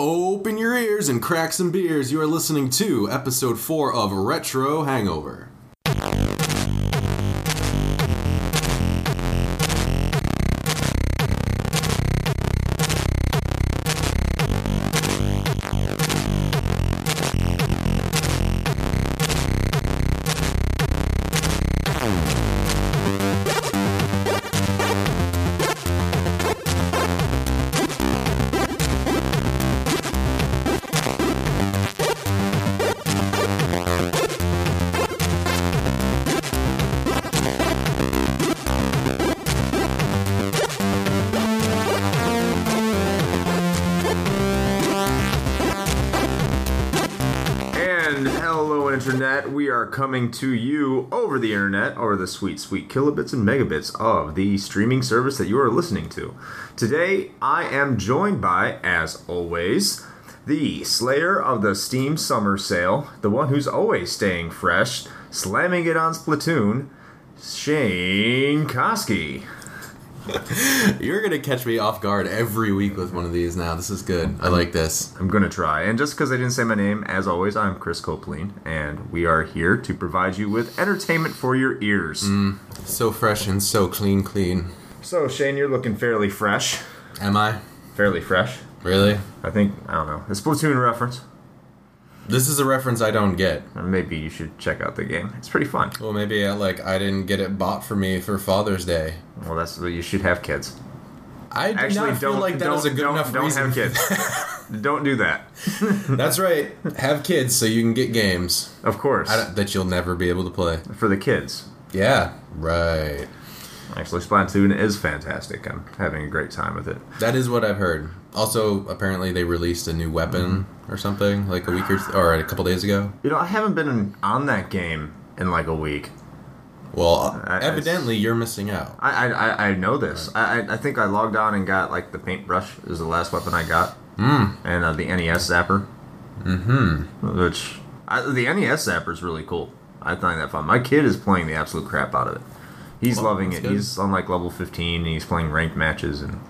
Open your ears and crack some beers. You are listening to episode 4 of Retro Hangover. Coming to you over the Internet, over the sweet, sweet kilobits and megabits of the streaming service that you are listening to. Today, I am joined by, as always, the slayer of the Steam Summer Sale, the one who's always staying fresh, slamming it on Splatoon, Shane Koski. You're to catch me off guard every week with one of these now. This is good. I like this. I'm gonna try. And just because I didn't say my name, as always, I'm Chris Copeline, and we are here to provide you with entertainment for your ears. Mm, so fresh and so clean, clean. So, Shane, you're looking fairly fresh. Am I? Fairly fresh. Really? I think, I don't know. It's Splatoon reference. This is a reference I don't get. Or maybe you should check out the game. It's pretty fun. Well, maybe uh, like I didn't get it bought for me for Father's Day. Well, that's you should have kids. I do Actually, not don't like that don't, is a good don't, enough don't reason. have kids. don't do that. That's right. Have kids so you can get games Of course, I that you'll never be able to play. for the kids. Yeah, right. Actually, Splatoon is fantastic. I'm having a great time with it. That is what I've heard. Also, apparently they released a new weapon or something like a week or, or a couple days ago. You know, I haven't been on that game in like a week. Well, I- I- evidently you're missing out. I I, I, I know this. I, I I think I logged on and got like the paintbrush is the last weapon I got, Mm. and uh, the NES zapper. Mm-hmm. Which I, the NES zapper is really cool. I find that fun. My kid is playing the absolute crap out of it. He's Well, loving it. good. He's on like level 15 and he's playing ranked matches and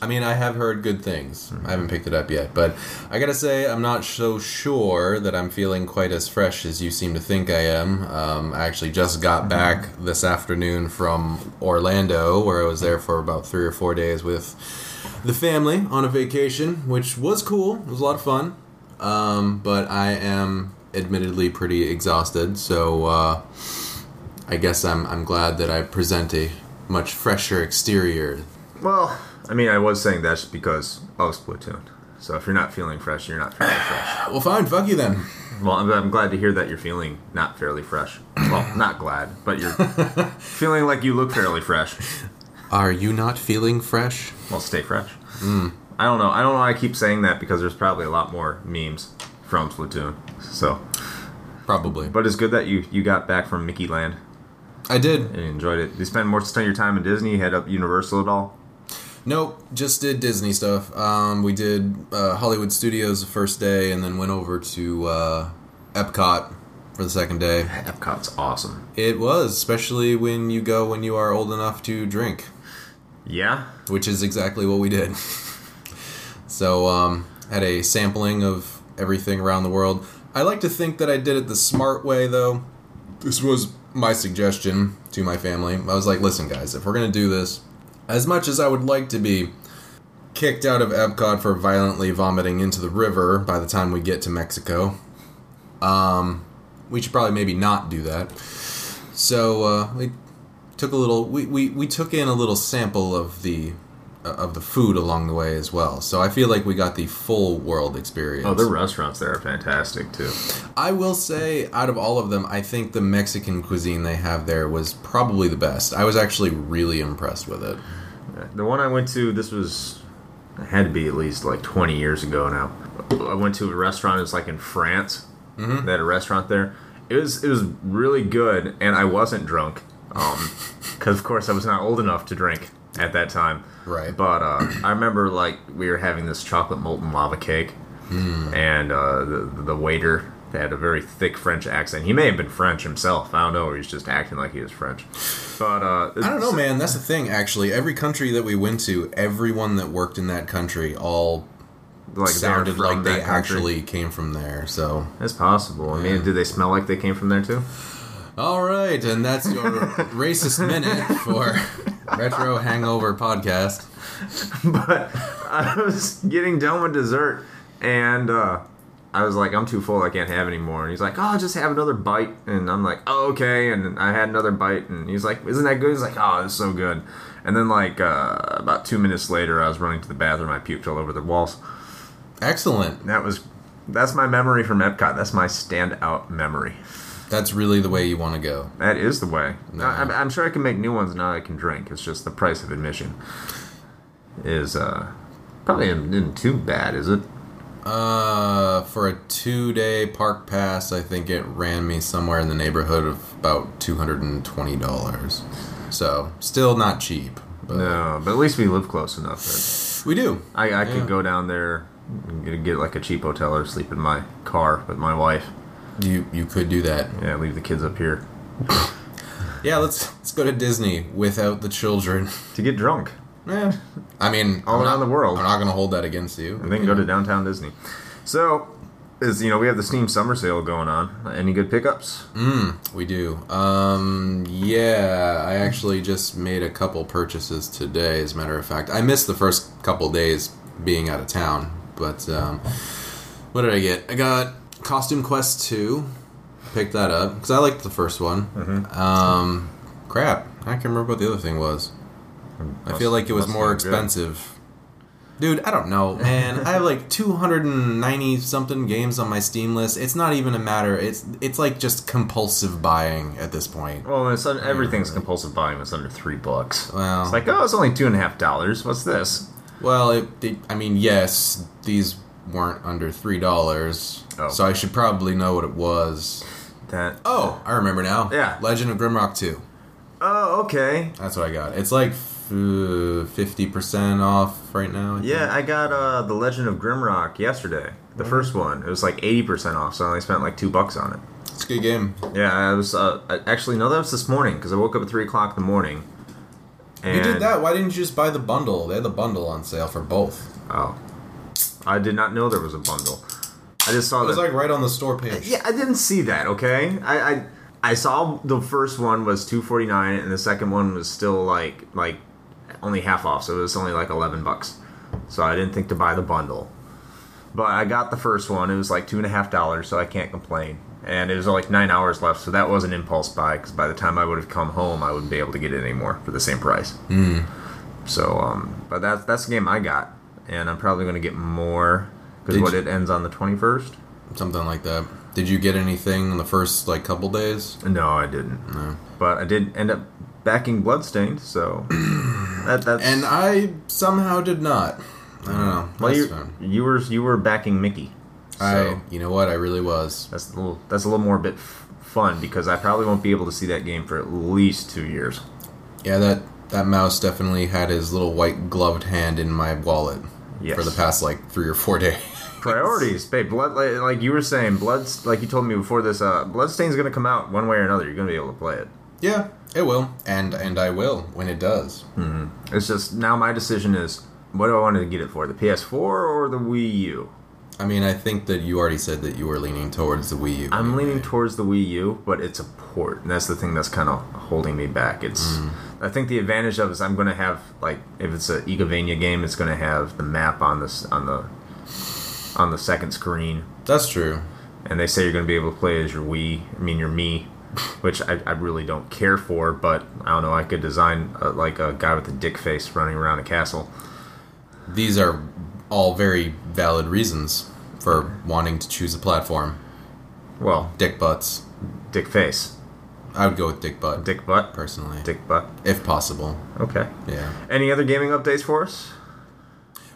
I mean, I have heard good things. I haven't picked it up yet, but I gotta say, I'm not so sure that I'm feeling quite as fresh as you seem to think I am. Um, I actually just got back this afternoon from Orlando, where I was there for about three or four days with the family on a vacation, which was cool. It was a lot of fun. Um, but I am admittedly pretty exhausted, so uh, I guess I'm, I'm glad that I present a much fresher exterior well, I mean, I was saying that's because of Splatoon. So if you're not feeling fresh, you're not fairly fresh. Well, fine. Fuck you then. Well, I'm, I'm glad to hear that you're feeling not fairly fresh. Well, not glad, but you're feeling like you look fairly fresh. Are you not feeling fresh? Well, stay fresh. Hmm. I don't know. I don't know. why I keep saying that because there's probably a lot more memes from Splatoon. So, Probably. but it's good that you you got back from Mickey Land I did. and enjoyed it. Did you spend more spend your time in Disney? Head up Universal at all? Nope. Just did Disney stuff. Um, we did uh, Hollywood Studios the first day, and then went over to uh, Epcot for the second day. Epcot's awesome. It was, especially when you go when you are old enough to drink, Yeah. which is exactly what we did. so, um, had a sampling of everything around the world. I like to think that I did it the smart way, though. This was my suggestion to my family. I was like, listen, guys, if we're going to do this, as much as I would like to be kicked out of Epcot for violently vomiting into the river by the time we get to Mexico, um, we should probably maybe not do that. So uh, we took a little. We, we, we took in a little sample of the of the food along the way as well. So I feel like we got the full world experience. Oh, the restaurants there are fantastic too. I will say, out of all of them, I think the Mexican cuisine they have there was probably the best. I was actually really impressed with it. The one I went to, this was it had to be at least like 20 years ago now. I went to a restaurant. It was like in France. Mm-hmm. They had a restaurant there. It was it was really good, and I wasn't drunk, um, because of course I was not old enough to drink at that time. Right. But uh, I remember like we were having this chocolate molten lava cake, Hmm. and uh, the the waiter had a very thick French accent. He may have been French himself. I don't know. Or he's just acting like he was French. But uh, I don't know, man. That's the thing. Actually, every country that we went to, everyone that worked in that country all Like sounded like they country? actually came from there. So, That's possible. I mean, Yeah. do they smell like they came from there too? all right, and that's your racist minute for Retro Hangover Podcast. but I was getting done with dessert, and uh, I was like, I'm too full. I can't have any more. And he's like, Oh, just have another bite. And I'm like, Oh, okay. And I had another bite, and he's like, Isn't that good? He's like, Oh, it's so good. And then like uh, about two minutes later, I was running to the bathroom. I puked all over the walls. Excellent. That was that's my memory from Epcot. That's my standout memory. That's really the way you want to go. That is the way. No. I'm, I'm sure I can make new ones now. I can drink. It's just the price of admission is uh, probably isn't too bad, is it? Uh, for a two day park pass, I think it ran me somewhere in the neighborhood of about two hundred and twenty dollars. So still not cheap, but No, but at least we live close enough that we do. I, I Yeah. could go down there and get like a cheap hotel or sleep in my car with my wife. You you could do that. Yeah, leave the kids up here Yeah, let's let's go to Disney without the children. to get drunk Yeah, I mean, all I'm around not- the world. I'm not gonna hold that against you. and then go to downtown Disney. So, is you know we have the Steam Summer Sale going on. Any good pickups? Mm, we do. Um, yeah, I actually just made a couple purchases today. As a matter of fact, I missed the first couple days being out of town. But um, what did I get? I got Costume Quest two. Picked that up because I liked the first one. Mm-hmm. Um, crap, I can't remember what the other thing was. I feel like it was more be good. expensive. Dude, I don't know, man. I have like 290 something games on my Steam list. It's not even a matter. It's it's like just compulsive buying at this point. Well, it's un- everything's compulsive buying. It's under three bucks. Well, It's like, oh, it's only two and a half dollars. What's this? well, it, it, I mean, yes, these weren't under three dollars, Oh. so I should probably know what it was. That. Oh, I remember now. Yeah. Legend of Grimrock two. Oh, okay. That's what I got. It's like fifty percent off right now. I. Yeah, I got uh, the Legend of Grimrock yesterday. The Mm-hmm. first one. It was like eighty percent off, so I only spent like two bucks on it. it's a good game. Yeah, I was uh, actually no, that was this morning because I woke up at three o'clock in the morning. And, you did that. Why didn't you just buy the bundle? They had the bundle on sale for both. Oh, I did not know there was a bundle. I just saw that. It was that. like right on the store page. yeah, I didn't see that. Okay, I I, I saw the first one was two forty nine, and the second one was still like like only half off, so it was only like eleven bucks. So I didn't think to buy the bundle, but I got the first one. It was like two and a half dollars, so I can't complain. And it was like nine hours left, so that was an impulse buy. Because by the time I would have come home, I wouldn't be able to get it anymore for the same price. Mm. So, um, but that's that's the game I got, and I'm probably going to get more because what you- it ends on the 21st. Something like that. Did you get anything in the first like couple days? No, I didn't. No. But I did end up backing Bloodstained, so that that's And I somehow did not. I don't know. well, you, you were you were backing Mickey. So I, you know what? I really was. that's a little that's a little more bit f- fun because I probably won't be able to see that game for at least two years. Yeah, that that mouse definitely had his little white gloved hand in my wallet Yes. for the past like three or four days. Priorities, babe. Blood, like, like you were saying, Bloods, like you told me before this. Uh, Bloodstain's gonna come out one way or another. You're gonna be able to play it. yeah, it will, and and I will when it does. It's just now my decision is what do I want to get it for? The PS4 or the Wii U? I mean, I think that you already said that you were leaning towards the Wii U. I'm anyway. leaning towards the Wii U, but it's a port, and that's the thing that's kind of holding me back. It's I think the advantage of it is I'm going to have like if it's a Igavania game, it's going to have the map on this on the on the second screen, That's true. and they say you're going to be able to play as your Wii. I mean your me, which I, I really don't care for, but I don't know. I could design uh like a guy with a dick face running around a castle. These are all very valid reasons for wanting to choose a platform. Well, Dick butts. dick face, I would go with dick butt dick butt, personally, dick butt. if possible. Okay. Yeah. Any other gaming updates for us?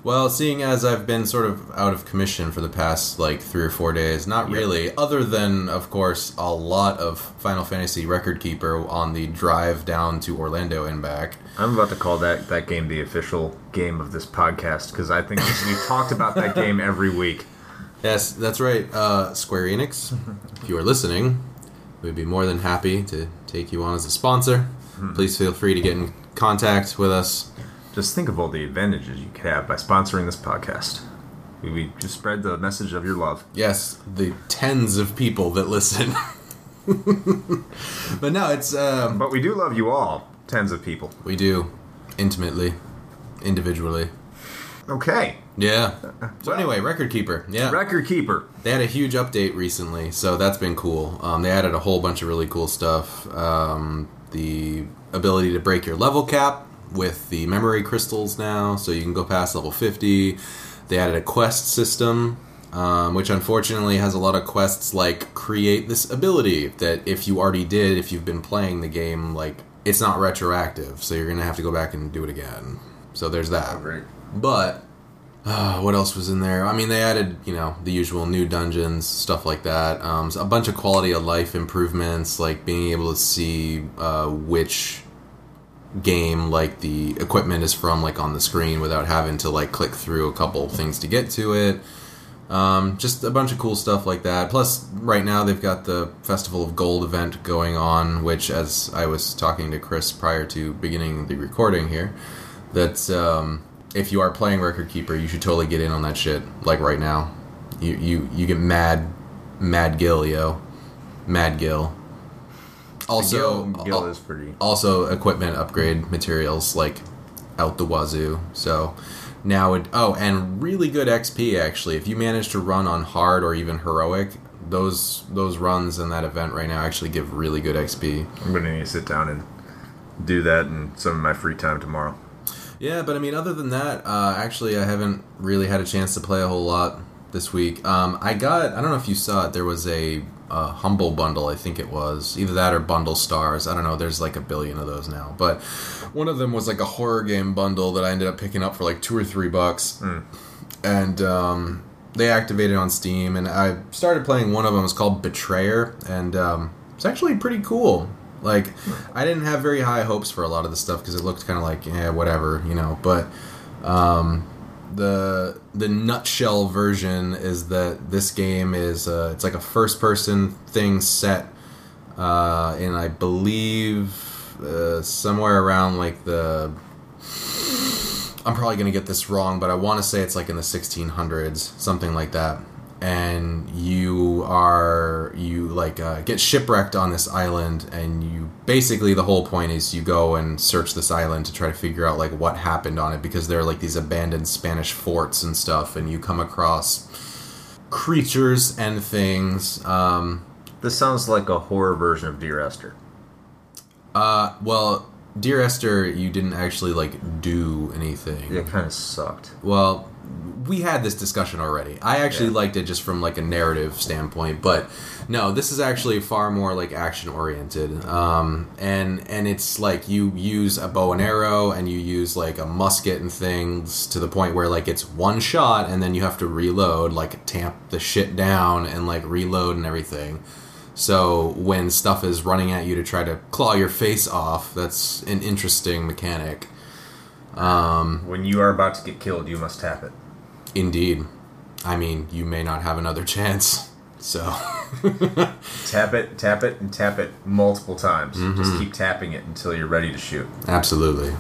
Well, seeing as I've been sort of out of commission for the past like three or four days, not Yep. really, other than, of course, a lot of Final Fantasy Record Keeper on the drive down to Orlando and back. I'm about to call that that game the official game of this podcast because I think we talked about that game every week. Yes, that's right. Uh, Square Enix, if you are listening, we'd be more than happy to take you on as a sponsor. Please feel free to get in contact with us. Just think of all the advantages you could have by sponsoring this podcast. We, just spread the message of your love. Yes, the tens of people that listen. but no, it's um, But we do love you all, tens of people. we do intimately, individually. Okay. Yeah. So anyway, Record Keeper. Yeah. Record keeper. They had a huge update recently, so that's been cool. Um, they added a whole bunch of really cool stuff. Um, the ability to break your level cap with the memory crystals now, so you can go past level 50. They added a quest system, um, which unfortunately has a lot of quests like create this ability that if you already did, if you've been playing the game, like it's not retroactive, so you're gonna have to go back and do it again. So there's that. Great. But uh, what else was in there? I mean, they added you know the usual new dungeons, stuff like that. Um, a bunch of quality of life improvements, like being able to see uh, which game like the equipment is from, like on the screen, without having to like click through a couple things to get to it. Um, just a bunch of cool stuff like that. Plus, right now they've got the Festival of Gold event going on, which, as I was talking to Chris prior to beginning the recording here, that um, if you are playing Record Keeper, you should totally get in on that shit. Like right now, you you you get mad, mad Gil, yo, mad Gil. Also, Gil is pretty. also equipment upgrade materials like out the wazoo. So now it oh and really good XP actually. If you manage to run on hard or even heroic, those those runs in that event right now actually give really good XP. I'm gonna need to sit down and do that in some of my free time tomorrow. Yeah, but I mean, other than that, uh, actually, I haven't really had a chance to play a whole lot this week. Um, I got, I don't know if you saw it, there was a uh, Humble bundle, I think it was. Either that or Bundle Stars. I don't know, there's like a billion of those now. But one of them was like a horror game bundle that I ended up picking up for like two or three bucks. And um, they activated on Steam, and I started playing one of them. It's called Betrayer, and um, it's actually pretty cool. Like, I didn't have very high hopes for a lot of the stuff because it looked kind of like, yeah, whatever, you know. But um, the the nutshell version is that this game is uh, it's like a first person thing set uh, in I believe uh, somewhere around like the I'm probably gonna get this wrong, but I want to say it's like in the 1600s, something like that. And you are you like uh, get shipwrecked on this island, and you basically the whole point is you go and search this island to try to figure out like what happened on it because there are like these abandoned Spanish forts and stuff, and you come across creatures and things. Um, This sounds like a horror version of Dear Esther. uh, well, dear Esther, you didn't actually like do anything. It kind of sucked. Well, we had this discussion already. I actually Yeah. liked it just from like a narrative standpoint, but no, this is actually far more like action oriented. Um, and and it's like you use a bow and arrow and you use like a musket and things to the point where like it's one shot and then you have to reload, like tamp the shit down and like reload and everything. So when stuff is running at you to try to claw your face off, that's an interesting mechanic. When you are about to get killed, you must tap it. Indeed. I mean, you may not have another chance. So, Tap it, tap it, and tap it multiple times. Just keep tapping it until you're ready to shoot. absolutely.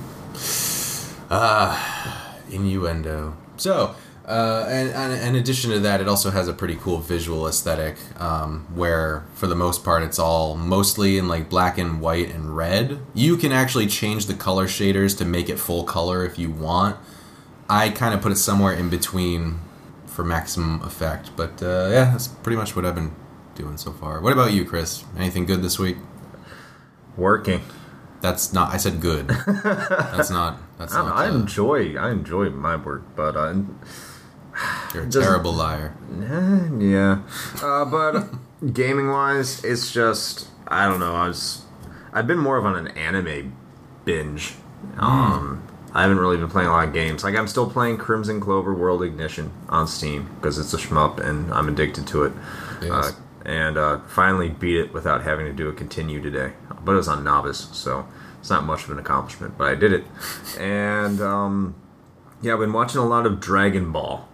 Ah, innuendo. So, uh, and, and in addition to that, it also has a pretty cool visual aesthetic, um, where for the most part it's all mostly in like black and white and red. You can actually change the color shaders to make it full color if you want. I kind of put it somewhere in between for maximum effect, but uh, yeah, that's pretty much what I've been doing so far. What about you, Chris? Anything good this week? Working. That's not. I said good. that's not. That's I, don't. I uh, enjoy I enjoy my work, but uh, you're a doesn't- terrible liar. yeah. Uh, but gaming wise, it's just I don't know. I was I've been more of on an anime binge. Um, I haven't really been playing a lot of games. Like I'm still playing Crimson Clover World Ignition on Steam because it's a shmup and I'm addicted to it. Yes. Uh, and uh, finally beat it without having to do a continue today. But it was on novice, so it's not much of an accomplishment. But I did it, and um, yeah, I've been watching a lot of Dragon Ball.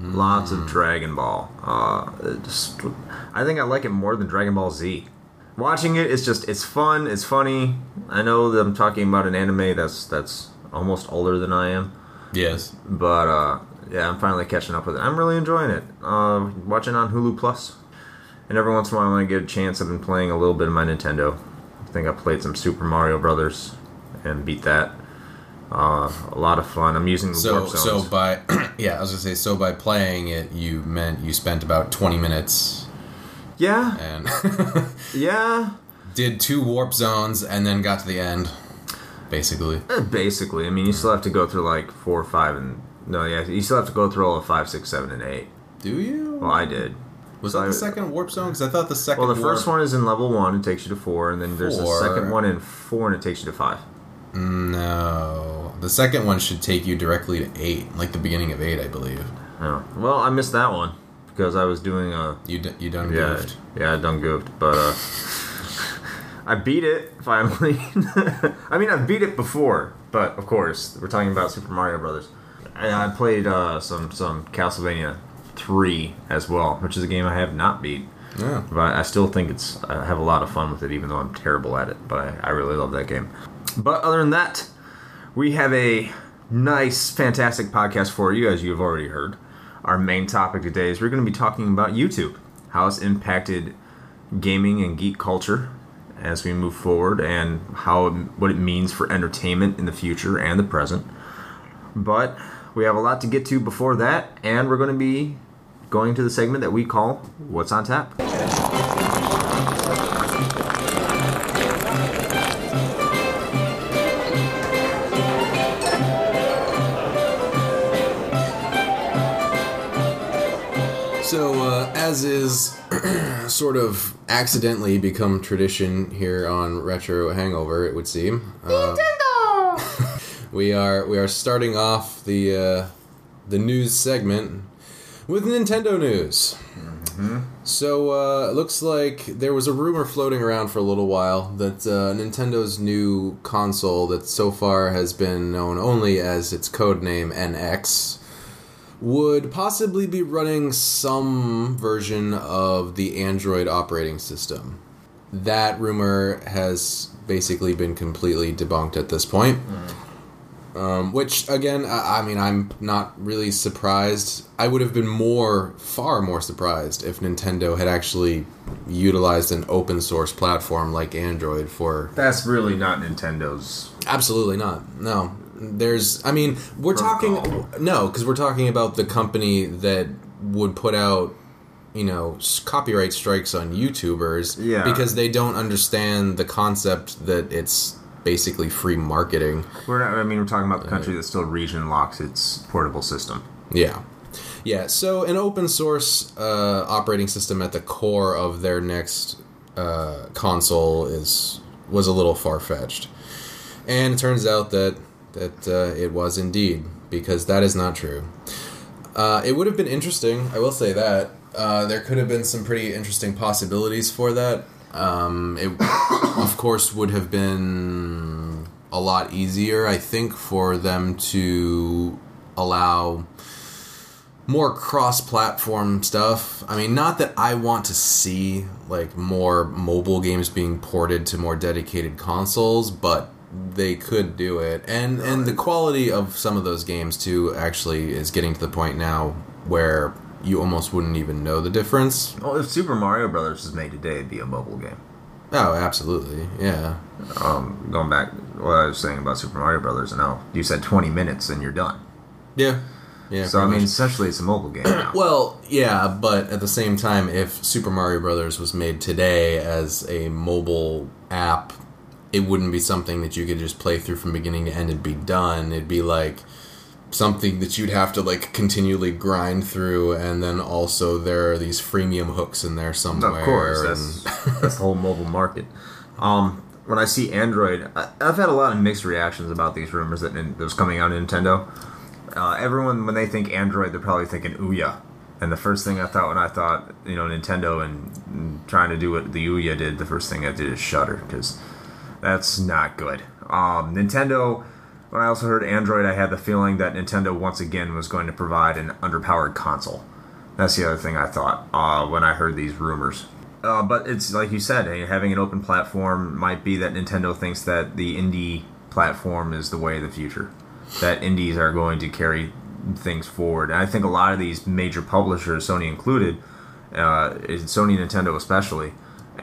Lots of Dragon Ball. Uh, just, I think I like it more than Dragon Ball Z. Watching it is just it's fun, it's funny. I know that I'm talking about an anime that's that's almost older than I am, Yes. but uh, yeah, I'm finally catching up with it. I'm really enjoying it. Uh, watching on Hulu Plus, and every once in a while when I get a chance, I've been playing a little bit of my Nintendo. I think I played some Super Mario Brothers and beat that. Uh, a lot of fun. I'm using the So so by yeah, I was gonna say so by playing it, you meant you spent about twenty minutes yeah, and yeah. did two warp zones and then got to the end, basically. Eh, Basically, I mean, you still have to go through like four, five, and no, yeah, you still have to go through all of five, six, seven, and eight. Do you? Well, I did. was so that I- the second warp zone? Because I thought the second. Well, the first one is in level one. It takes you to four, and then there's a second one in four, and it takes you to five. No, the second one should take you directly to eight, like the beginning of eight, I believe. Oh. Well, I missed that one because I was doing a You d- you done yeah goofed. yeah I done goofed, but uh, I beat it finally. I mean, I've beat it before, but of course we're talking about Super Mario Brothers. And I played uh, some some Castlevania three as well, which is a game I have not beat. Yeah. But I still think it's I have a lot of fun with it, even though I'm terrible at it. But I, I really love that game. But other than that, we have a nice, fantastic podcast for you, as you have already heard. Our main topic today is we're going to be talking about YouTube, how it's impacted gaming and geek culture as we move forward, and how it, what it means for entertainment in the future and the present. But we have a lot to get to before that, and we're going to be going to the segment that we call "What's on Tap." As is sort of accidentally become tradition here on Retro Hangover, it would seem. Uh, we are we are starting off the uh, the news segment with Nintendo news. So uh, it looks like there was a rumor floating around for a little while that uh, Nintendo's new console, that so far has been known only as its code name NX, would possibly be running some version of the Android operating system. That rumor has basically been completely debunked at this point. Um, which again, I, I mean, I'm not really surprised. I would have been more, far more surprised if Nintendo had actually utilized an open source platform like Android for. That's really not Nintendo's. Absolutely not. No, there's. I mean, we're talking. No, because we're talking about the company that would put out, you know, s- copyright strikes on YouTubers. Yeah. Because they don't understand the concept that it's basically free marketing. We're not. I mean, we're talking about the country that still region locks its portable system. Yeah. Yeah, so an open source uh, operating system at the core of their next uh, console is was a little far fetched, and it turns out that that uh, it was indeed because that is not true. Uh, it would have been interesting, I will say that. Uh, there could have been some pretty interesting possibilities for that. Um, it, of course, would have been a lot easier, I think, for them to allow more cross-platform stuff. I mean, not that I want to see like more mobile games being ported to more dedicated consoles, but they could do it. And and the quality of some of those games too actually is getting to the point now where you almost wouldn't even know the difference. Well, if Super Mario Brothers was made today, it'd be a mobile game. Oh, absolutely. Yeah. Um, going back, what I was saying about Super Mario Brothers, and now you said 20 minutes and you're done. Yeah. Yeah. So I mean, much. essentially, it's a mobile game now. Well, yeah, but at the same time, if Super Mario Brothers was made today as a mobile app, it wouldn't be something that you could just play through from beginning to end and be done. It'd be like something that you'd have to like continually grind through, and then also there are these freemium hooks in there somewhere. of course, and- that's that's the whole mobile market. Um, when I see Android, I, I've had a lot of mixed reactions about these rumors that, that was coming out of Nintendo. Uh, everyone, when they think Android, they're probably thinking Ouya. And the first thing I thought when I thought, you know, Nintendo and, and trying to do what the Ouya did, the first thing I did is shudder because that's not good. Um, Nintendo, when I also heard Android, I had the feeling that Nintendo once again was going to provide an underpowered console. That's the other thing I thought uh, when I heard these rumors. Uh, but it's like you said, eh, having an open platform might be that Nintendo thinks that the indie platform is the way of the future. That indies are going to carry things forward. And I think a lot of these major publishers, Sony included, uh, Sony, Nintendo especially,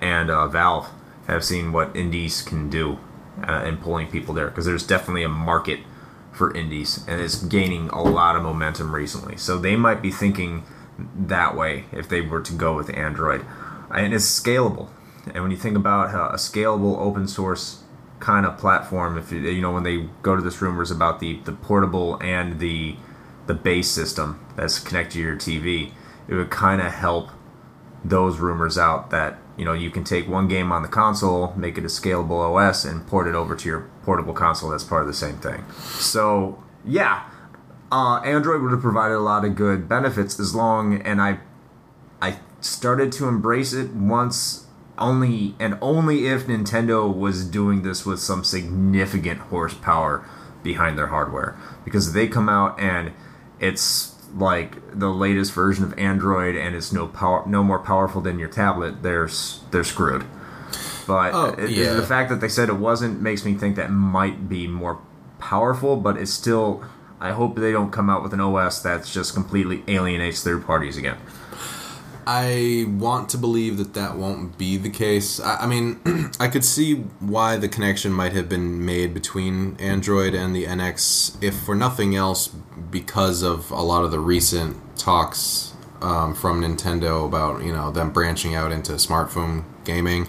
and uh, Valve, have seen what indies can do uh, in pulling people there because there's definitely a market for indies and it's gaining a lot of momentum recently. So they might be thinking that way if they were to go with Android, and it's scalable. And when you think about a scalable open source kind of platform, if you, you know when they go to this rumors about the the portable and the the base system that's connected to your TV, it would kind of help those rumors out that you know you can take one game on the console, make it a scalable OS, and port it over to your portable console. That's part of the same thing. So yeah, uh, Android would have provided a lot of good benefits as long and I I started to embrace it once only and only if Nintendo was doing this with some significant horsepower behind their hardware because they come out and it's like the latest version of Android and it's no power no more powerful than your tablet they're they're screwed but Oh, it- yeah. the fact that they said it wasn't makes me think that might be more powerful but it's still I hope they don't come out with an OS that's just completely alienates third parties again I want to believe that that won't be the case. I, I mean, I could see why the connection might have been made between Android and the NX, if for nothing else, because of a lot of the recent talks um, from Nintendo about you know them branching out into smartphone gaming.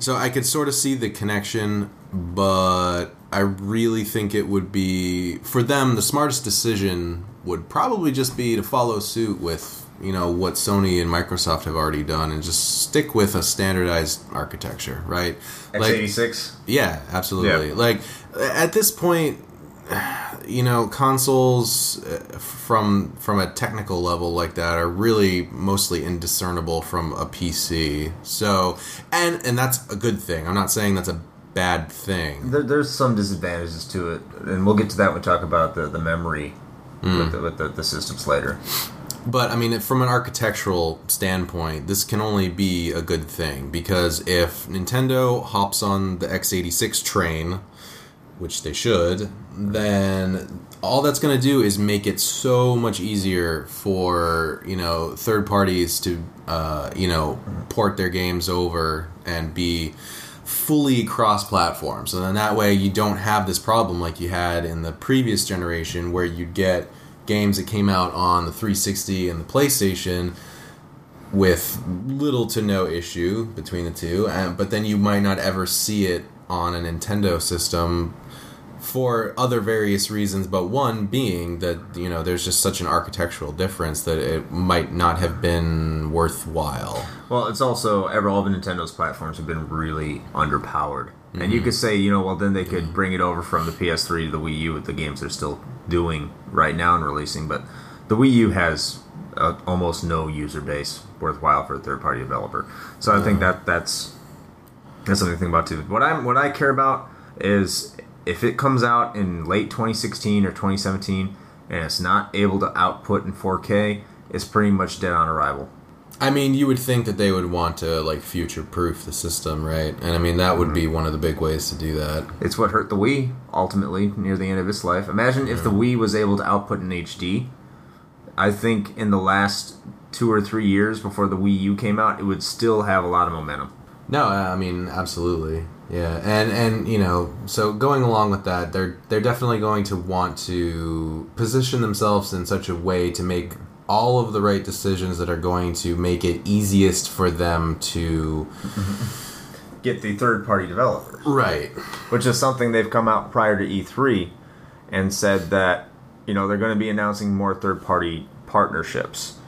So I could sort of see the connection, but I really think it would be for them the smartest decision would probably just be to follow suit with you know what Sony and Microsoft have already done and just stick with a standardized architecture, right? x86 Yeah, absolutely. Yeah. Like at this point, you know, consoles uh, from from a technical level like that are really mostly indiscernible from a PC. So, and and that's a good thing. I'm not saying that's a bad thing. There, there's some disadvantages to it, and we'll get to that when we talk about the, the memory with, the, with the, the systems later. But I mean, from an architectural standpoint, this can only be a good thing because if Nintendo hops on the x86 train, which they should, then all that's going to do is make it so much easier for you know third parties to uh, you know port their games over and be fully cross-platform. So then that way you don't have this problem like you had in the previous generation where you'd get games that came out on the 360 and the PlayStation with little to no issue between the two, and, but then you might not ever see it on a Nintendo system for other various reasons, but one being that you know there's just such an architectural difference that it might not have been worthwhile. Well, it's also ever all of Nintendo's platforms have been really underpowered, and you could say, you know, well, then they could bring it over from the PS3 to the Wii U with the games they're still doing right now and releasing, but the Wii U has uh, almost no user base worthwhile for a third-party developer. So I think that that's that's something to think about too. What I what I care about is if it comes out in late 2016 or 2017 and it's not able to output in 4K, it's pretty much dead on arrival. I mean, you would think that they would want to like future-proof the system, right? And I mean that would be mm-hmm. one of the big ways to do that. It's what hurt the Wii ultimately near the end of its life. Imagine if the Wii was able to output in HD. I think in the last two or three years before the Wii U came out, it would still have a lot of momentum. No, I mean absolutely, yeah, and and you know, so going along with that, they're they're definitely going to want to position themselves in such a way to make all of the right decisions that are going to make it easiest for them to Get the third party developers, right. which is something they've come out prior to E3 and said that you know they're going to be announcing more third party partnerships,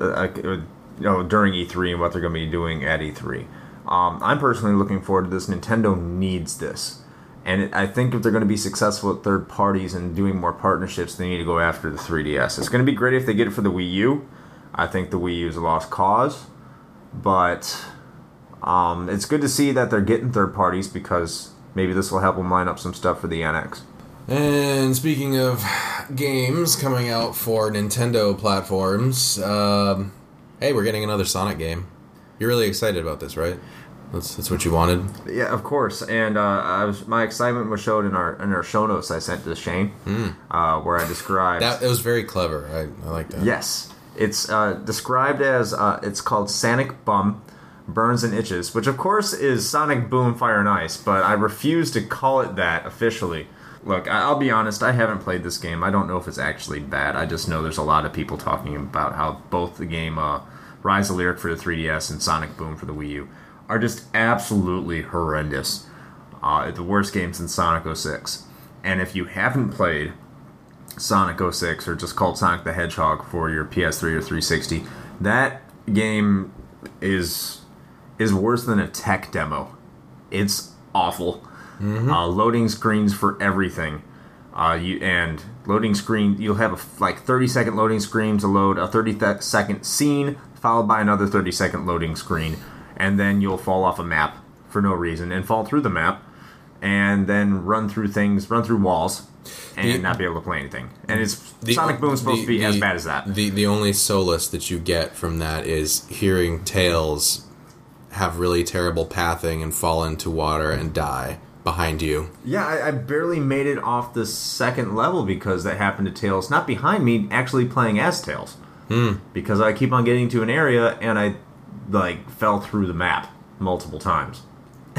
uh, uh, you know, during E3 and what they're going to be doing at E3. Um, I'm personally looking forward to this. Nintendo needs this. And I think if they're going to be successful at third parties and doing more partnerships, they need to go after the 3DS. It's going to be great if they get it for the Wii U. I think the Wii U is a lost cause. But um, it's good to see that they're getting third parties because maybe this will help them line up some stuff for the NX. And speaking of games coming out for Nintendo platforms, um, hey, we're getting another Sonic game. You're really excited about this, right? That's that's what you wanted. Yeah, of course. And uh, I was my excitement was showed in our in our show notes I sent to Shane, uh, where I described. That it was very clever. I, I like that. yes, it's uh, described as uh, it's called Sonic Bum. Burns and Itches, which of course is Sonic Boom Fire and Ice, but I refuse to call it that officially. Look, I- I'll be honest, I haven't played this game. I don't know if it's actually bad. I just know there's a lot of people talking about how both the game uh, Rise of Lyric for the 3DS and Sonic Boom for the Wii U are just absolutely horrendous. Uh, the worst game since Sonic 06. And if you haven't played Sonic 06 or just called Sonic the Hedgehog for your PS3 or 360, that game is is worse than a tech demo. It's awful. Uh, loading screens for everything. Uh, you and loading screen. You'll have a f- like 30 second loading screen to load a 30 th- second scene, followed by another 30 second loading screen, and then you'll fall off a map for no reason and fall through the map, and then run through things, run through walls, and The- not be able to play anything. And it's The- Sonic Boom's supposed the- to be as bad as that. The the only solace that you get from that is hearing Tails have really terrible pathing and fall into water and die behind you. Yeah, I, I barely made it off the second level because that happened to Tails. Not behind me, actually playing as Tails. Hmm. Because I keep on getting to an area and I like fell through the map multiple times.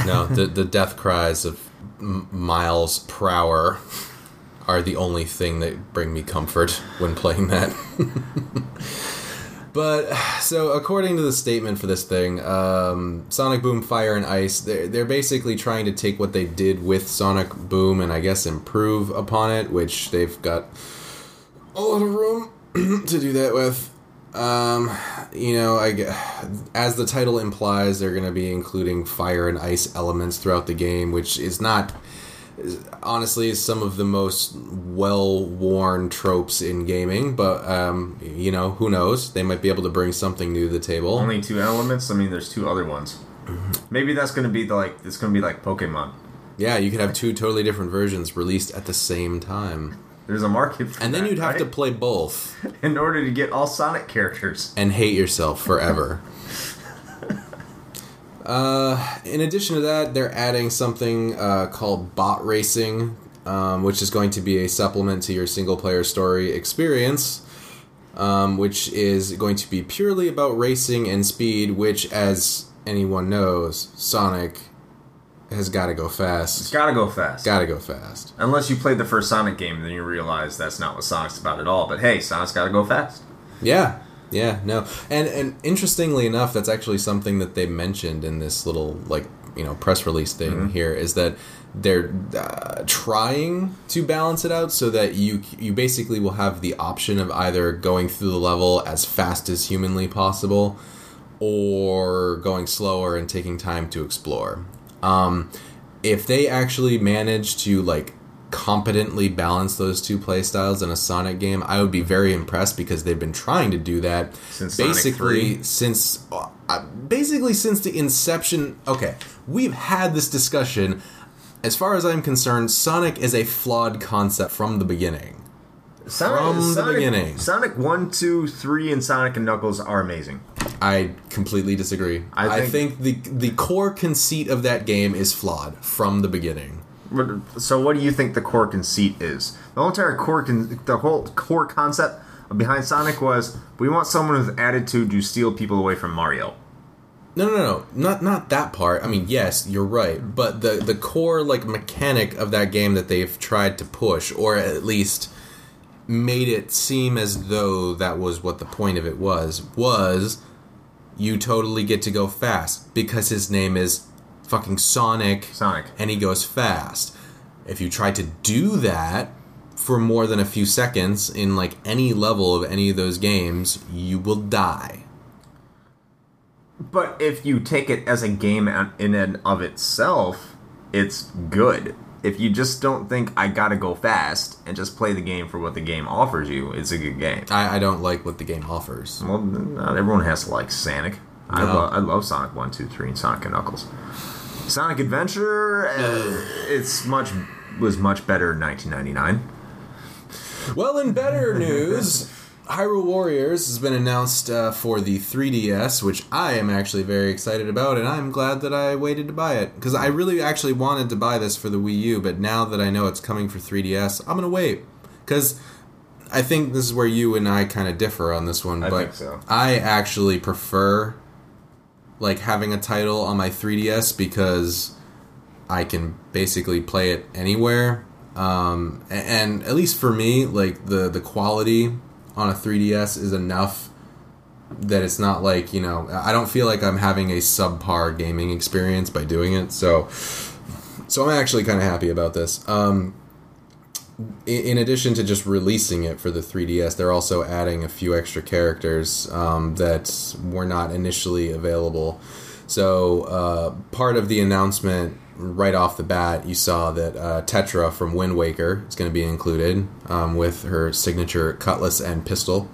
No, the the death cries of Miles Prower are the only thing that bring me comfort when playing that. but so according to the statement for this thing, um, Sonic Boom Fire and Ice, they're they're basically trying to take what they did with Sonic Boom and I guess improve upon it, which they've got a lot of room to do that with. Um, you know, I as the title implies, they're going to be including fire and ice elements throughout the game, which is not honestly some of the most well-worn tropes in gaming. But um, you know, who knows? They might be able to bring something new to the table. Only two elements. I mean, there's two other ones. Maybe that's gonna be the, like it's gonna be like Pokemon. yeah, you could have two totally different versions released at the same time, There's a market, for and then that, you'd have to play both in order to get all Sonic characters. and hate yourself forever. uh, in addition to that, they're adding something uh, called bot racing, um, which is going to be a supplement to your single player story experience, um, which is going to be purely about racing and speed, which, as anyone knows, Sonic has got to go It's fast. gotta go fast. Got to go fast. Unless you played the first Sonic game, then you realize that's not what Sonic's about at all. But hey, Sonic's gotta go fast. Yeah, yeah, no, and and interestingly enough, that's actually something that they mentioned in this little like you know press release thing here is that they're uh, trying to balance it out so that you you basically will have the option of either going through the level as fast as humanly possible or going slower and taking time to explore. Um, if they actually manage to like competently balance those two play styles in a Sonic game, I would be very impressed because they've been trying to do that Since Sonic basically 3? since uh, basically since the inception. Okay, we've had this discussion. As far as I'm concerned, Sonic is a flawed concept from the beginning. Sonic, From the Sonic, beginning. Sonic 1, 2, 3, and Sonic and Knuckles are amazing. I completely disagree. I I think- think, the the core conceit of that game is flawed from the beginning. So, what do you think the core conceit is? The whole entire core, con- the whole core concept behind Sonic was we want someone with attitude to steal people away from Mario. No, no, no, not not that part. I mean, yes, you're right, but the the core like mechanic of that game that they've tried to push, or at least made it seem as though that was what the point of it was, was you totally get to go fast because his name is fucking Sonic, Sonic. and he goes fast. If you try to do that for more than a few seconds in like any level of any of those games, you will die. But if you take it as a game in and of itself, it's good. If you just don't think I gotta go fast and just play the game for what the game offers you, it's a good game. I, I don't like what the game offers. Well, not everyone has to like Sonic. I, No. lo- I love Sonic 1, 2, 3, and Sonic and Knuckles. Sonic Adventure, uh, it's much was much better in 1999. Well, in better news, Hyrule Warriors has been announced uh, for the 3DS, which I am actually very excited about, and I'm glad that I waited to buy it because I really actually wanted to buy this for the Wii U, but now that I know it's coming for 3DS, I'm gonna wait because I think this is where you and I kind of differ on this one. I but think so. I actually prefer like having a title on my 3DS because I can basically play it anywhere. Um, a- and, at least for me, like the the quality on a 3DS is enough that it's not like you know I don't feel like I'm having a subpar gaming experience by doing it. So, so I'm actually kind of happy about this. Um, in addition to just releasing it for the 3DS, they're also adding a few extra characters um, that were not initially available. So, uh, part of the announcement right off the bat, you saw that uh, Tetra from Wind Waker is going to be included um, with her signature cutlass and pistol.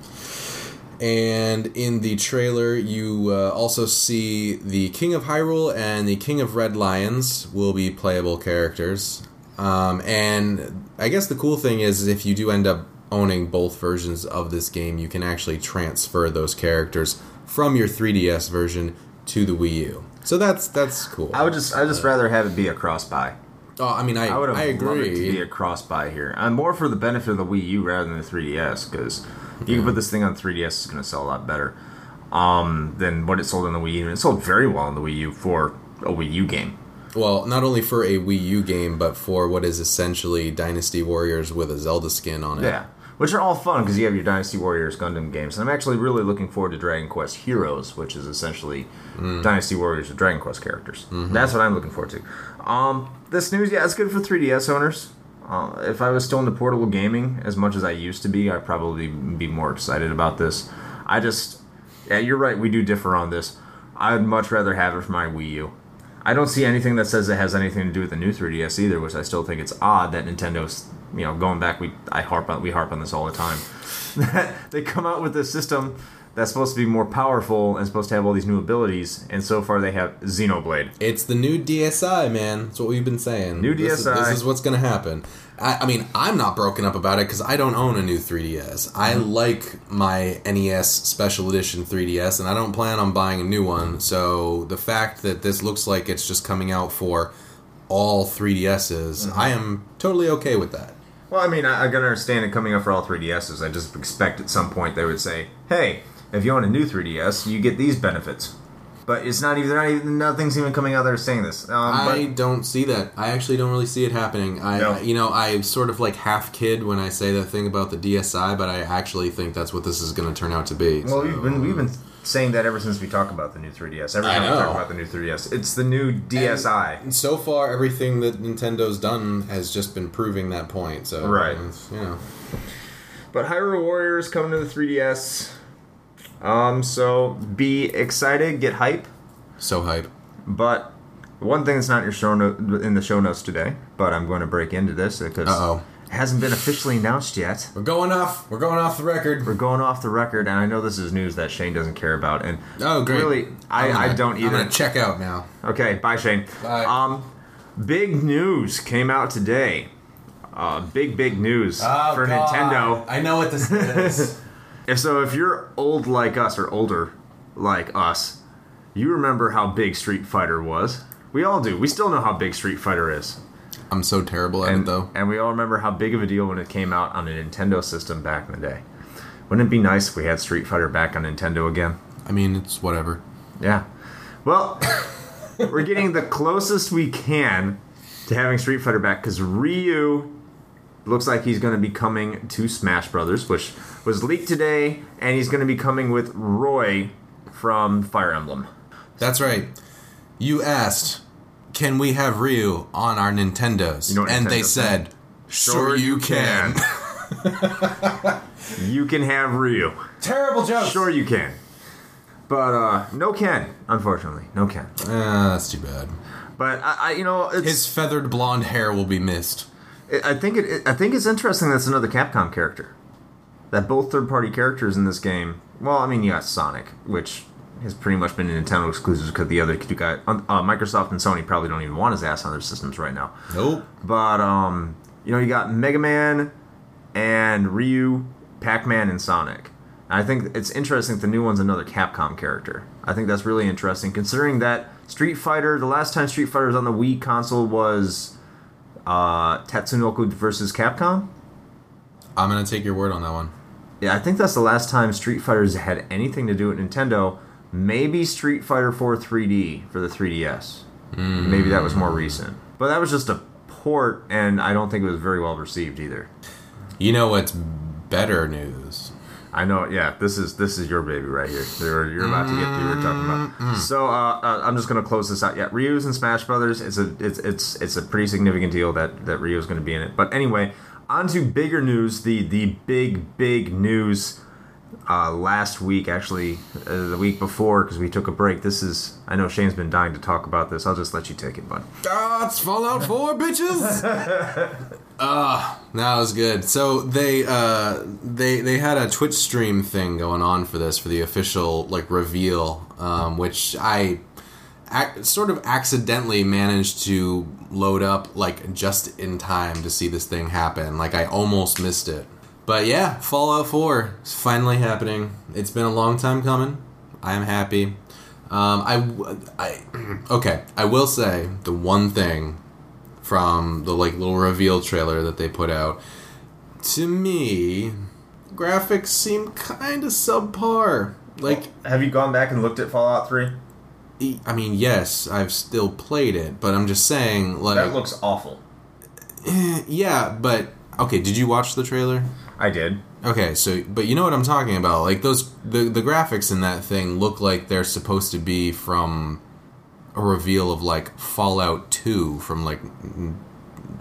And in the trailer, you uh, also see the King of Hyrule and the King of Red Lions will be playable characters. Um, and I guess the cool thing is, if you do end up owning both versions of this game, you can actually transfer those characters from your 3DS version to the Wii U. So that's that's cool. I would just I would just rather have it be a cross buy. oh, I mean, I I would have I loved it to be a cross buy here. I'm more for the benefit of the Wii U rather than the 3DS because you can put this thing on 3DS, it's going to sell a lot better um, than what it sold on the Wii U. And it sold very well on the Wii U for a Wii U game. Well, not only for a Wii U game, but for what is essentially Dynasty Warriors with a Zelda skin on it. Yeah. Which are all fun because you have your Dynasty Warriors Gundam games. And I'm actually really looking forward to Dragon Quest Heroes, which is essentially Dynasty Warriors with Dragon Quest characters. That's what I'm looking forward to. Um, this news, yeah, it's good for 3DS owners. Uh, if I was still into portable gaming as much as I used to be, I'd probably be more excited about this. I just, yeah, you're right. We do differ on this. I'd much rather have it for my Wii U. I don't see anything that says it has anything to do with the new 3DS either, which I still think it's odd that Nintendo's, you know, going back. We I harp on we harp on this all the time. That they come out with this system that's supposed to be more powerful and supposed to have all these new abilities, and so far they have Xenoblade. It's the new DSi, man. That's what we've been saying. New This is- DSi. This is, what's going to happen. I, I mean, I'm not broken up about it because I don't own a new 3DS. I Mm-hmm. like my NES Special Edition 3DS, and I don't plan on buying a new one. So the fact that this looks like it's just coming out for all 3DSs, Mm-hmm. I am totally okay with that. Well, I mean, I, I can understand it coming up for all 3DSs. I just expect at some point they would say, "Hey, if you own a new 3DS, you get these benefits." But it's not even. Not even. Nothing's even coming out there saying this. Um, I but- don't see that. I actually don't really see it happening. I, No. you know, I sort of like half kid when I say that thing about the DSi, but I actually think that's what this is going to turn out to be. Well, So, we've been we've been saying that ever since we talk about the new 3DS. Every I time we know. talk about the new 3DS, it's the new DSi. And so far, everything that Nintendo's done has just been proving that point. So, Right. you know, But Hyrule Warriors coming to the 3DS. Um, so be excited, get hype. so hype. But one thing that's not in your show note, in the show notes today, but I'm going to break into this because Uh-oh. It hasn't been officially announced yet. We're going off. We're going off the record. We're going off the record, and I know this is news that Shane doesn't care about. And Oh, great. really, I, I'm gonna- I don't I'm either. gonna check out now. Okay, bye, Shane. Bye. Um, big news came out today. Uh, big, big news for Nintendo. I know what this is. If so, if you're old like us or older like us, you remember how big Street Fighter was. We all do. We still know how big Street Fighter is. I'm so terrible at And, it, though. and we all remember how big of a deal when it came out on a Nintendo system back in the day. Wouldn't it be nice if we had Street Fighter back on Nintendo again? I mean, it's whatever. Yeah. Well, we're getting the closest we can to having Street Fighter back because Ryu looks like he's going to be coming to Smash Brothers, which was leaked today, and he's going to be coming with Roy from Fire Emblem. That's right. You asked, "Can we have Ryu on our Nintendos?" You know and they Nintendo said? said, "Sure, you can." you can have Ryu. Terrible joke. Sure, you can. But uh, no Ken, unfortunately, no Ken. Ah, that's too bad. But I, I you know, it's, His feathered blonde hair will be missed. I think it, I think it's interesting that's another Capcom character. That both third-party characters in this game. Well, I mean, you got Sonic, which has pretty much been a Nintendo exclusive because the other two guys, uh, Microsoft and Sony, probably don't even want his ass on their systems right now. Nope. But um, you know, you got Mega Man and Ryu, Pac-Man, and Sonic. I think it's interesting. The new one's another Capcom character. I think that's really interesting, considering that Street Fighter. The last time Street Fighter was on the Wii console was uh, Tatsunoko versus Capcom. I'm gonna take your word on that one. Yeah, I think that's the last time Street Fighters had anything to do with Nintendo. Maybe Street Fighter 4 3D for the 3DS. Maybe that was more recent. But that was just a port, and I don't think it was very well received either. You know what's better news? I know, yeah. This is this is your baby right here. You're, you're about to get to. You're talking about. So uh, uh, I'm just gonna close this out. Yeah, Ryu's in Smash Brothers. It's a it's it's it's a pretty significant deal that that Ryu's gonna be in it. But anyway, on to bigger news. The the big big news. Uh, last week, actually, uh, the week before, because we took a break. This is. I know Shane's been dying to talk about this. I'll just let you take it, bud. Ah, it's Fallout 4, bitches. Ah, that was good. So they uh they they had a Twitch stream thing going on for this for the official like reveal, um, which I ac- sort of accidentally managed to load up like just in time to see this thing happen. Like I almost missed it. But yeah, Fallout 4 is finally happening. It's been a long time coming. I am happy. Um, I, I, okay. I will say the one thing from the like little reveal trailer that they put out. To me, graphics seem kind of subpar. Like, Have you gone back and looked at Fallout Three? I mean, yes, I've still played it, but I'm just saying, like, That looks awful. eh, yeah, but okay. Did you watch the trailer? I did. Okay, so but you know what I'm talking about. Like those the the graphics in that thing look like they're supposed to be from a reveal of like Fallout 2 from like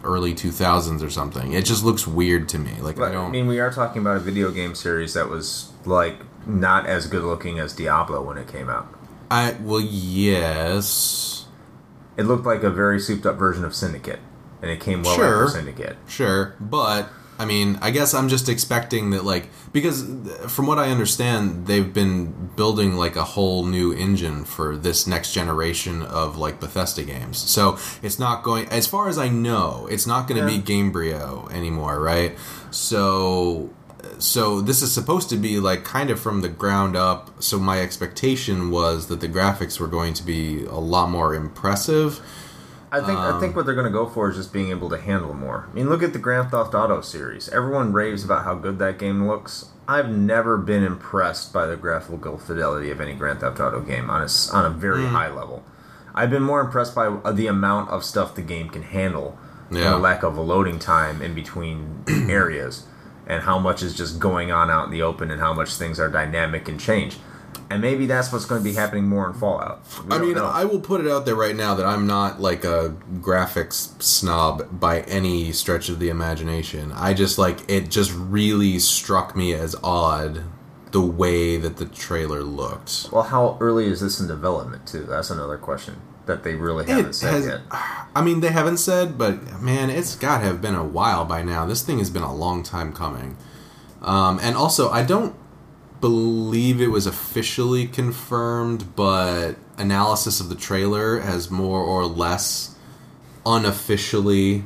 early 2000s or something. It just looks weird to me. Like I But, I don't I mean, we are talking about a video game series that was like not as good looking as Diablo when it came out. I well yes. It looked like a very souped up version of Syndicate, and it came well Sure. after Syndicate. Sure, but I mean, I guess I'm just expecting that, like, because from what I understand, they've been building like a whole new engine for this next generation of like Bethesda games. So it's not going, as far as I know, it's not going to Yeah. be Gamebryo anymore, right? So, so this is supposed to be like kind of from the ground up. So my expectation was that the graphics were going to be a lot more impressive. I think I think what they're going to go for is just being able to handle more. I mean, look at the Grand Theft Auto series. Everyone raves about how good that game looks. I've never been impressed by the graphical fidelity of any Grand Theft Auto game on a, on a very high level. I've been more impressed by uh, the amount of stuff the game can handle, and the lack of a loading time in between areas, and how much is just going on out in the open, and how much things are dynamic and change. And maybe that's what's going to be happening more in Fallout. We I mean, know. I will put it out there right now that I'm not like a graphics snob by any stretch of the imagination. I just like it just really struck me as odd the way that the trailer looked. Well, how early is this in development too? That's another question that they really haven't It said has yet. I mean, they haven't said, but man, it's got to have been a while by now. This thing has been a long time coming. Um, and also, I don't believe it was officially confirmed, but analysis of the trailer has more or less unofficially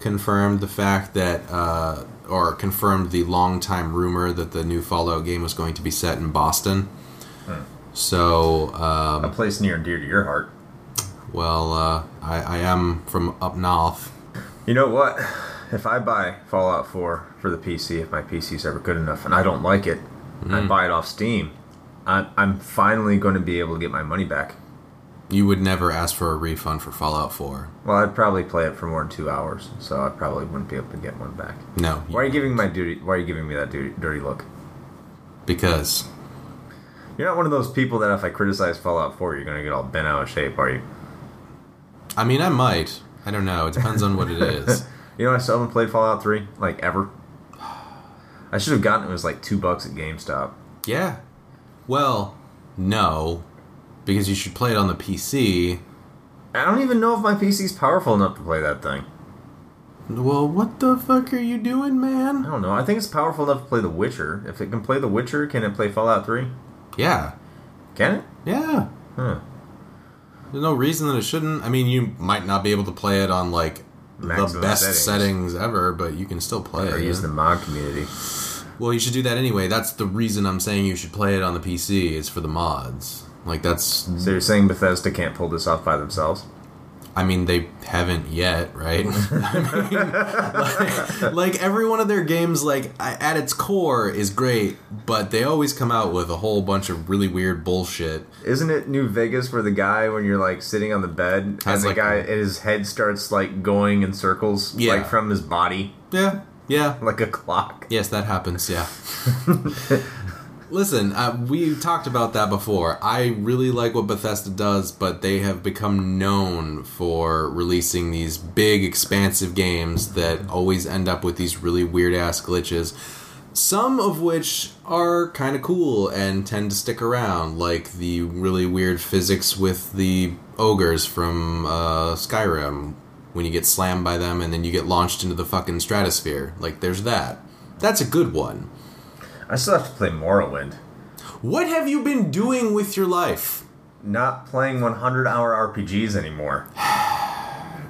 confirmed the fact that, uh, or confirmed the long time rumor that the new Fallout game was going to be set in Boston. So, um, A place near and dear to your heart. well, uh, I, I am from up north. You know what? If I buy Fallout 4 for the PC, if my PC's ever good enough, and I don't like it, and I mm. buy it off Steam, I, I'm finally going to be able to get my money back. You would never ask for a refund for Fallout 4. Well, I'd probably play it for more than two hours, so I probably wouldn't be able to get one back. No, Why are you giving my duty? Why are you giving me that dirty, dirty look? because You're not one of those people that if I criticize Fallout 4, you're going to get all bent out of shape, are you? I mean I might. I don't know. It depends on what it is. You know, I still haven't played Fallout 3, like ever. I should have gotten it, was like two bucks at GameStop. yeah. Well, no, because you should play it on the PC. I don't even know if my PC's powerful enough to play that thing. Well, what the fuck are you doing, man? I don't know. I think it's powerful enough to play The Witcher. If it can play The Witcher, can it play Fallout 3? Yeah. Can it? Yeah. Huh. There's no reason that it shouldn't. I mean, you might not be able to play it on like the best settings. settings. ever, but you can still play Or it. use the mod community. Well, you should do that anyway. That's the reason I'm saying you should play it on the PC It's for the mods. Like that's So you're saying Bethesda can't pull this off by themselves? I mean, they haven't yet, right? I mean, like, like, every one of their games, like at its core, is great, but they always come out with a whole bunch of really weird bullshit. Isn't it New Vegas where the guy, when you're like sitting on the bed, and the like- guy, his head starts like going in circles, Yeah. like from his body, Yeah, yeah, like a clock? yes, that happens. Yeah. Listen, uh, we talked about that before. I really like what Bethesda does, but they have become known for releasing these big, expansive games that always end up with these really weird ass glitches. Some of which are kind of cool and tend to stick around, like the really weird physics with the ogres from uh, Skyrim, when you get slammed by them and then you get launched into the fucking stratosphere. Like, there's that. That's a good one. I still have to play Morrowind. What have you been doing with your life? Not playing 100 hour RPGs anymore.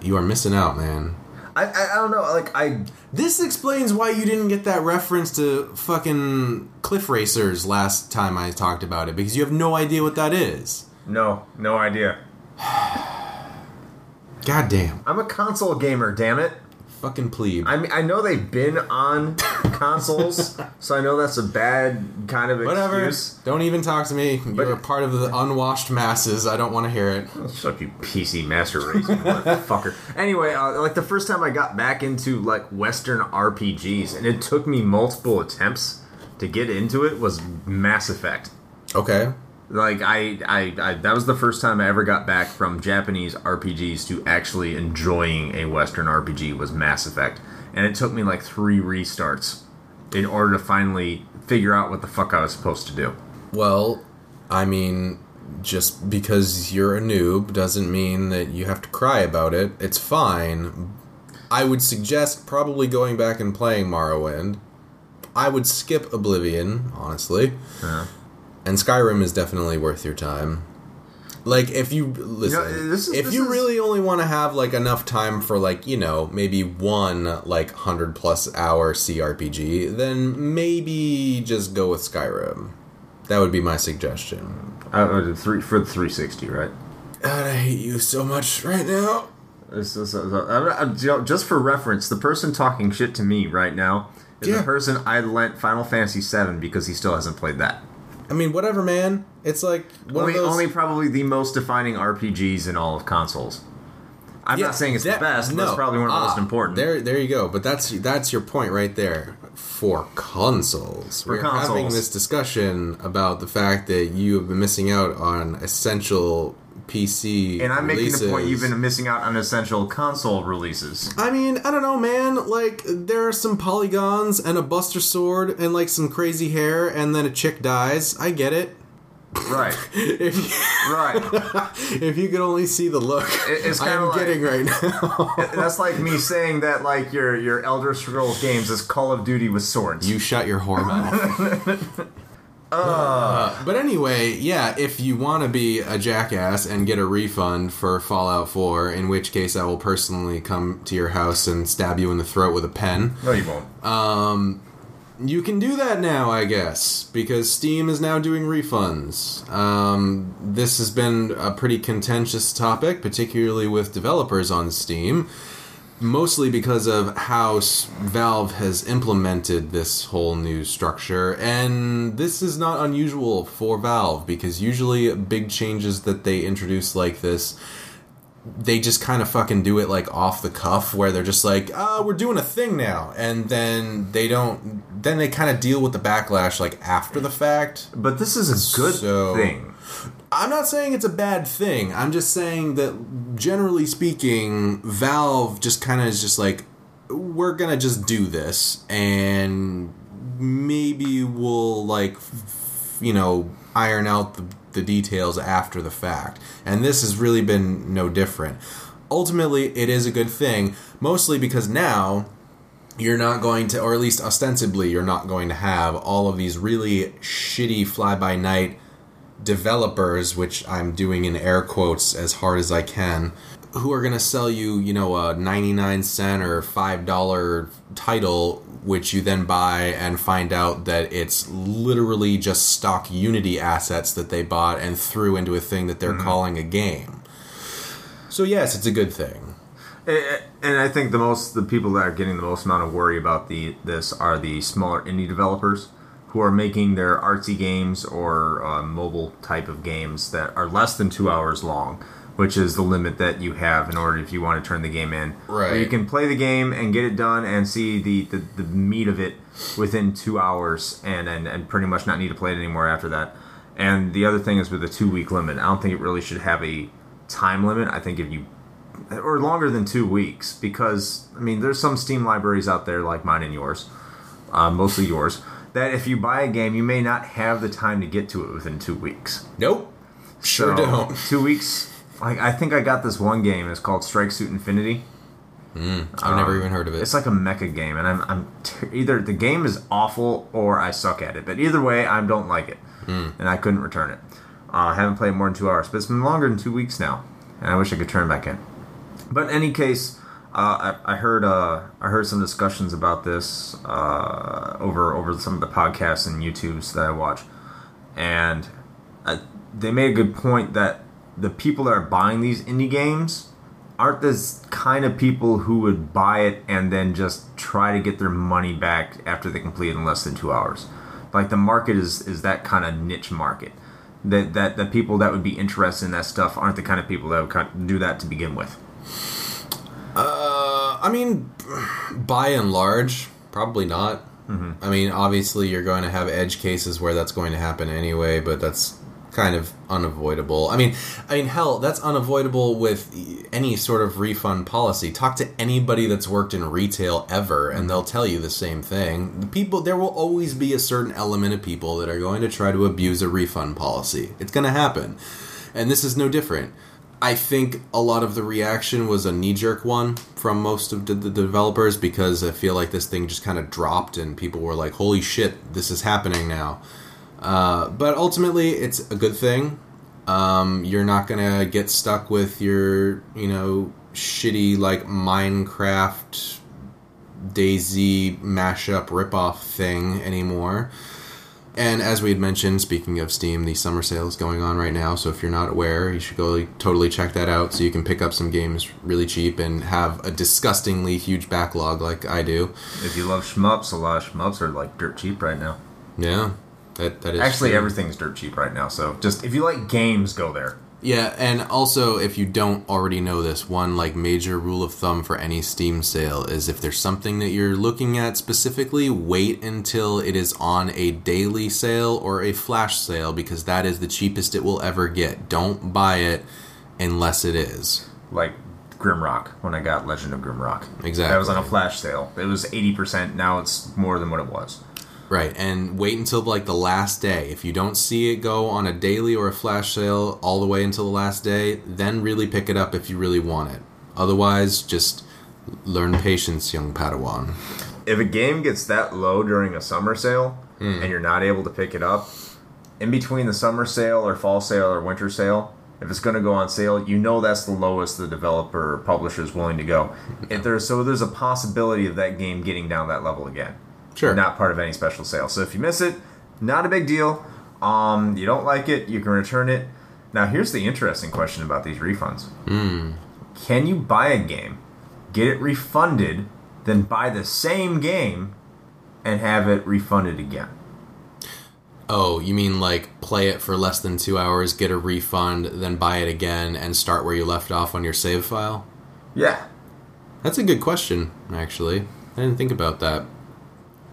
You are missing out, man. I, I, I don't know, like, I. This explains why you didn't get that reference to fucking Cliff Racers last time I talked about it, because you have no idea what that is. No, no idea. God damn. I'm a console gamer, damn it. Fucking plebe. I mean, I know they've been on consoles, so I know that's a bad kind of Whatever. excuse. Don't even talk to me. You're a part of the unwashed masses. I don't want to hear it. Shut up, you PC master race, motherfucker. Anyway, uh, like the first time I got back into like Western RPGs, and it took me multiple attempts to get into it, was Mass Effect. Okay. Like I, I, I, that was the first time I ever got back from Japanese RPGs to actually enjoying a Western RPG was Mass Effect, and it took me like three restarts in order to finally figure out what the fuck I was supposed to do. Well, I mean, just because you're a noob doesn't mean that you have to cry about it. It's fine. I would suggest probably going back and playing Morrowind. I would skip Oblivion, honestly. Yeah. And Skyrim is definitely worth your time. Like if you listen, this is- if this you is- really only want to have like enough time for like you know maybe one like hundred plus hour CRPG, then maybe just go with Skyrim. That would be my suggestion. Uh, three for the 360, right? God, I hate you so much right now. Uh, you know, just for reference, the person talking shit to me right now is Yeah. the person I lent Final Fantasy VII because he still hasn't played that. I mean, whatever, man. It's like one Only, of those. only probably the most defining RPGs in all of consoles. I'm Yeah, not saying it's that- the best, but no. it's probably one of the Ah, most important. There, there you go. But that's that's your point right there. For consoles, For we're having this discussion about the fact that you have been missing out on essential PC. and I'm making the point releases. you've been missing out on essential console releases. I mean, I don't know, man. Like, there are some polygons and a Buster Sword and like some crazy hair, and then a chick dies. I get it. Right, If you, right. if you could only see the look it's I kinda am like- getting right now. That's like me saying that like your your Elder Scrolls games is Call of Duty with swords. You shut your whore mouth. Uh, but anyway, yeah, if you want to be a jackass and get a refund for Fallout 4, in which case I will personally come to your house and stab you in the throat with a pen, no, you won't. um, you can do that now, I guess, because Steam is now doing refunds. Um, this has been a pretty contentious topic, particularly with developers on Steam mostly because of how Valve has implemented this whole new structure, and this is not unusual for Valve because usually big changes that they introduce like this. They just kind of fucking do it like off the cuff, where they're just like, "Uh, we're doing a thing now," and then they don't. Then they kind of deal with the backlash like after the fact. But this is a good So- thing. I'm not saying it's a bad thing. I'm just saying that generally speaking, Valve just kind of is just like, we're gonna just do this, and maybe we'll like, you know, iron out the, the details after the fact. And this has really been no different. Ultimately, it is a good thing, mostly because now you're not going to, or at least ostensibly, you're not going to have all of these really shitty fly by night developers, which I'm doing in air quotes as hard as I can, who are going to sell you, you know, a 99 cent or $5 title, which you then buy and find out that it's literally just stock Unity assets that they bought and threw into a thing that they're mm-hmm. calling a game. So, yes, it's a good thing. And I think the most the people that are getting the most amount of worry about the this are the smaller indie developers who are making their artsy games or uh, mobile type of games that are less than two hours long, which is the limit that you have in order if you want to turn the game in. Where you can play the game and get it done and see the, the, the meat of it within two hours and, and, and pretty much not need to play it anymore after that. And the other thing is with the two week limit, I don't think it really should have a time limit. I think if you or longer than two weeks because I mean there's some Steam libraries out there like mine and yours, uh, mostly yours, that if you buy a game you may not have the time to get to it within two weeks. Nope. Sure So, don't. Two weeks. Like I think I got this one game. It's called Strike Suit Infinity. Hmm. I've never um, even heard of it. It's like a mecha game, and I'm, I'm t- either the game is awful or I suck at it. But either way, I don't like it, hmm. and I couldn't return it. Uh, I haven't played more than two hours, but it's been longer than two weeks now, and I wish I could turn back in. But in any case, uh, I, I heard uh, I heard some discussions about this uh, over over some of the podcasts and YouTubes that I watch, and uh, they made a good point that the people that are buying these indie games aren't the kind of people who would buy it and then just try to get their money back after they complete it in less than two hours. Like the market is is that kind of niche market. That that the people that would be interested in that stuff aren't the kind of people that would do that to begin with. Uh, I mean, by and large, probably not. Mm-hmm. I mean, obviously, you're going to have edge cases where that's going to happen anyway, but that's kind of unavoidable. I mean, I mean, hell, that's unavoidable with any sort of refund policy. Talk to anybody that's worked in retail ever, and they'll tell you the same thing. The people, there will always be a certain element of people that are going to try to abuse a refund policy. It's going to happen, and this is no different. I think a lot of the reaction was a knee jerk one from most of the, developers because I feel like this thing just kind of dropped and people were like, holy shit, this is happening now. Uh, but ultimately, it's a good thing. Um, you're not going to get stuck with your, you know, shitty, like, Minecraft DayZ mashup ripoff thing anymore. And as we had mentioned, speaking of Steam, the summer sale is going on right now. So if you're not aware, you should go totally check that out. So you can pick up some games really cheap and have a disgustingly huge backlog like I do. If you love shmups, a lot of shmups are like dirt cheap right now. Yeah, that that is Actually, true. everything's dirt cheap right now. So just if you like games, go there. Yeah, and also if you don't already know this, one like major rule of thumb for any Steam sale is if there's something that you're looking at specifically, wait until it is on a daily sale or a flash sale because that is the cheapest it will ever get. Don't buy it unless it is. Like Grimrock when I got Legend of Grimrock. Exactly. That was on a flash sale. It was eighty percent. Now it's more than what it was. Right, and wait until like the last day. If you don't see it go on a daily or a flash sale all the way until the last day, then really pick it up if you really want it. Otherwise, just learn patience, young Padawan. If a game gets that low during a summer sale hmm. and you're not able to pick it up, in between the summer sale or fall sale or winter sale, if it's going to go on sale, you know that's the lowest the developer or publisher is willing to go. If there's so there's a possibility of that game getting down that level again. Sure. Not part of any special sale. So if you miss it, not a big deal. Um, you don't like it, you can return it. Now here's the interesting question about these refunds. Can you buy a game, get it refunded, then buy the same game and have it refunded again? Oh, you mean like play it for less than two hours, get a refund, then buy it again, and start where you left off on your save file? Yeah. That's a good question, actually. I didn't think about that.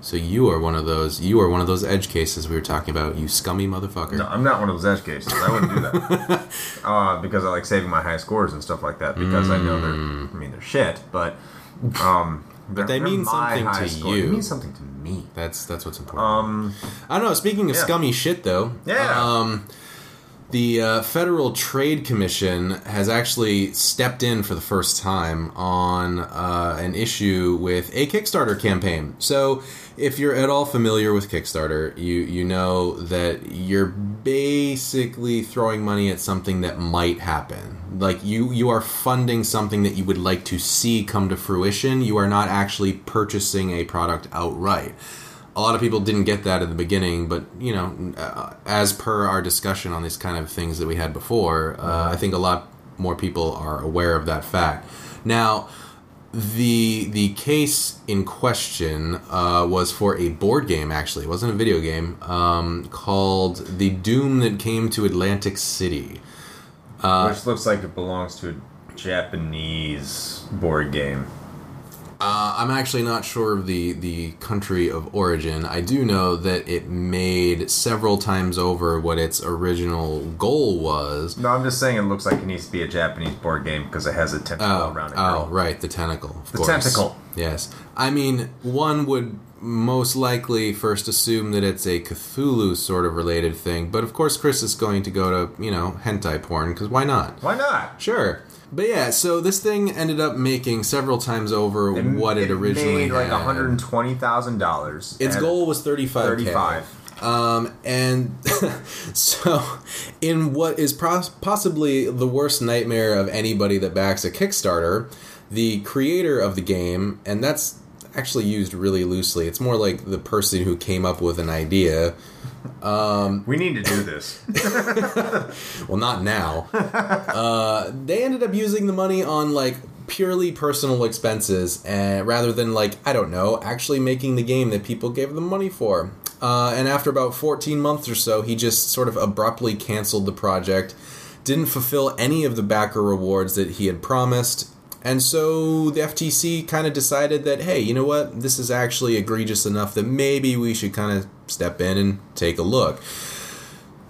So you are one of those. You are one of those edge cases we were talking about. You scummy motherfucker. No, I'm not one of those edge cases. I wouldn't do that. uh, because I like saving my high scores and stuff like that. Because I know they're, I mean, they're shit, but, um, but they mean something to you. They mean something to me. That's that's what's important. Um, I don't know. Speaking of yeah. scummy shit, though, Yeah. um, the uh, Federal Trade Commission has actually stepped in for the first time on uh, an issue with a Kickstarter campaign. So, if you're at all familiar with Kickstarter, you you know that you're basically throwing money at something that might happen. Like you you are funding something that you would like to see come to fruition. You are not actually purchasing a product outright. A lot of people didn't get that in the beginning, but you know, uh, as per our discussion on these kind of things that we had before, uh, I think a lot more people are aware of that fact. Now, the the case in question uh, was for a board game. Actually, it wasn't a video game. Um, called "The Doom That Came to Atlantic City." Which looks like it belongs to a Japanese board game. Uh, I'm actually not sure of the the country of origin. I do know that it made several times over what its original goal was. No, I'm just saying it looks like it needs to be a Japanese board game because it has a tentacle Oh, around it. oh, right, the tentacle. Of The course. tentacle. Yes, I mean one would most likely first assume that it's a Cthulhu sort of related thing, but of course Chris is going to go to you know hentai porn because why not? Why not? Sure. But yeah, so this thing ended up making several times over what it, originally made like one hundred twenty thousand dollars. Its goal was 35 35. Um, and so, in what is pos- possibly the worst nightmare of anybody that backs a Kickstarter, the creator of the game, and that's actually used really loosely. It's more like the person who came up with an idea. We need to do this. Well, not now. uh, they ended up using the money on like purely personal expenses, and rather than like I don't know, actually making the game that people gave them money for. Uh, and after about 14 months or so, he just sort of abruptly canceled the project, didn't fulfill any of the backer rewards that he had promised. And so the FTC kind of decided that, hey, you know what? This is actually egregious enough that maybe we should kind of step in and take a look.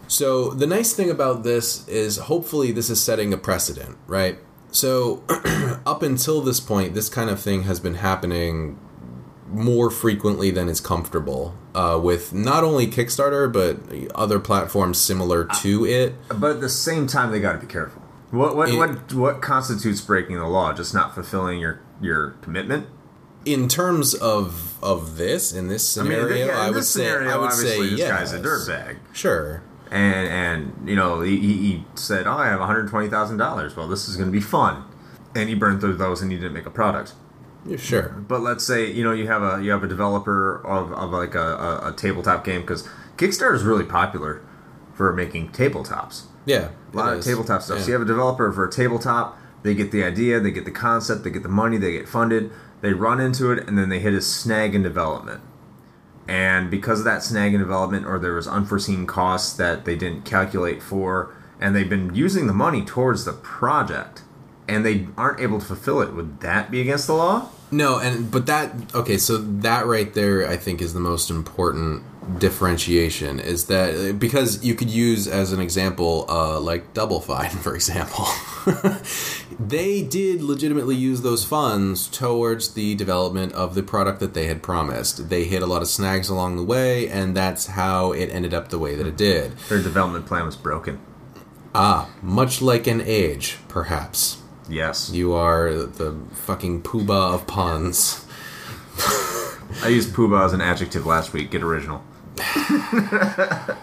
So the nice thing about this is hopefully this is setting a precedent, right? So up until this point, this kind of thing has been happening more frequently than is comfortable uh, with not only Kickstarter but other platforms similar to it. but at the same time, they got to be careful. What what It- what what constitutes breaking the law? Just not fulfilling your your commitment. In terms of of this in this scenario, yeah, I, would say I would say this yes. guy's a dirtbag. Sure. and and you know he, he he said, "Oh, I have one hundred twenty thousand dollars. Well, this is going to be fun," and he burned through those, and he didn't make a product. Yeah, Sure. But let's say you know you have a you have a developer of, of like a, a, a tabletop game because Kickstarter is really popular for making tabletops. Yeah. A lot of is. tabletop stuff. Yeah. So you have a developer for a tabletop. They get the idea, they get the concept, they get the money, they get funded. They run into it, and then they hit a snag in development. And because of that snag in development, or there was unforeseen costs that they didn't calculate for, and they've been using the money towards the project, and they aren't able to fulfill it, would that be against the law? No, and but that okay, so that right there I think is the most important differentiation is that because you could use as an example uh, like Double Fine for example. they did legitimately use those funds towards the development of the product that they had promised. They hit a lot of snags along the way and that's how it ended up the way that it did. Their development plan was broken. Ah, much like an age, perhaps. Yes. You are the fucking poobah of puns. I used Pooba as an adjective last week. Get original.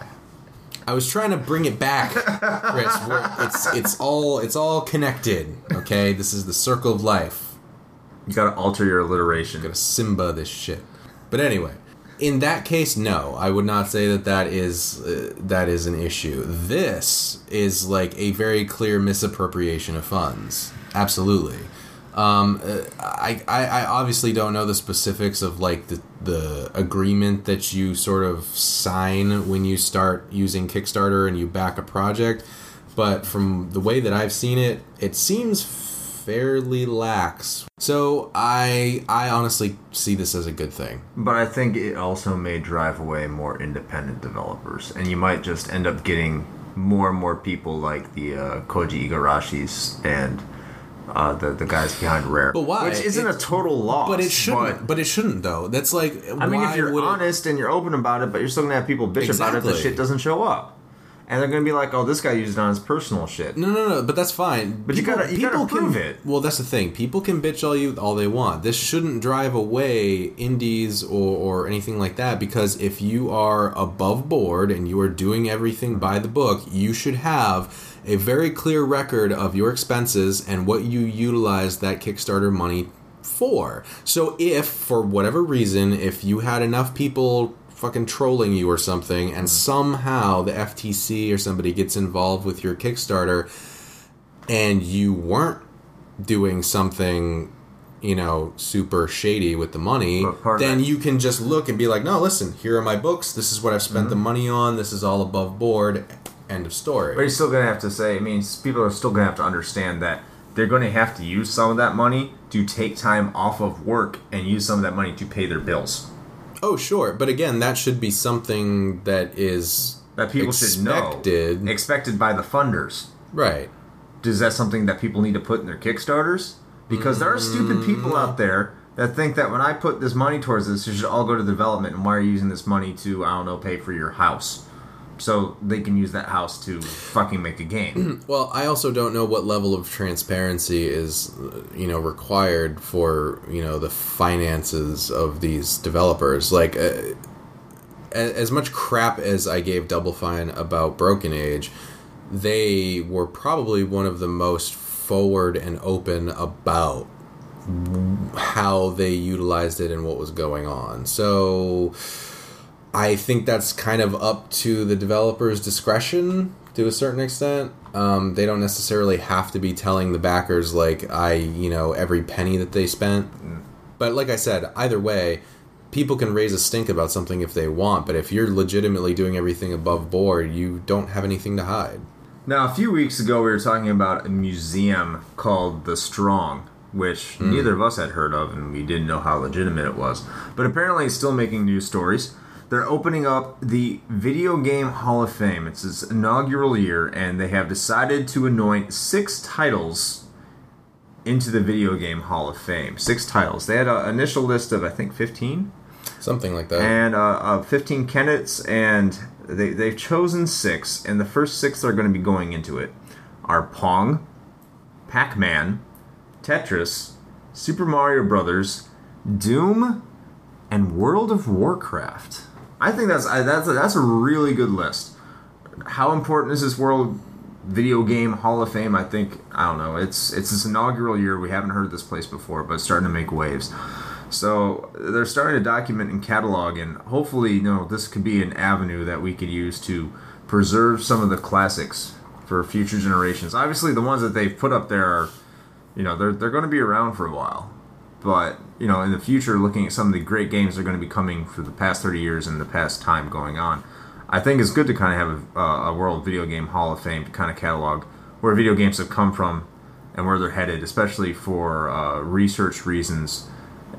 I was trying to bring it back, Chris. It's it's all it's all connected. Okay, this is the circle of life. You gotta alter your alliteration. Gotta Simba this shit. But anyway, in that case, no, I would not say that that is uh, that is an issue. This is like a very clear misappropriation of funds. Absolutely. Um, uh, I, I, I obviously don't know the specifics of like the, the agreement that you sort of sign when you start using Kickstarter and you back a project, but from the way that I've seen it, it seems fairly lax. So I I honestly see this as a good thing. But I think it also may drive away more independent developers, and you might just end up getting more and more people like the uh, Koji Igarashis and uh, the the guys behind Rare. But why? Which isn't It- a total loss. But it shouldn't. But, it shouldn't though. That's like I mean, if you're would it- honest and you're open about it, but you're still gonna have people bitch about it. The shit doesn't show up. and they're gonna be like, "Oh, this guy used it on his personal shit." No, no, no, but that's fine. But you gotta- you gotta prove it. Well, that's the thing. People can bitch all you all they want. This shouldn't drive away indies or, or anything like that because if you are above board and you are doing everything by the book, you should have a very clear record of your expenses and what you utilize that Kickstarter money for. So if for whatever reason, if you had enough people fucking trolling you or something and mm-hmm. somehow the FTC or somebody gets involved with your Kickstarter and you weren't doing something you know super shady with the money But part of then you can just look and be like no listen here are my books. This is what i've spent the mm-hmm. money on. This is all above board end of story But you're still gonna have to say. I mean, people are still gonna have to understand that they're gonna have to use some of that money to take time off of work and use some of that money to pay their bills. oh sure but again that should be something that is That people should Expected. know, expected by the funders. right Is that something that people need to put in their Kickstarters? Because there are stupid people out mm. there that think that when I put this money towards this, it should all go to development, and why are you using this money to, I don't know, pay for your house? So they can use that house to fucking make a game. Well, I also don't know what level of transparency is, uh, you know, required for you know the finances of these developers. Like, uh, as much crap as I gave Double Fine about Broken Age, they were probably one of the most forward and open about how they utilized it and what was going on. So I think that's kind of up to the developer's discretion to a certain extent. Um, they don't necessarily have to be telling the backers like I, you know, every penny that they spent. But like I said, either way, people can raise a stink about something if they want. But if you're legitimately doing everything above board, you don't have anything to hide. Now, a few weeks ago, we were talking about a museum called The Strong, which neither of us had heard of, and we didn't know how legitimate it was. But apparently, it's still making news stories. They're opening up the Video Game Hall of Fame. It's its inaugural year, and they have decided to anoint six titles into the Video Game Hall of Fame. Six titles. They had an initial list of, I think, 15? Something like that. and uh, uh, 15 candidates, and they, they've chosen six, and the first six that are going to be going into it are Pong, Pac Man, Tetris, Super Mario Brothers, Doom, and World of Warcraft. I think that's I, that's a, that's a really good list. How important is this World Video Game Hall of Fame? I think I don't know. It's it's this inaugural year. We haven't heard this place before, but it's starting to make waves. So they're starting to document and catalog, and hopefully, you know, this could be an avenue that we could use to preserve some of the classics for future generations. Obviously, the ones that they've put up there are, you know, they're they're going to be around for a while, but you know, in the future, looking at some of the great games that are going to be coming for the past thirty years and the past time going on, I think it's good to kind of have a, a World Video Game Hall of Fame to kind of catalog where video games have come from and where they're headed, especially for uh, research reasons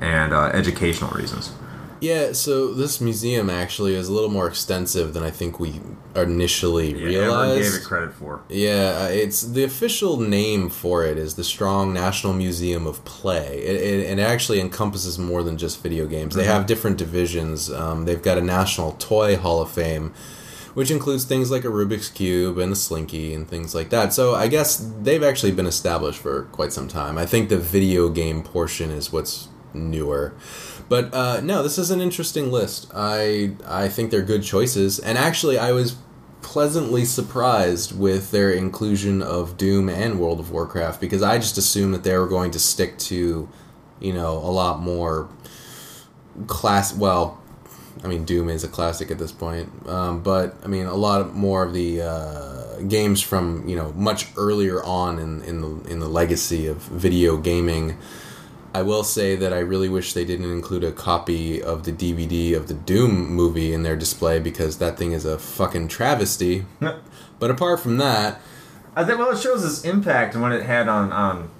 and uh, educational reasons. Yeah, so this museum actually is a little more extensive than I think we initially Never realized. gave it credit for. Yeah, uh, it's the official name for it is the Strong National Museum of Play. It, it, it actually encompasses more than just video games. They have different divisions. Um, they've got a National Toy Hall of Fame, which includes things like a Rubik's Cube and a Slinky and things like that. So I guess they've actually been established for quite some time. I think the video game portion is what's newer. But uh, no, this is an interesting list. I I think they're good choices, and actually, I was pleasantly surprised with their inclusion of Doom and World of Warcraft because I just assumed that they were going to stick to, you know, a lot more class. Well, I mean, Doom is a classic at this point, um, but I mean, a lot more of the uh, games from you know much earlier on in in the in the legacy of video gaming. I will say that I really wish they didn't include a copy of the DVD of the Doom movie in their display because that thing is a fucking travesty. but apart from that, I think well, it shows its impact and what it had on on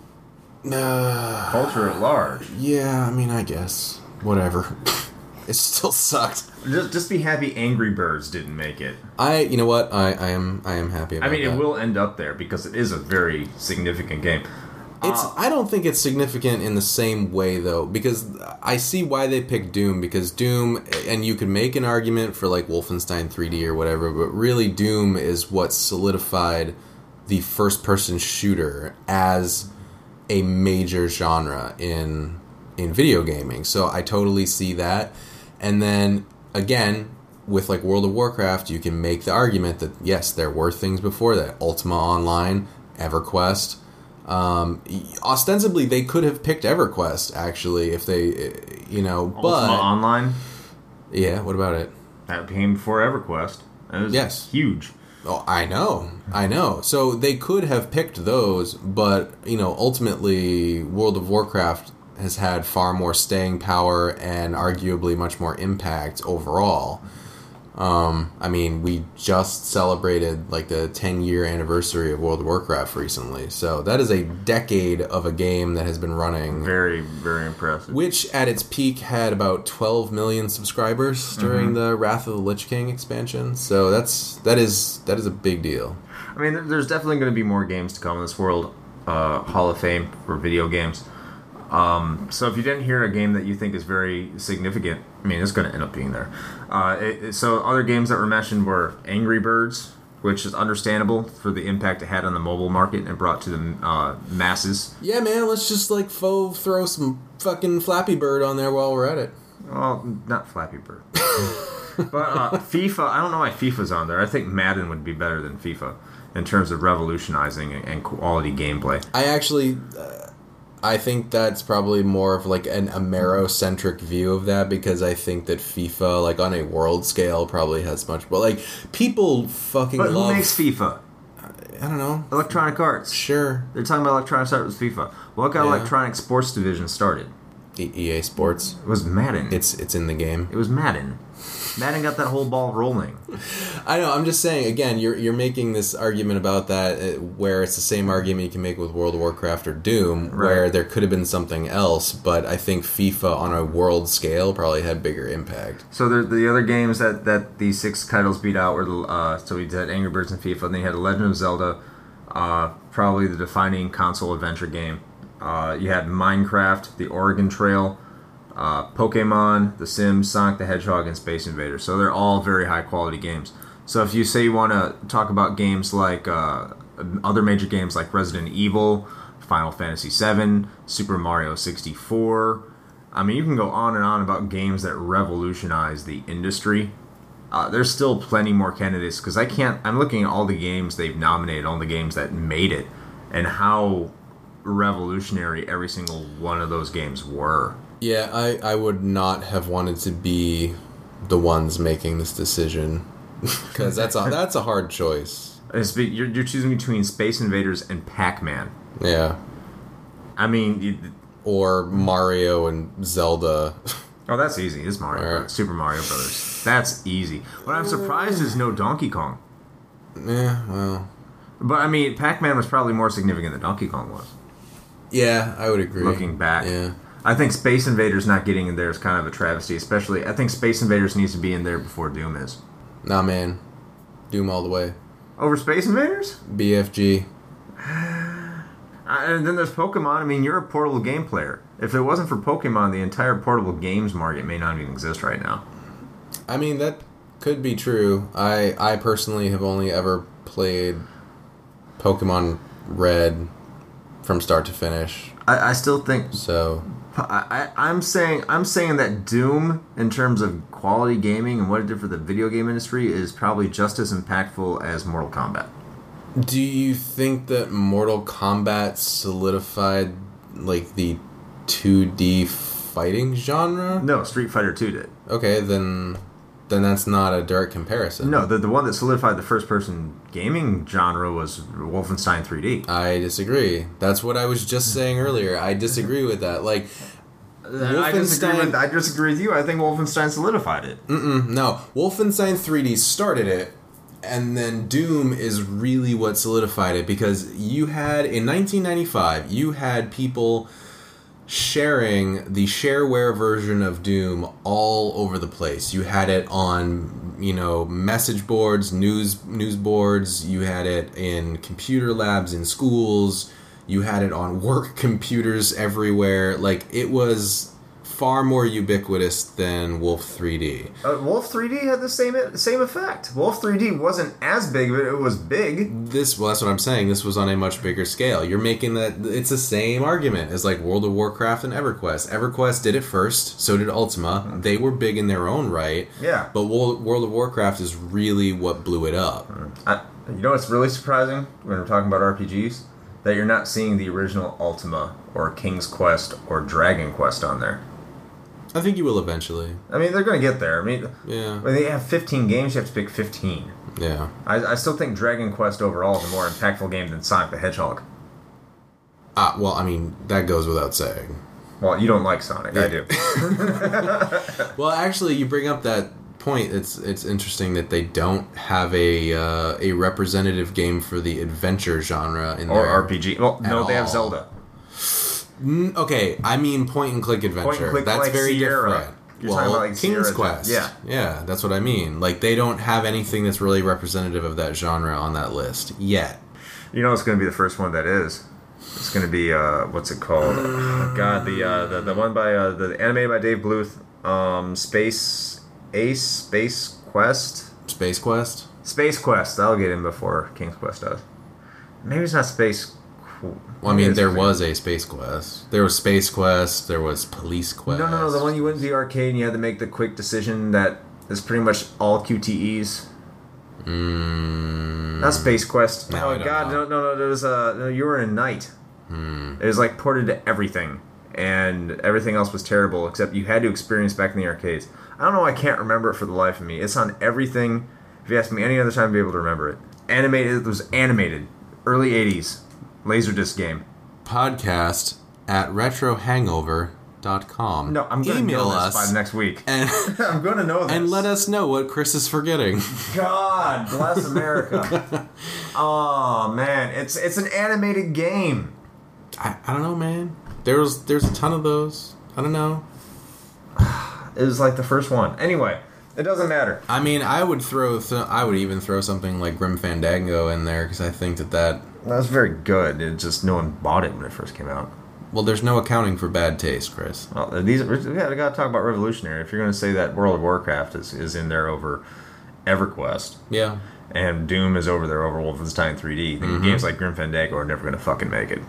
uh, culture at large. yeah, I mean, I guess whatever. it still sucked. Just just be happy Angry Birds didn't make it. I, you know what? I, I am, I am happy. I mean, that. it will end up there because it is a very significant game. It's. Uh, I don't think it's significant in the same way though, because I see why they picked Doom. Because Doom, and you could make an argument for like Wolfenstein 3D or whatever, but really Doom is what solidified the first-person shooter as a major genre in in video gaming. So I totally see that. And then again, with like World of Warcraft, you can make the argument that yes, there were things before that. Ultima Online, EverQuest. Um, ostensibly, they could have picked EverQuest actually if they, you know, Ultima but Online yeah. What about it? that came before EverQuest. It was Yes. huge. Oh, I know, I know. So they could have picked those, but you know, ultimately, World of Warcraft has had far more staying power and arguably much more impact overall. Um, I mean, we just celebrated like the 10 year anniversary of World of Warcraft recently, so that is a decade of a game that has been running. Very, very impressive. Which at its peak had about 12 million subscribers during the Wrath of the Lich King expansion. So that's that is that is a big deal. I mean, there's definitely going to be more games to come in this world. Uh, Hall of Fame for video games. Um, so if you didn't hear a game that you think is very significant, I mean, it's going to end up being there. Uh, it, so other games that were mentioned were Angry Birds, which is understandable for the impact it had on the mobile market and brought to the uh, masses. Yeah, man, let's just like faux throw some fucking Flappy Bird on there while we're at it. Well, not Flappy Bird. but uh, FIFA, I don't know why FIFA's on there. I think Madden would be better than FIFA in terms of revolutionizing and, and quality gameplay. I actually, uh, I think that's probably more of like an Amero-centric view of that because I think that FIFA, like on a world scale, probably has much. But like people fucking But love. who makes FIFA? I don't know. Electronic Arts. Sure, They're talking about Electronic Arts with FIFA. What got Yeah. Electronic Sports Division started? EA Sports. It was Madden. It's it's in the game. it was Madden. Madden got that whole ball rolling. I know. I'm just saying. Again, you're you're making this argument about that, uh, where it's the same argument you can make with World of Warcraft or Doom, where there could have been something else. But I think FIFA on a world scale probably had bigger impact. So the the other games that, that these six titles beat out were the uh, so we did Angry Birds and FIFA. And then you had Legend of Zelda, uh, probably the defining console adventure game. Uh, you had Minecraft, The Oregon Trail, uh, Pokemon, The Sims, Sonic the Hedgehog, and Space Invaders. So they're all very high quality games. So if you say you want to talk about games like uh, other major games like Resident Evil, Final Fantasy VII, Super Mario 64, I mean you can go on and on about games that revolutionized the industry. Uh, there's still plenty more candidates because I can't. I'm looking at all the games they've nominated, all the games that made it, and how revolutionary every single one of those games were. Yeah, I I would not have wanted to be the ones making this decision because that's a that's a hard choice. You're, you're choosing between Space Invaders and Pac-Man. Yeah, I mean, you, or Mario and Zelda. oh, that's easy. It's Mario. Brothers, Super Mario Brothers. That's easy. What I'm surprised is no Donkey Kong. yeah, well, But I mean, Pac-Man was probably more significant than Donkey Kong was. yeah, I would agree. Looking back, yeah. I think Space Invaders not getting in there is kind of a travesty. Especially, I think Space Invaders needs to be in there before Doom is. Nah, man, Doom all the way. Over Space Invaders? BFG. And then there's Pokemon. I mean, you're a portable game player. If it wasn't for Pokemon, the entire portable games market may not even exist right now. I mean that could be true. I I personally have only ever played Pokemon Red from start to finish. I, I still think So I, I'm saying I'm saying that Doom, in terms of quality gaming and what it did for the video game industry, is probably just as impactful as Mortal Kombat. Do you think that Mortal Kombat solidified like the 2D fighting genre? No, Street Fighter 2 did. Okay, then then that's not a direct comparison. No, the, the one that solidified the first person gaming genre was Wolfenstein 3D. I disagree. That's what I was just saying earlier. I disagree with that. Like uh, I disagree, with, I disagree with you. I think Wolfenstein solidified it. Mm-mm, no, Wolfenstein 3D started it, and then Doom is really what solidified it because you had in 1995 you had people sharing the shareware version of Doom all over the place. You had it on you know message boards, news news boards. You had it in computer labs in schools. You had it on work computers everywhere. Like it was far more ubiquitous than Wolf 3D. Uh, Wolf 3D had the same same effect. Wolf 3D wasn't as big, but it was big. This well, that's what I'm saying. This was on a much bigger scale. You're making that. It's the same argument as like World of Warcraft and EverQuest. EverQuest did it first. So did Ultima. They were big in their own right. Yeah. But World, World of Warcraft is really what blew it up. I, you know what's really surprising when we're talking about RPGs? That you're not seeing the original Ultima or King's Quest or Dragon Quest on there. I think you will eventually. I mean, they're going to get there. I mean, Yeah. when they have 15 games, you have to pick 15. Yeah. I, I still think Dragon Quest overall is a more impactful game than Sonic the Hedgehog. Ah, well, I mean that goes without saying. Well, you don't like Sonic, I do. Well, actually, you bring up that point. It's it's interesting that they don't have a uh, a representative game for the adventure genre in Or. RPG. Well, no, they have. Zelda. Mm, okay, I mean point and click adventure. click that's like very Sierra. different. You're well, talking about like King's Sierra, Quest. yeah. yeah, that's what I mean. Like they don't have anything that's really representative of that genre on that list yet. You know, it's going to be the first one that is. It's going to be uh, what's it called? Oh, God, the uh, the the one by uh, the animated by Dave Bluth. Um, Space Ace, Space Quest, Space Quest. Space Quest. I'll get in before King's Quest does. Maybe it's not Space. Qu- Well, I mean, there was a Space Quest. There was Space Quest. There was Police Quest. No, no, no. The one you went to the arcade and you had to make the quick decision that is pretty much all QTEs. Mm, Not Space Quest. No, oh I don't God, know. no, no, no. There was a no, you were in a knight. Hmm. It was like ported to everything, and everything else was terrible except you had to experience back in the arcades. I don't know. I can't remember it for the life of me. It's on everything. If you ask me any other time, I'd be able to remember it. Animated. It was animated. Early '80s laserdisc game. podcast at retrohangover.com. No, I'm gonna email know this us by next week. and I'm gonna know this. and let us know what Chris is forgetting. God bless America. oh man, it's it's an animated game. I, I don't know, man. There's there's a ton of those. I don't know. It was like the first one. Anyway, it doesn't matter. I mean, I would throw th- I would even throw something like Grim Fandango in there because I think that that That's very good. It just no one bought it when it first came out. well, there's no accounting for bad taste, Chris. Well, uh, these we got to talk about revolutionary. If you're going to say that World of Warcraft is, is in there over EverQuest Yeah. and Doom is over there over Wolfenstein 3D, then mm-hmm. games like Grim Fandango are never going to fucking make it.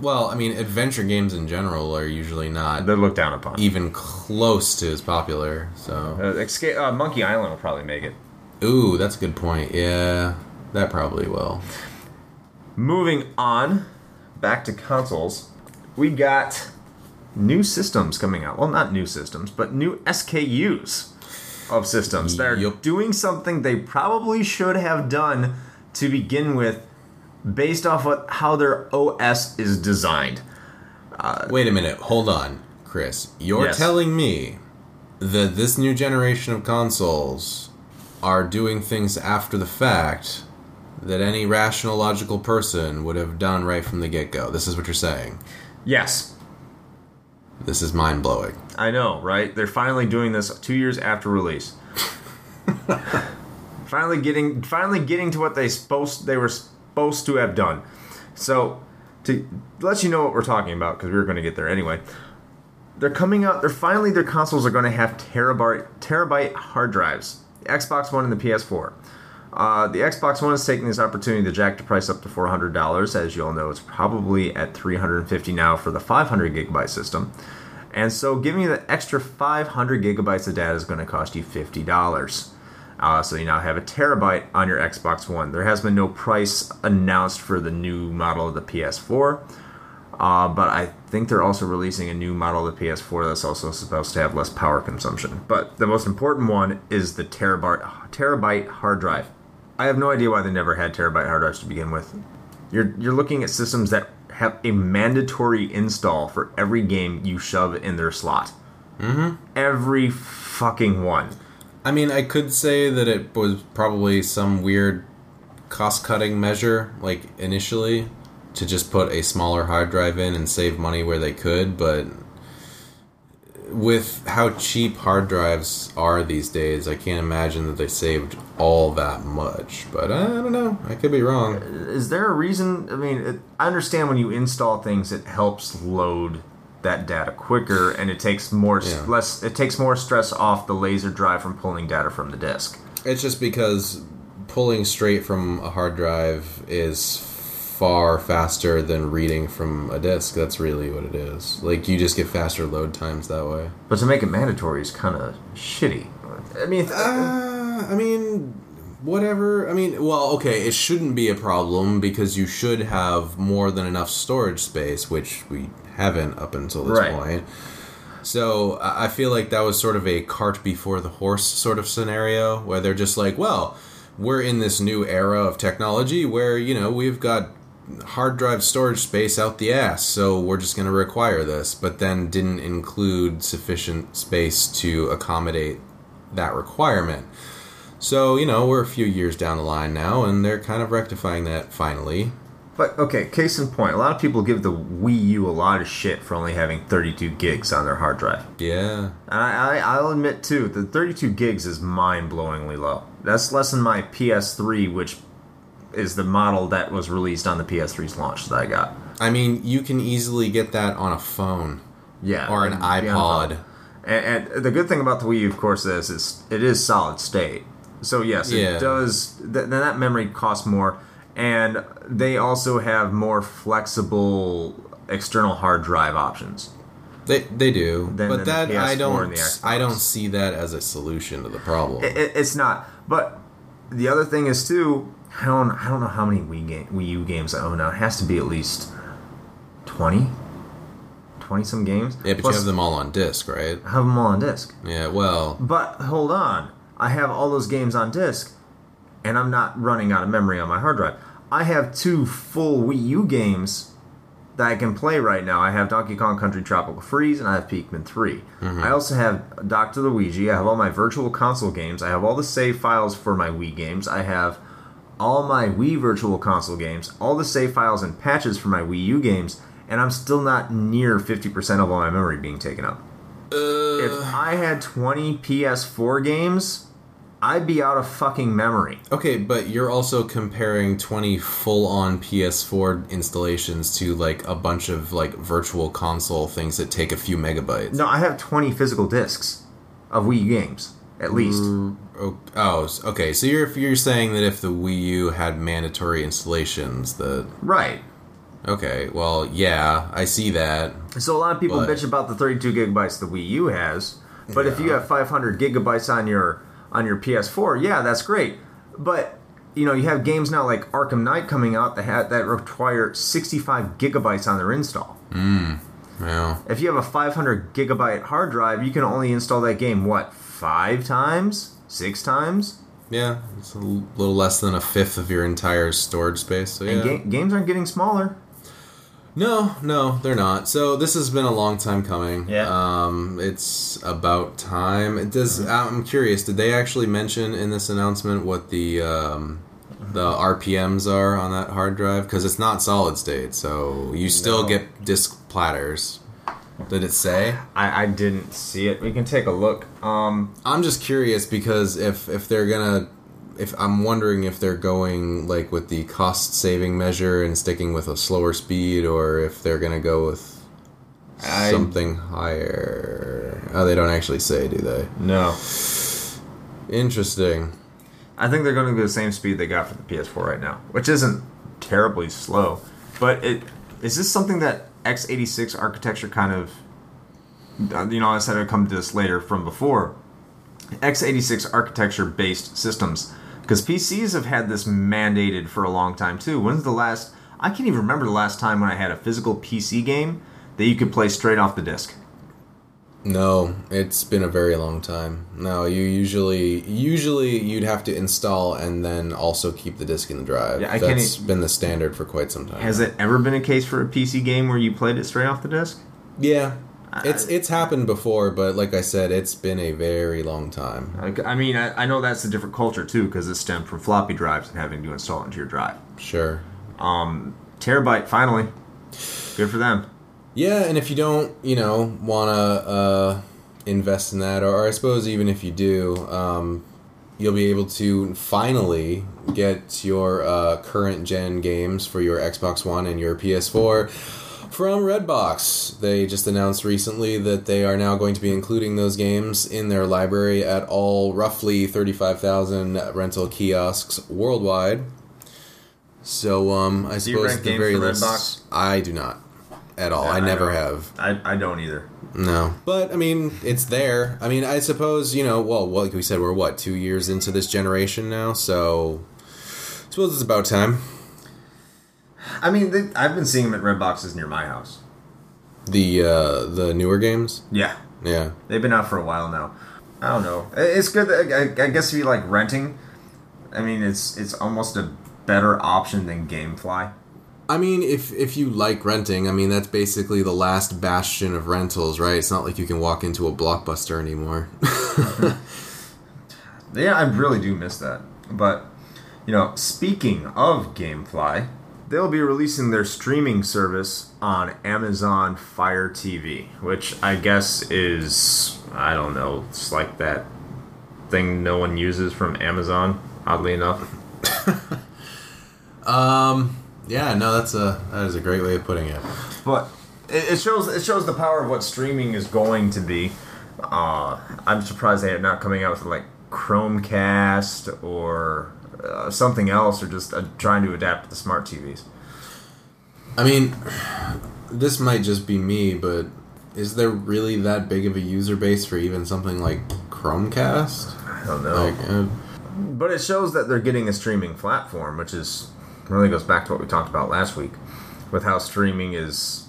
Well, I mean, adventure games in general are usually not They're looked down upon. even close to as popular. So, Uh, Escape, uh, Monkey Island will probably make it. ooh, that's a good point. Yeah, that probably will. Moving on, back to consoles, we got new systems coming out. Well, not new systems, but new SKUs of systems They're Yup. doing something they probably should have done to begin with, based off what how their OS is designed. Uh, Wait a minute. Hold on, Chris. You're Yes. telling me that this new generation of consoles are doing things after the fact that any rational, logical person would have done right from the get go. This is what you're saying. Yes, This is mind blowing. I know, right? They're finally doing this two years after release. finally getting, finally getting to what they supposed they were supposed to have done. So, to let you know what we're talking about, because we were going to get there anyway. They're coming out. They're finally their consoles are going to have terabyte terabyte hard drives. The Xbox One and the PS4. Uh, the Xbox One is taking this opportunity to jack the price up to four hundred dollars. As you all know, it's probably at three hundred and fifty now for the five hundred gigabyte system. And so, giving you the extra 500 gigabytes of data is going to cost you $50. Uh, so, you now have a terabyte on your Xbox One. There has been no price announced for the new model of the PS4, uh, but I think they're also releasing a new model of the PS4 that's also supposed to have less power consumption. But the most important one is the terabyte, terabyte hard drive. I have no idea why they never had terabyte hard drives to begin with. You're, you're looking at systems that have a mandatory install for every game you shove in their slot. Mm-hmm. Every fucking one. I mean, I could say that it was probably some weird cost cutting measure, like initially, to just put a smaller hard drive in and save money where they could, but with how cheap hard drives are these days, I can't imagine that they saved all that much. But I don't know. I could be wrong. Is there a reason? I mean, I understand when you install things, it helps load that data quicker, and it takes more Yeah. less. It takes more stress off the laser drive from pulling data from the disk. It's just because pulling straight from a hard drive is far faster than reading from a disk. That's really what it is. Like you just get faster load times that way. But to make it mandatory is kind of shitty. I mean, th- Uh, I mean, whatever. I mean, well, okay, it shouldn't be a problem because you should have more than enough storage space, which we haven't up until this Right. point. So I I feel like that was sort of a cart before the horse sort of scenario where they're just like, well, we're in this new era of technology where, you know, we've got hard drive storage space out the ass, so we're just going to require this, but then didn't include sufficient space to accommodate that requirement. So, you know, we're a few years down the line now, and they're kind of rectifying that finally. But okay. Case in point, a lot of people give the Wii U a lot of shit for only having 32 gigs on their hard drive. Yeah. I, I, I'll admit too, the 32 gigs is mind-blowingly low. That's less than my PS3, which is the model that was released on the PS3's launch that I got. I mean, you can easily get that on a phone Yeah, or an iPod. And, and the good thing about the Wii U, of course, is, is it is solid state. So yes, Yeah. it does. Th- then that memory costs more, and they also have more flexible external hard drive options. They they do, Than- but than that I don't and the Xbox. I don't see that as a solution to the problem. It, it, it's not. But the other thing is too. I don't. I don't know how many Wii game, Wii U games I own now. It has to be at least 20? 20 some games. yeah, but Plus, you have them all on disc, right? I have them all on disc. Yeah. Well, But hold on, I have all those games on disc, and I'm not running out of memory on my hard drive. I have two full Wii U games that I can play right now. I have Donkey Kong Country Tropical Freeze, and I have Pikmin 3. I also have Dr. Luigi. I have all my Virtual Console games. I have all the save files for my Wii games. I have all my Wii Virtual Console games, all the save files and patches for my Wii U games, and I'm still not near 50% of all my memory being taken up. If uh, I had 20 PS4 games, I'd be out of fucking memory. okay, but you're also comparing 20 full-on PS4 installations to like a bunch of like virtual console things that take a few megabytes. No, I have 20 physical discs of Wii games, at least. Mm, oh, oh, okay. So you're you're saying that if the Wii U had mandatory installations, that Right. okay, well, yeah, I see that. So a lot of people But- bitch about the 32 gigabytes the Wii U has, but if you have 500 gigabytes on your on your PS4, yeah, that's great. But you know, you have games now like Arkham Knight coming out that ha- that require 65 gigabytes on their install. Mm, well, If you have a 500 gigabyte hard drive, you can only install that game what five times, six times, yeah, it's a little less than a fifth of your entire storage space. So yeah. and ga- games aren't getting smaller. No, no, they're not. So this has been a long time coming. Yeah. Um, it's about time. It does. I'm curious. Did they actually mention in this announcement what the um, the RPMs are on that hard drive? Because it's not solid state, so you still No. get disk platters. Did it say? I, I didn't see it. We can take a look. Um, I'm just curious because if if they're gonna if I'm wondering if they're going like with the cost saving measure and sticking with a slower speed or if they're gonna go with I- something higher. Oh, they don't actually say, do they? no, Interesting. I think they're going to go the same speed they got for the PS4 right now, which isn't terribly slow. But it is this something that x86 architecture kind of, you know, I said I'd come to this later from before. x86 architecture based systems, because PCs have had this mandated for a long time too. When's the last? I can't even remember the last time when I had a physical PC game that you could play straight off the disc. No, it's been a very long time. No, you usually usually you'd have to install and then also keep the disk in the drive. Yeah, I can't e- been the standard for quite some time. Has it ever been a case for a PC game where you played it straight off the disc? Yeah. It's it's happened before, but like I said, it's been a very long time. Like, I mean, I, I know that's a different culture too, because it stemmed from floppy drives and having to install it into your drive. Sure. Terabyte, finally. Good for them. Yeah, and if you don't, you know, wanna uh invest in that, or, I suppose even if you do, um, you'll be able to finally get your uh, current gen games for your Xbox One and your PS4 from Redbox. They just announced recently that they are now going to be including those games in their library at all roughly 35,000 rental kiosks worldwide. So, um, I you suppose rent at the games very from least, Redbox? I do not at all. Yeah, I I never don't. have. I, I don't either. No, but I mean, it's there. I mean, I suppose you know. Well, like we said, we're what two years into this generation now, so I suppose it's about time. I mean, they, I've been seeing them at red boxes near my house. The uh the newer games, Yeah, yeah. they've been out for a while now. I don't know. It's good. That, I, I guess if you like renting, I mean, it's it's almost a better option than GameFly. I mean, if if you like renting, I mean that's basically the last bastion of rentals, right? It's not like you can walk into a blockbuster anymore. Yeah, I really do miss that. But you know, speaking of GameFly, they'll be releasing their streaming service on Amazon Fire TV, which I guess is I don't know, it's like that thing no one uses from Amazon. Oddly enough. um, yeah, no, that's a that is a great way of putting it. but it, it shows it shows the power of what streaming is going to be. Uh, I'm surprised they are not coming out with like Chromecast or uh, something else, or just uh, trying to adapt to the smart TVs. I mean, this might just be me, but is there really that big of a user base for even something like Chromecast? I don't know, Like, uh, but it shows that they're getting a streaming platform, which is really goes back to what we talked about last week, with how streaming is.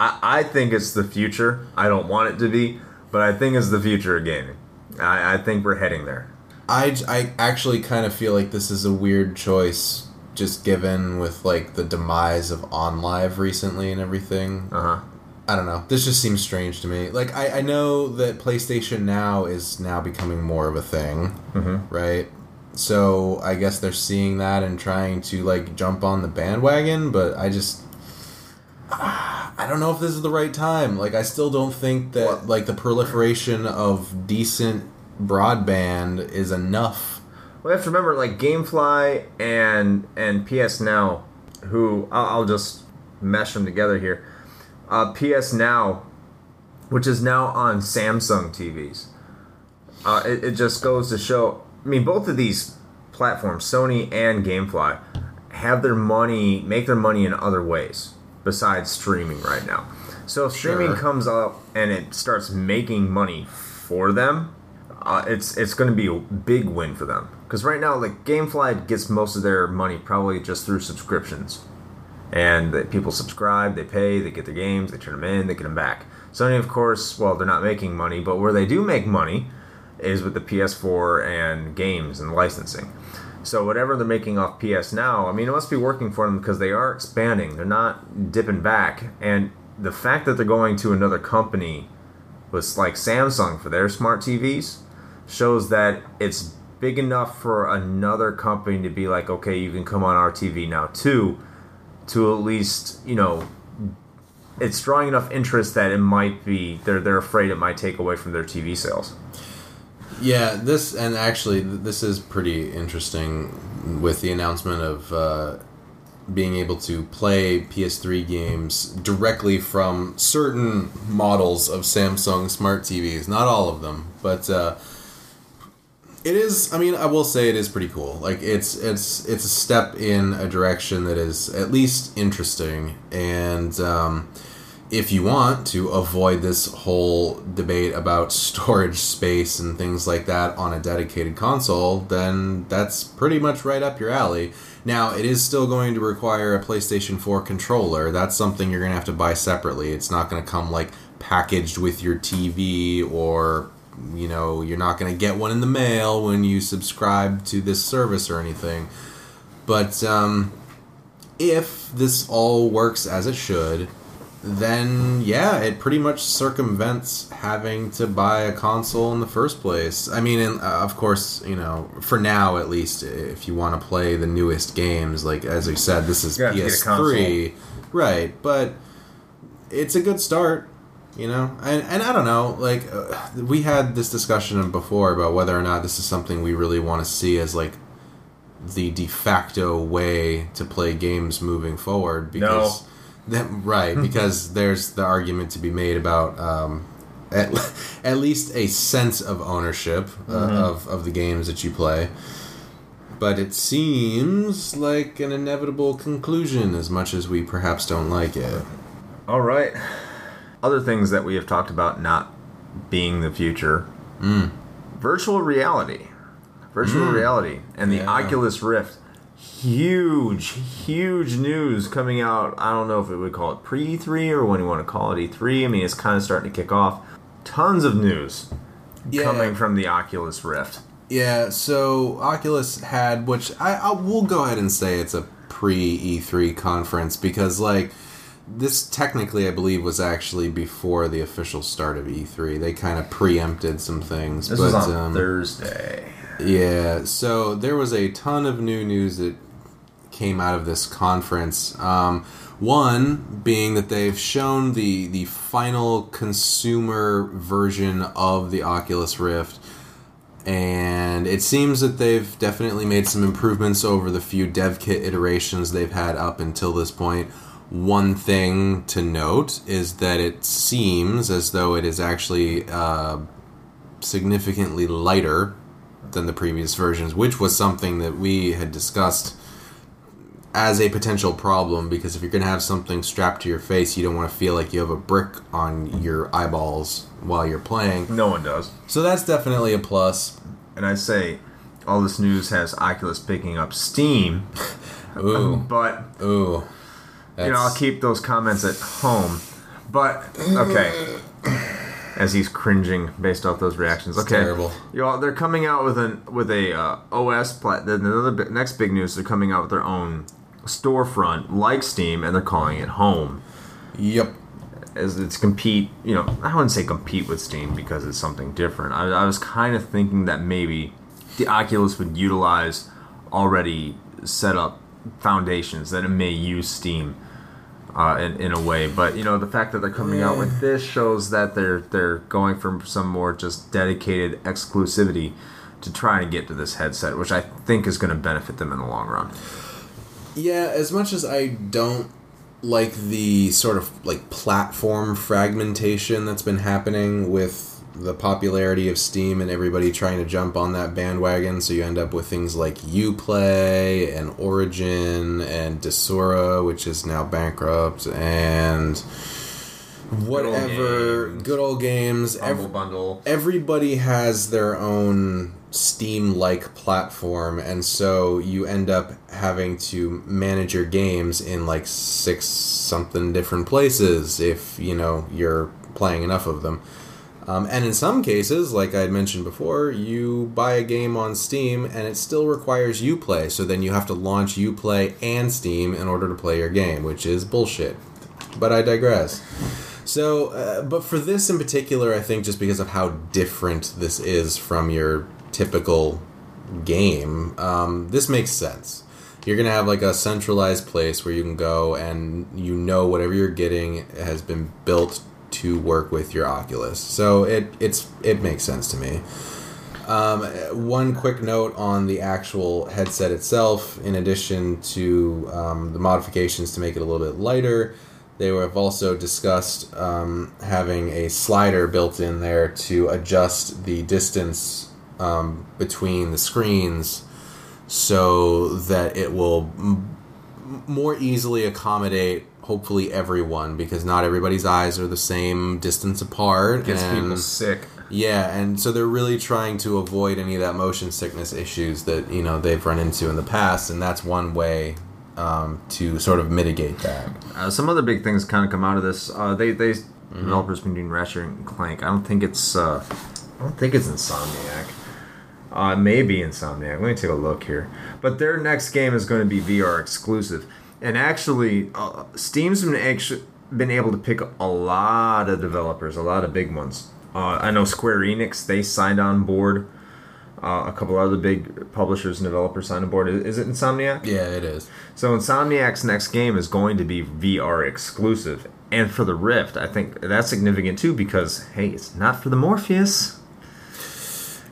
I, I think it's the future. I don't want it to be, but I think it's the future of gaming. I, I think we're heading there. I, I actually kind of feel like this is a weird choice, just given with like the demise of OnLive recently and everything. Uh huh. I don't know. This just seems strange to me. Like I, I know that PlayStation Now is now becoming more of a thing, Mhm. right? So I guess they're seeing that and trying to like jump on the bandwagon, but I just I don't know if this is the right time. Like I still don't think that What? like the proliferation of decent broadband is enough. Well, you have to remember, like GameFly and and PS Now, who I'll, I'll just mesh them together here. Uh, PS Now, which is now on Samsung TVs, uh, it, it just goes to show. I mean, both of these platforms, Sony and GameFly, have their money make their money in other ways besides streaming right now. So if streaming Sure. comes up and it starts making money for them, uh, it's it's going to be a big win for them. Because right now, like GameFly gets most of their money probably just through subscriptions, and people subscribe, they pay, they get their games, they turn them in, they get them back. Sony, of course, well, they're not making money, but where they do make money is with the PS4 and games and licensing. So whatever they're making off PS now, I mean, it must be working for them because they are expanding. They're not dipping back, and the fact that they're going to another company was like Samsung for their smart TVs shows that it's big enough for another company to be like, okay, you can come on our TV now too, to at least you know, it's drawing enough interest that it might be they're they're afraid it might take away from their TV sales. Yeah, this and actually this is pretty interesting with the announcement of uh, being able to play PS3 games directly from certain models of Samsung smart TVs. Not all of them, but uh, it is. I mean, I will say it is pretty cool. Like it's it's it's a step in a direction that is at least interesting and. Um, if you want to avoid this whole debate about storage space and things like that on a dedicated console, then that's pretty much right up your alley. Now, it is still going to require a PlayStation 4 controller. That's something you're going to have to buy separately. It's not going to come like packaged with your TV or you know, you're not going to get one in the mail when you subscribe to this service or anything. But um if this all works as it should, then yeah, it pretty much circumvents having to buy a console in the first place. I mean, and, uh, of course, you know, for now at least, if you want to play the newest games, like as we said, this is You have to get a PS3, right? But it's a good start. You know, and and I don't know. Like uh, we had this discussion before about whether or not this is something we really want to see as like the de facto way to play games moving forward. Because that right because there's the argument to be made about um, at, at least a sense of ownership uh, of of the games that you play. But it seems like an inevitable conclusion, as much as we perhaps don't like it. All right. Other things that we have talked about not being the future. Mm. Virtual reality. Virtual reality and the Yeah. Oculus Rift. Huge, huge news coming out. I don't know if it would call it pre E3 or when you want to call it E3. I mean, it's kind of starting to kick off. Tons of news Yeah. coming from the Oculus Rift. Yeah, so Oculus had, which I, I will go ahead and say it's a pre E3 conference because, like, this technically, I believe, was actually before the official start of E3. They kind of preempted some things. This but, was on um, Thursday. Yeah, so there was a ton of new news that came out of this conference. Um, one being that they've shown the the final consumer version of the Oculus Rift, and it seems that they've definitely made some improvements over the few dev kit iterations they've had up until this point. One thing to note is that it seems as though it is actually uh, significantly lighter than the previous versions, which was something that we had discussed as a potential problem because if you're going to have something strapped to your face, you don't want to feel like you have a brick on your eyeballs while you're playing. No one does. So that's definitely a plus. And I say, all this news has Oculus picking up steam, Ooh, but ooh. You know, I'll keep those comments at home. But okay, as he's cringing based off those reactions. Okay, terrible. You know, they're coming out with an with a uh, OS plat. Then another bi- next big news. They're coming out with their own storefront like Steam, and they're calling it Home. Yep. As it's compete, you know, I wouldn't say compete with Steam because it's something different. I, I was kind of thinking that maybe the Oculus would utilize already set up foundations that it may use Steam uh, in, in a way. But you know, the fact that they're coming out with this shows that they're they're going for some more just dedicated exclusivity to try and get to this headset, which I think is going to benefit them in the long run. Yeah, as much as I don't like the sort of like platform fragmentation that's been happening with the popularity of Steam and everybody trying to jump on that bandwagon, so you end up with things like Uplay and Origin and Desura, which is now bankrupt, and whatever Games. good old games. Humble Ev- bundle. everybody has their own Steam like platform, and so you end up having to manage your games in like six something different places if you know you're playing enough of them. Um, and in some cases, like I had mentioned before, you buy a game on Steam and it still requires Uplay, so then you have to launch Uplay and Steam in order to play your game, which is bullshit. But I digress. So, uh, but for this in particular, I think just because of how different this is from your typical game, um, this makes sense. You're gonna have like a centralized place where you can go and you know whatever you're getting has been built to work with your Oculus. So it it's it makes sense to me. Um, one quick note on the actual headset itself. In addition to um, the modifications to make it a little bit lighter, they have also discussed um, having a slider built in there to adjust the distance um, between the screens so that it will m- more easily accommodate hopefully everyone because not everybody's eyes are the same distance apart Gets and people sick. yeah, and so they're really trying to avoid any of that motion sickness issues that you know they've run into in the past, and that's one way um, to sort of mitigate that. Uh, some other big things kind of come out of this. Uh, they they developers been doing Ratchet and Clank. I don't think it's uh, I don't think it's Insomniac. Uh, maybe Insomniac. Let me take a look here. But their next game is going to be VR exclusive, and actually, uh, Steam's been actually been able to pick a lot of developers, a lot of big ones. Uh, I know Square Enix they signed on board. Uh, a couple other big publishers and developers signed on board. Is, is it Insomniac? Yeah, it is. So Insomniac's next game is going to be VR exclusive, and for the Rift, I think that's significant too because hey, it's not for the Morpheus.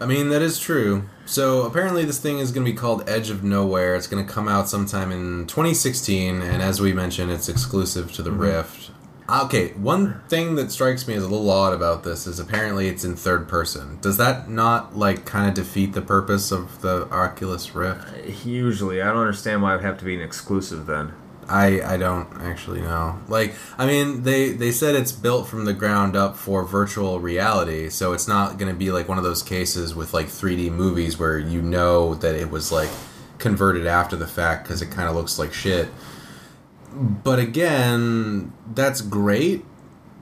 I mean, that is true. So apparently, this thing is going to be called Edge of Nowhere. It's going to come out sometime in 2016, and as we mentioned, it's exclusive to the mm-hmm. Rift. Ah, okay, one thing that strikes me as a little odd about this is apparently it's in third person. Does that not like kind of defeat the purpose of the Oculus Rift? Uh, usually, I don't understand why it would have to be an exclusive then. I I don't actually know. Like, I mean, they they said it's built from the ground up for virtual reality, so it's not going to be like one of those cases with like 3D movies where you know that it was like converted after the fact because it kind of looks like shit. But again, that's great.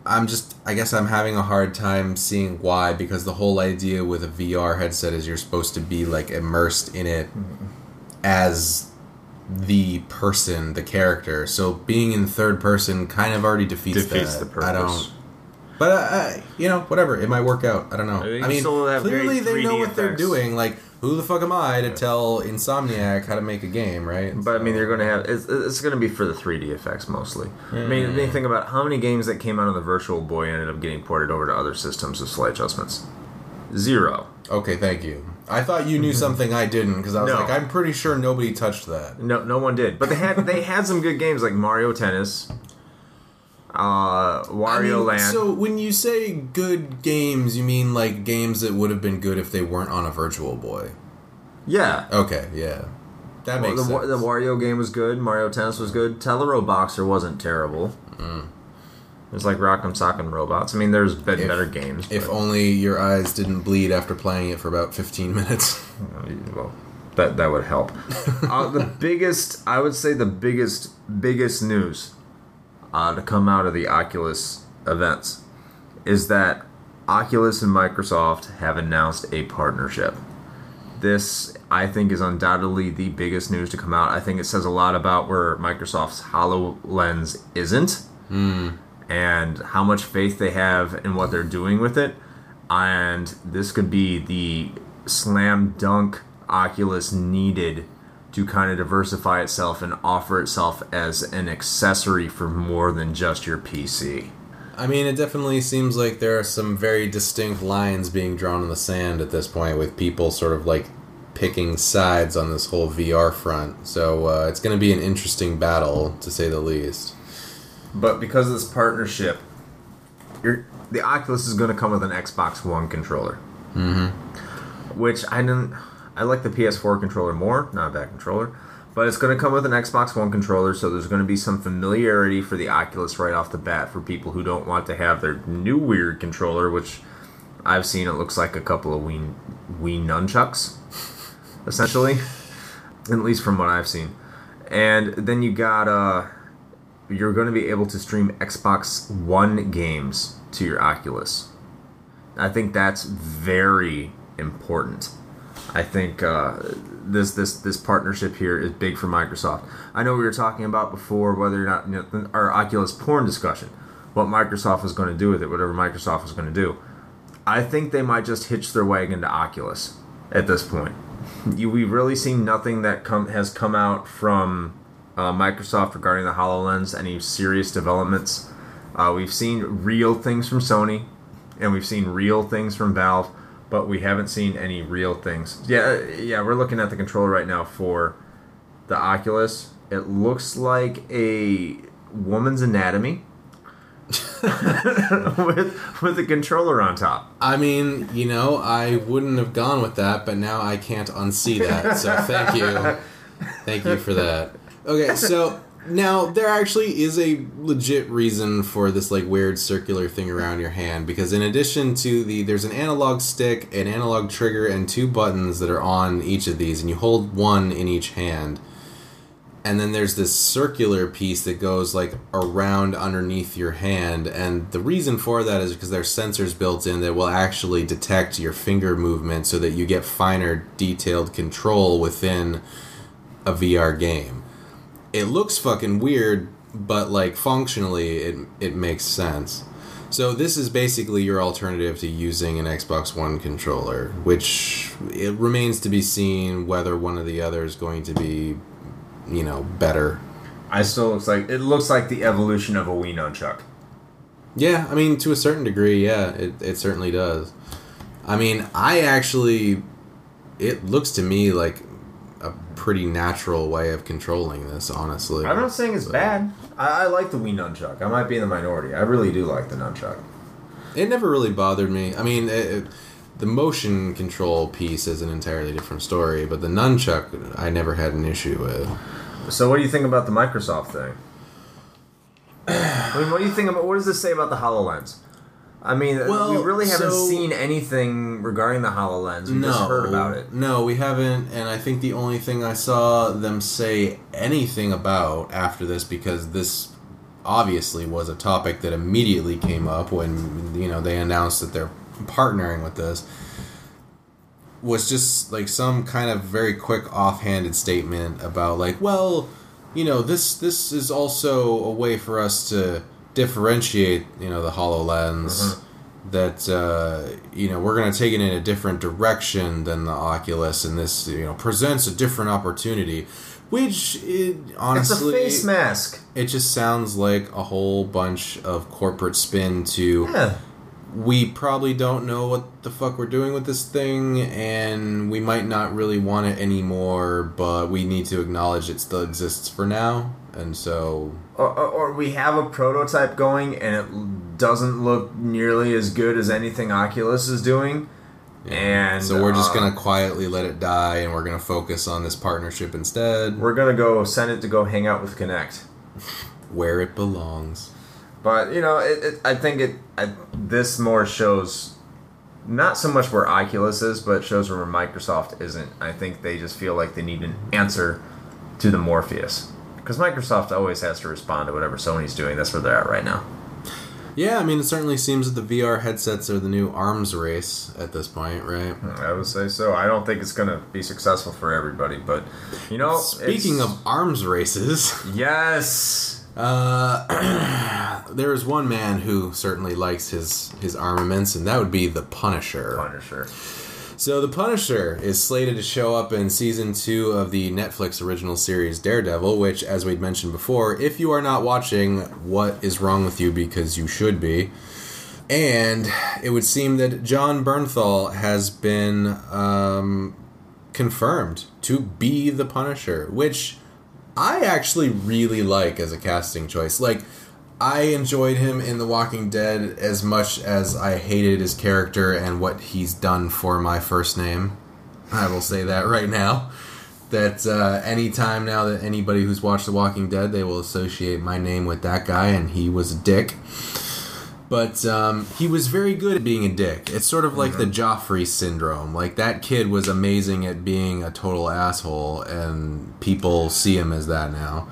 I'm just I guess I'm having a hard time seeing why because the whole idea with a VR headset is you're supposed to be like immersed in it mm-hmm. as the person, the character. So being in third person kind of already defeats, Defeats that. the purpose. I don't. But uh, uh, you know, whatever. It might work out. I don't know. You I mean, still have very clearly they know 3D what they're doing. Like, who the fuck am I to tell Insomniac how to make a game, right? But I mean, they're going to have it's, it's going to be for the 3D effects mostly. I mean, I mean, think about how many games that came out of the Virtual Boy ended up getting ported over to other systems with slight adjustments. Zero. Okay, thank you. I thought you knew something I didn't because I was No. like, I'm pretty sure nobody touched that. No, no one did. But they had they had some good games like Mario Tennis, uh, Wario I mean, Land. So when you say good games, you mean like games that would have been good if they weren't on a Virtual Boy? yeah, Okay, yeah, that Well, makes the, Wa- sense. the Wario game was good. Mario Tennis was good. Teleroboxer wasn't terrible. It was like Rock'em Sock'em Robots. I mean, there's been If- better games. if but- only your eyes didn't bleed after playing it for about 15 minutes. well, that that would help. uh, the biggest, I would say, the biggest biggest news uh, to come out of the Oculus events is that Oculus and Microsoft have announced a partnership. This, I think, is undoubtedly the biggest news to come out. I think it says a lot about where Microsoft's HoloLens isn't and how much faith they have in what they're doing with it. And this could be the slam dunk Oculus needed to kind of diversify itself and offer itself as an accessory for more than just your PC. I mean, it definitely seems like there are some very distinct lines being drawn in the sand at this point, with people sort of like picking sides on this whole VR front. So uh, it's going to be an interesting battle, to say the least. But because of this partnership, you're, the Oculus is going to come with an Xbox One controller. Mm-hmm. Which I didn't. I like the PS4 controller more, not a bad controller. But it's going to come with an Xbox One controller, so there's going to be some familiarity for the Oculus right off the bat for people who don't want to have their new weird controller, which I've seen it looks like a couple of Wii, Wii nunchucks, essentially. At least from what I've seen. And then you got uh you're going to be able to stream Xbox One games to your Oculus. I think that's very important. I think uh, this this this partnership here is big for Microsoft. I know we were talking about before whether or not you know, our Oculus porn discussion, what Microsoft was going to do with it, whatever Microsoft was going to do. I think they might just hitch their wagon to Oculus at this point. You, we've really seen nothing that come has come out from uh, Microsoft regarding the Hololens. Any serious developments? Uh, we've seen real things from Sony, and we've seen real things from Valve, but we haven't seen any real things. Yeah, uh, yeah, we're looking at the controller right now for the Oculus. It looks like a woman's anatomy with with a controller on top. I mean, you know, I wouldn't have gone with that, but now I can't unsee that. So thank you. Thank you for that. Okay, so now there actually is a legit reason for this like weird circular thing around your hand because in addition to the there's an analog stick, an analog trigger and two buttons that are on each of these and you hold one in each hand. And then there's this circular piece that goes like around underneath your hand and the reason for that is because there's sensors built in that will actually detect your finger movement so that you get finer detailed control within a VR game. It looks fucking weird, but like functionally it it makes sense. So this is basically your alternative to using an Xbox One controller, which it remains to be seen whether one or the other is going to be, you know, better. I still looks like it looks like the evolution of a Wii nunchuck. Yeah, I mean, to a certain degree, yeah, it, it certainly does. I mean, I actually, it looks to me like pretty natural way of controlling this, honestly. I'm not saying it's So- bad. I, I like the Wii nunchuck. I might be in the minority. I really do like the nunchuck. It never really bothered me. I mean, it, it- the motion control piece is an entirely different story, but the nunchuck, I never had an issue with. So, what do you think about the Microsoft thing? I mean, what do you think about what does this say about the Hololens? I mean, Well, we really haven't so- seen anything regarding the Hololens. We just heard about it. No, we haven't, and I think the only thing I saw them say anything about after this, because this obviously was a topic that immediately came up when you know they announced that they're partnering with this, was just like some kind of very quick offhanded statement about like, well, you know, this this is also a way for us to differentiate, you know, the Hololens. That uh, you know we're going to take it in a different direction than the Oculus, and this you know presents a different opportunity, which it, It's honestly a face mask. it just sounds like a whole bunch of corporate spin to Yeah. we probably don't know what the fuck we're doing with this thing and we might not really want it anymore but we need to acknowledge it still exists for now and so Or, or, we have a prototype going and it doesn't look nearly as good as anything Oculus is doing. And so we're just uh, gonna quietly let it die and we're gonna focus on this partnership instead we're gonna go send it to go hang out with Kinect. where it belongs But you know, it, it, I think it I, this more shows not so much where Oculus is, but shows where Microsoft isn't. I think they just feel like they need an answer to the Morpheus because Microsoft always has to respond to whatever Sony's doing. That's where they're at right now. yeah i mean it certainly seems that the vr headsets are the new arms race at this point right I would say so. I don't think it's gonna be successful for everybody, but you know, speaking of arms races yes, Uh, there is one man who certainly likes his his armaments, and that would be the Punisher. Punisher. So the Punisher is slated to show up in season two of the Netflix original series Daredevil, which, as we'd mentioned before, if you are not watching, what is wrong with you? Because you should be. And it would seem that Jon Bernthal has been um, confirmed to be the Punisher, which I actually really like as a casting choice. Like, I enjoyed him in The Walking Dead as much as I hated his character and what he's done for my first name. I will say that right now. That uh, anytime now that anybody who's watched The Walking Dead, they will associate my name with that guy, and he was a dick. But um, he was very good at being a dick. It's sort of like the Joffrey syndrome. Like that kid was amazing at being a total asshole, and people see him as that now.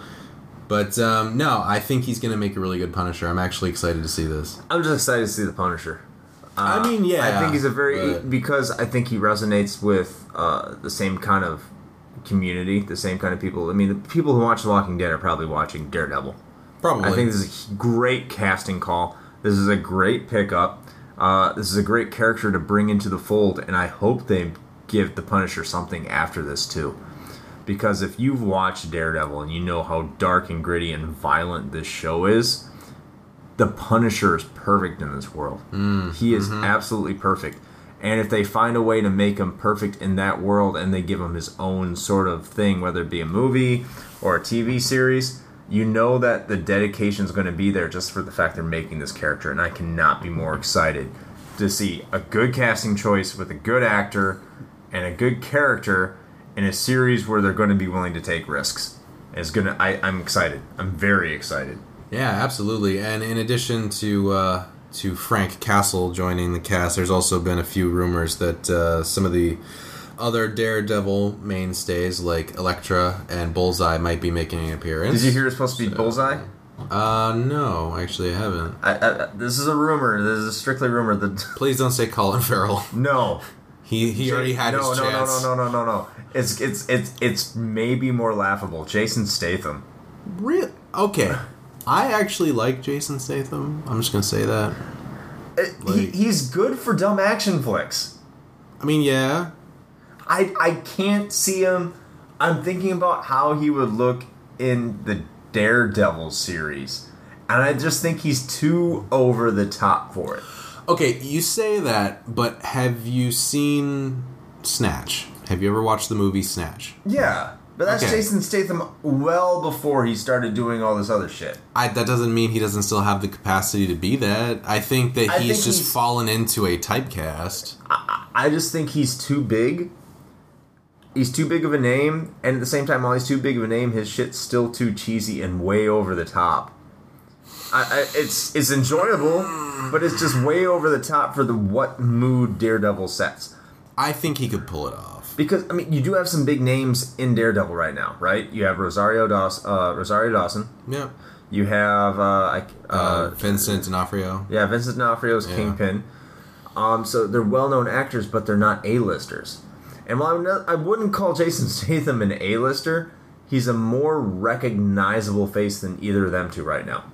But um, no, I think he's going to make a really good Punisher. I'm actually excited to see this. I'm just excited to see the Punisher. Uh, I mean, yeah, I think he's a very but- because I think he resonates with uh, the same kind of community, the same kind of people. I mean, the people who watch The Walking Dead are probably watching Daredevil. Probably. I think this is a great casting call. This is a great pickup. Uh, this is a great character to bring into the fold, and I hope they give the Punisher something after this too. Because if you've watched Daredevil and you know how dark and gritty and violent this show is, the Punisher is perfect in this world. Mm, he is mm-hmm. absolutely perfect. And if they find a way to make him perfect in that world and they give him his own sort of thing, whether it be a movie or a TV series, you know that the dedication is going to be there just for the fact they're making this character. And I cannot be more excited to see a good casting choice with a good actor and a good character in a series where they're going to be willing to take risks. It's gonna. I, I'm excited. I'm very excited. Yeah, absolutely. And in addition to uh, to Frank Castle joining the cast, there's also been a few rumors that uh, some of the other Daredevil mainstays like Elektra and Bullseye might be making an appearance. Did you hear it's supposed to be Bullseye? Uh, no, actually, I haven't. I, I, this is a rumor. This is a strictly rumor. That Please don't say Colin Farrell. no, He he already had no, his no, chance. no, no, no, no, no, no. It's it's it's it's maybe more laughable. Jason Statham. Real okay. I actually like Jason Statham. I'm just gonna say that. It- Uh, he, he's good for dumb action flicks. I mean, yeah, I I can't see him. I'm thinking about how he would look in the Daredevil series, and I just think he's too over the top for it. Okay, you say that, but have you seen Snatch? Have you ever watched the movie Snatch? Yeah, but that's Okay. Jason Statham well before he started doing all this other shit. I, that doesn't mean he doesn't still have the capacity to be that. I think that I he's think just he's- fallen into a typecast. I just think he's too big. He's too big of a name, and at the same time, while he's too big of a name, his shit's still too cheesy and way over the top. I, I, it's it's enjoyable, but it's just way over the top for the what mood Daredevil sets. I think he could pull it off. Because I mean, you do have some big names in Daredevil right now, right? You have Rosario Dawson. Uh, Rosario Dawson. Yeah. You have uh, I- Uh, uh, Vincent D'Onofrio. yeah, Vincent D'Onofrio's Yeah. Kingpin. Um, so they're well-known actors, but they're not A-listers. And while I'm not, I wouldn't call Jason Statham an A-lister, he's a more recognizable face than either of them two right now.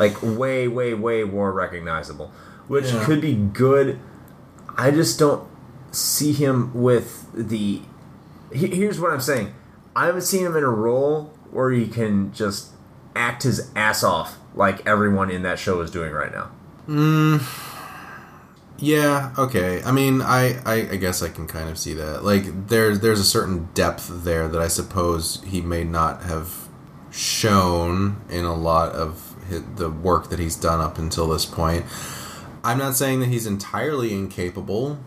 Like way, way, way more recognizable, which Yeah. could be good. I just don't see him with the. he- Here's what I'm saying: I haven't seen him in a role where he can just act his ass off like everyone in that show is doing right now. Mm, yeah, okay. I mean, I, I, I guess I can kind of see that. Like, there's there's a certain depth there that I suppose he may not have shown in a lot of the work that he's done up until this point. I'm not saying that he's entirely incapable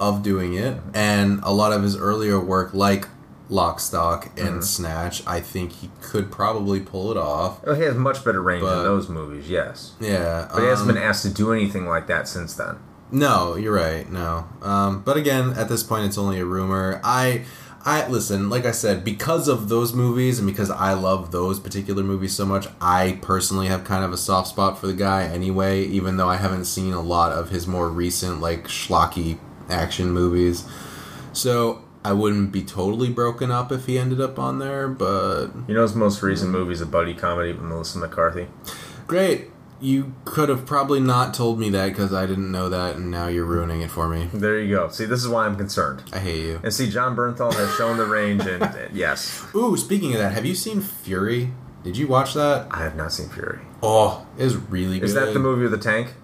of doing it, and a lot of his earlier work, like Lock, Stock, and Snatch, I think he could probably pull it off. Oh, he has much better range But- in those movies, yes. Yeah, But he hasn't um, been asked to do anything like that since then. No, you're right. No, um, but again, at this point, it's only a rumor. I, I listen. Like I said, because of those movies and because I love those particular movies so much, I personally have kind of a soft spot for the guy anyway. Even though I haven't seen a lot of his more recent like schlocky action movies, so I wouldn't be totally broken up if he ended up on there. But You know his most recent movie is a buddy comedy with Melissa McCarthy. great. You could have probably not told me that because I didn't know that, and now you're ruining it for me. There you go. See, this is why I'm concerned. I hate you. And see, Jon Bernthal has shown the range, and, and yes, Ooh, speaking of that, have you seen Fury? Did you watch that? I have not seen Fury. Oh, it was really good. Is that the movie with the tank?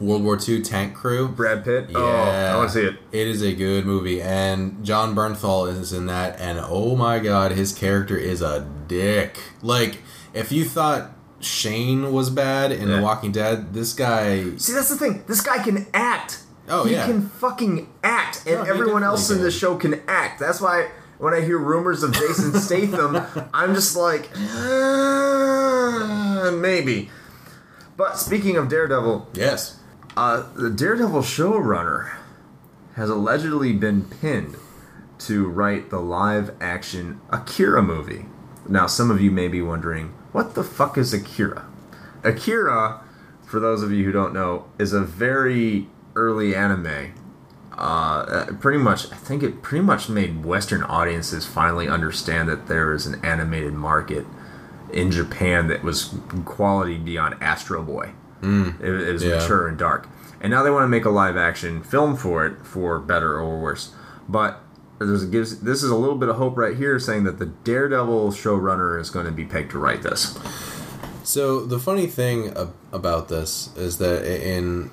World War II tank crew? Brad Pitt? Oh, yeah. Oh, I want to see it. It is a good movie, and Jon Bernthal is in that, and oh my god, his character is a dick. Like, if you thought Shane was bad in Yeah. The Walking Dead, this guy. See, that's the thing. This guy can act. Oh, he yeah. He can fucking act, and No, everyone else in the show can act. That's why when I hear rumors of Jason Statham, I'm just like, "Uh, maybe. But speaking of Daredevil, Yes. uh, the Daredevil showrunner has allegedly been pinned to write the live action Akira movie. Now, some of you may be wondering, what the fuck is Akira? Akira, for those of you who don't know, is a very early anime. Uh, uh, pretty much, I think it pretty much made Western audiences finally understand that there is an animated market in Japan that was quality beyond Astro Boy. It, it was Yeah. mature and dark. And now they want to make a live action film for it, for better or worse. But there's a, gives this is a little bit of hope right here, saying that the Daredevil showrunner is going to be pegged to write this. So the funny thing about this is that in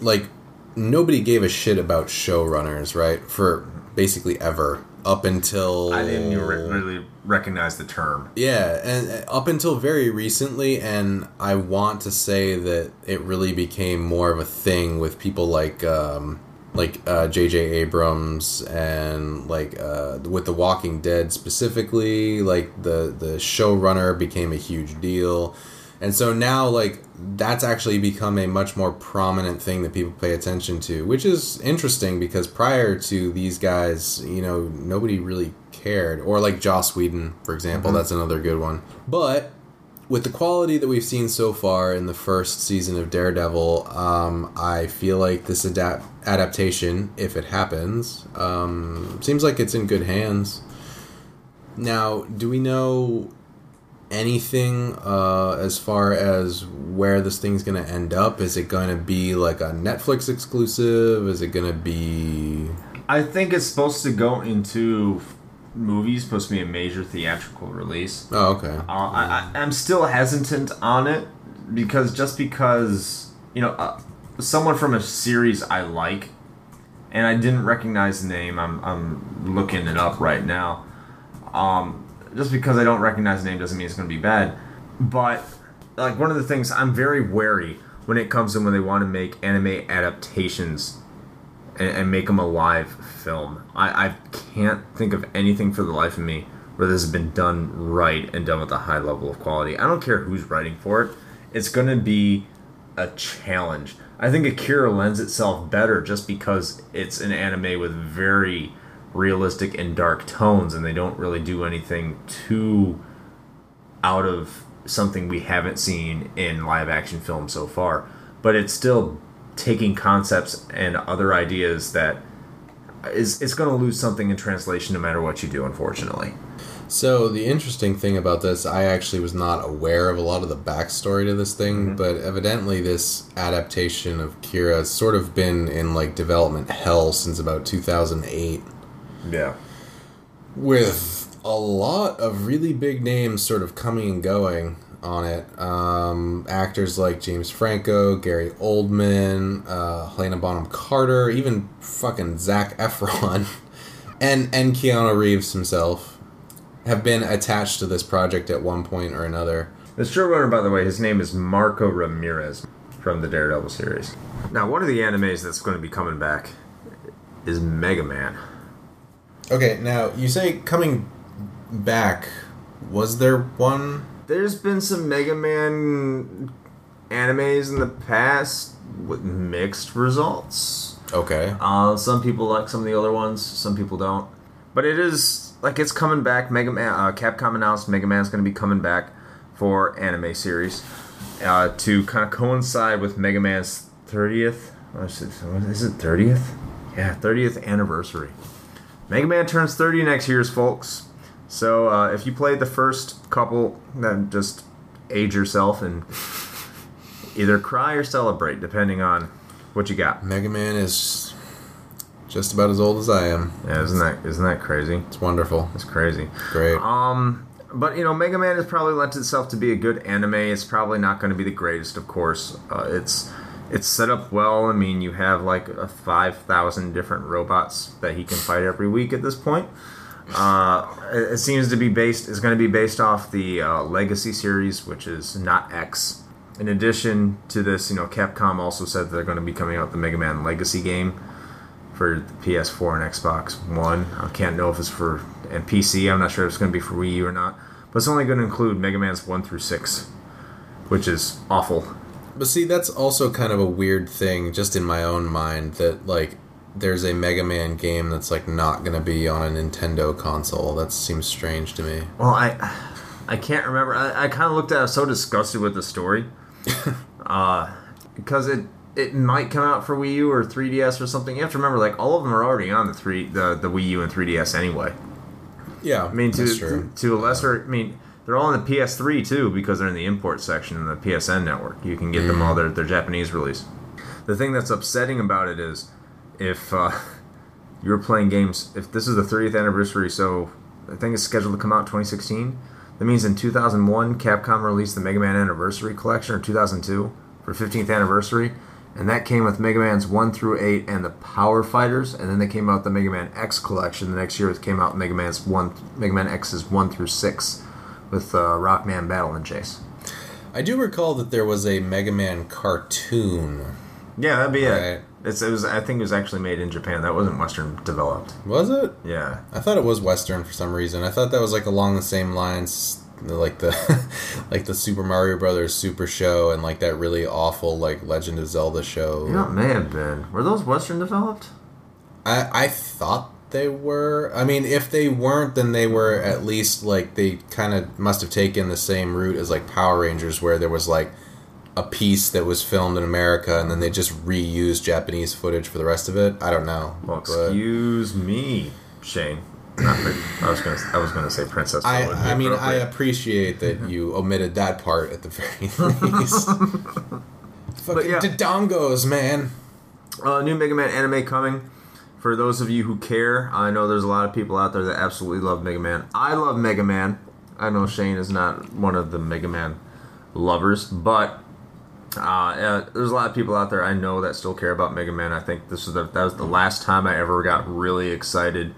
like nobody gave a shit about showrunners, right? For basically ever up until I didn't really recognize the term. Yeah, and uh, up until very recently, and I want to say that it really became more of a thing with people like um, like uh, J.J. Abrams and like uh, with The Walking Dead specifically. Like the the showrunner became a huge deal, and so now like that's actually become a much more prominent thing that people pay attention to, which is interesting because prior to these guys, you know, nobody really cared. Or like Joss Whedon, for example, that's another good one. But with the quality that we've seen so far in the first season of Daredevil, um, I feel like this adapt- adaptation, if it happens, um, seems like it's in good hands. Now, do we know anything uh, as far as where this thing's going to end up? Is it going to be like a Netflix exclusive? Is it going to be. I think it's supposed to go into movies, supposed to be a major theatrical release. Oh, okay. Uh, I, I, I'm still hesitant on it because just because you know uh, someone from a series I like, and I didn't recognize the name. I'm I'm looking it up right now. Um, just because I don't recognize the name doesn't mean it's going to be bad. But like one of the things I'm very wary when it comes to when they want to make anime adaptations and, and make them a live film. I, I can't think of anything for the life of me where this has been done right and done with a high level of quality. I don't care who's writing for it. It's going to be a challenge. I think Akira lends itself better just because it's an anime with very realistic and dark tones and they don't really do anything too out of something we haven't seen in live action film so far but it's still taking concepts and other ideas that is it's going to lose something in translation no matter what you do unfortunately. So the interesting thing about this, I actually was not aware of a lot of the backstory to this thing, mm-hmm. but evidently this adaptation of Kira has sort of been in like development hell since about 2008, yeah. With a lot of really big names sort of coming and going on it. Um, actors like James Franco, Gary Oldman, uh, Helena Bonham Carter, even fucking Zac Efron, and and Keanu Reeves himself have been attached to this project at one point or another. the showrunner by the way his name is marco ramirez from the daredevil series now one of the animes that's going to be coming back is mega man Okay, now you say coming back. Was there one? There's been some mega man animes in the past with mixed results Okay. Uh, some people like some of the other ones, some people don't. But it is like it's coming back. Mega Man, uh, Capcom announced Mega Man's going to be coming back for anime series uh, to kind of coincide with Mega Man's thirtieth. Is it thirtieth? Yeah, thirtieth anniversary. Mega Man turns thirty next year's folks. So uh, if you played the first couple, then just age yourself and either cry or celebrate, depending on what you got. Mega Man is just about as old as I am. Yeah, isn't that isn't that crazy? It's wonderful. It's crazy. Great. Um, but you know, Mega Man has probably lent itself to be a good anime. It's probably not going to be the greatest, of course. Uh, it's it's set up well. I mean, you have like a five thousand different robots that he can fight every week at this point. Uh, it, seems to be based is going to be based off the uh, Legacy series, which is not X. In addition to this, you know, Capcom also said they're going to be coming out the Mega Man Legacy game for the PS4 and Xbox One. I can't know if it's for and PC. I'm not sure if it's going to be for Wii U or not. But it's only going to include Mega Man's one through six, which is awful. But see, that's also kind of a weird thing, just in my own mind, that like there's a Mega Man game that's like not going to be on a Nintendo console. That seems strange to me. Well, I I can't remember. I, I kind of looked at. it, I was so disgusted with the story, uh, because it it might come out for Wii U or 3DS or something. You have to remember, like all of them are already on the three the the Wii U and 3DS anyway. Yeah, I mean, to true. to a lesser, I mean, they're all in the PS3 too because they're in the import section in the PSN network. You can get them all their their Japanese release. The thing that's upsetting about it is if uh, you were playing games. If this is the 30th anniversary, so I think it's scheduled to come out in 2016. That means in 2001, Capcom released the Mega Man Anniversary Collection, or 2002 for 15th anniversary, and that came with Mega Man's 1 through 8 and the Power Fighters, and then they came out with the Mega Man X Collection. The next year, it came out Mega Man's 1, Mega Man X's 1 through 6 with uh, Rockman Battle and Chase. I do recall that there was a Mega Man cartoon. Yeah, that'd be Right. it. It's, it was. I think it was actually made in Japan. That wasn't Western developed. Was it? Yeah. I thought it was Western for some reason. I thought that was like along the same lines, like the like the Super Mario Brothers Super Show and like that really awful like Legend of Zelda show. Know, it may have been. Were those Western developed? I I thought they were. I mean, if they weren't, then they were at least like they kind of must have taken the same route as like Power Rangers, where there was like a piece that was filmed in America and then they just reused Japanese footage for the rest of it. I don't know. Well, But excuse me, Shane. Not I was gonna. I was gonna say Princess. I, but it would be I mean, I appreciate that you omitted that part at the very least. Fucking yeah. dongos, man. Uh, new Mega Man anime coming. For those of you who care, I know there's a lot of people out there that absolutely love Mega Man. I love Mega Man. I know Shane is not one of the Mega Man lovers, but Uh, there's a lot of people out there I know that still care about Mega Man. I think this was the, that was the last time I ever got really excited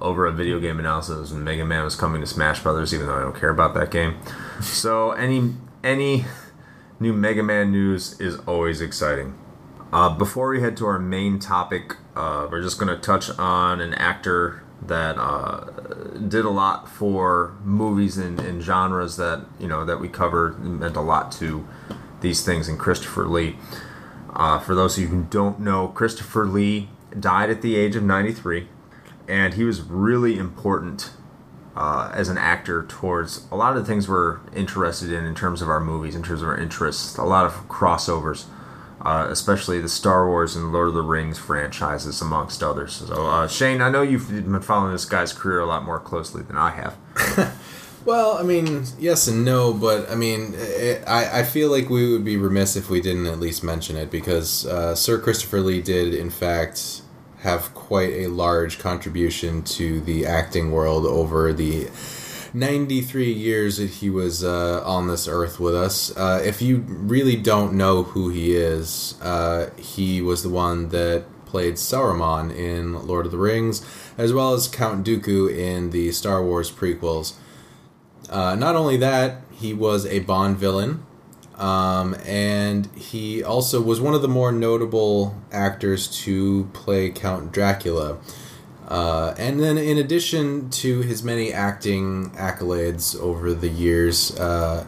over a video game analysis when Mega Man was coming to Smash Brothers, even though I don't care about that game. so any any new Mega Man news is always exciting. Uh, before we head to our main topic, uh, we're just going to touch on an actor that uh, did a lot for movies and, and, genres that you know that we covered meant a lot to these things. And Christopher Lee, uh, for those of you who don't know, Christopher Lee died at the age of 93, and he was really important uh, as an actor towards a lot of the things we're interested in in terms of our movies, in terms of our interests, a lot of crossovers uh, especially the Star Wars and Lord of the Rings franchises, amongst others. So, uh, Shane, I know you've been following this guy's career a lot more closely than I have. well, I mean, yes and no, but I mean, it, I, I feel like we would be remiss if we didn't at least mention it because uh, Sir Christopher Lee did, in fact, have quite a large contribution to the acting world over the 93 years that he was uh, on this earth with us. Uh, if you really don't know who he is, uh, he was the one that played Saruman in Lord of the Rings, as well as Count Dooku in the Star Wars prequels. Uh, not only that, he was a Bond villain, um, and he also was one of the more notable actors to play Count Dracula. Uh, and then, in addition to his many acting accolades over the years, uh,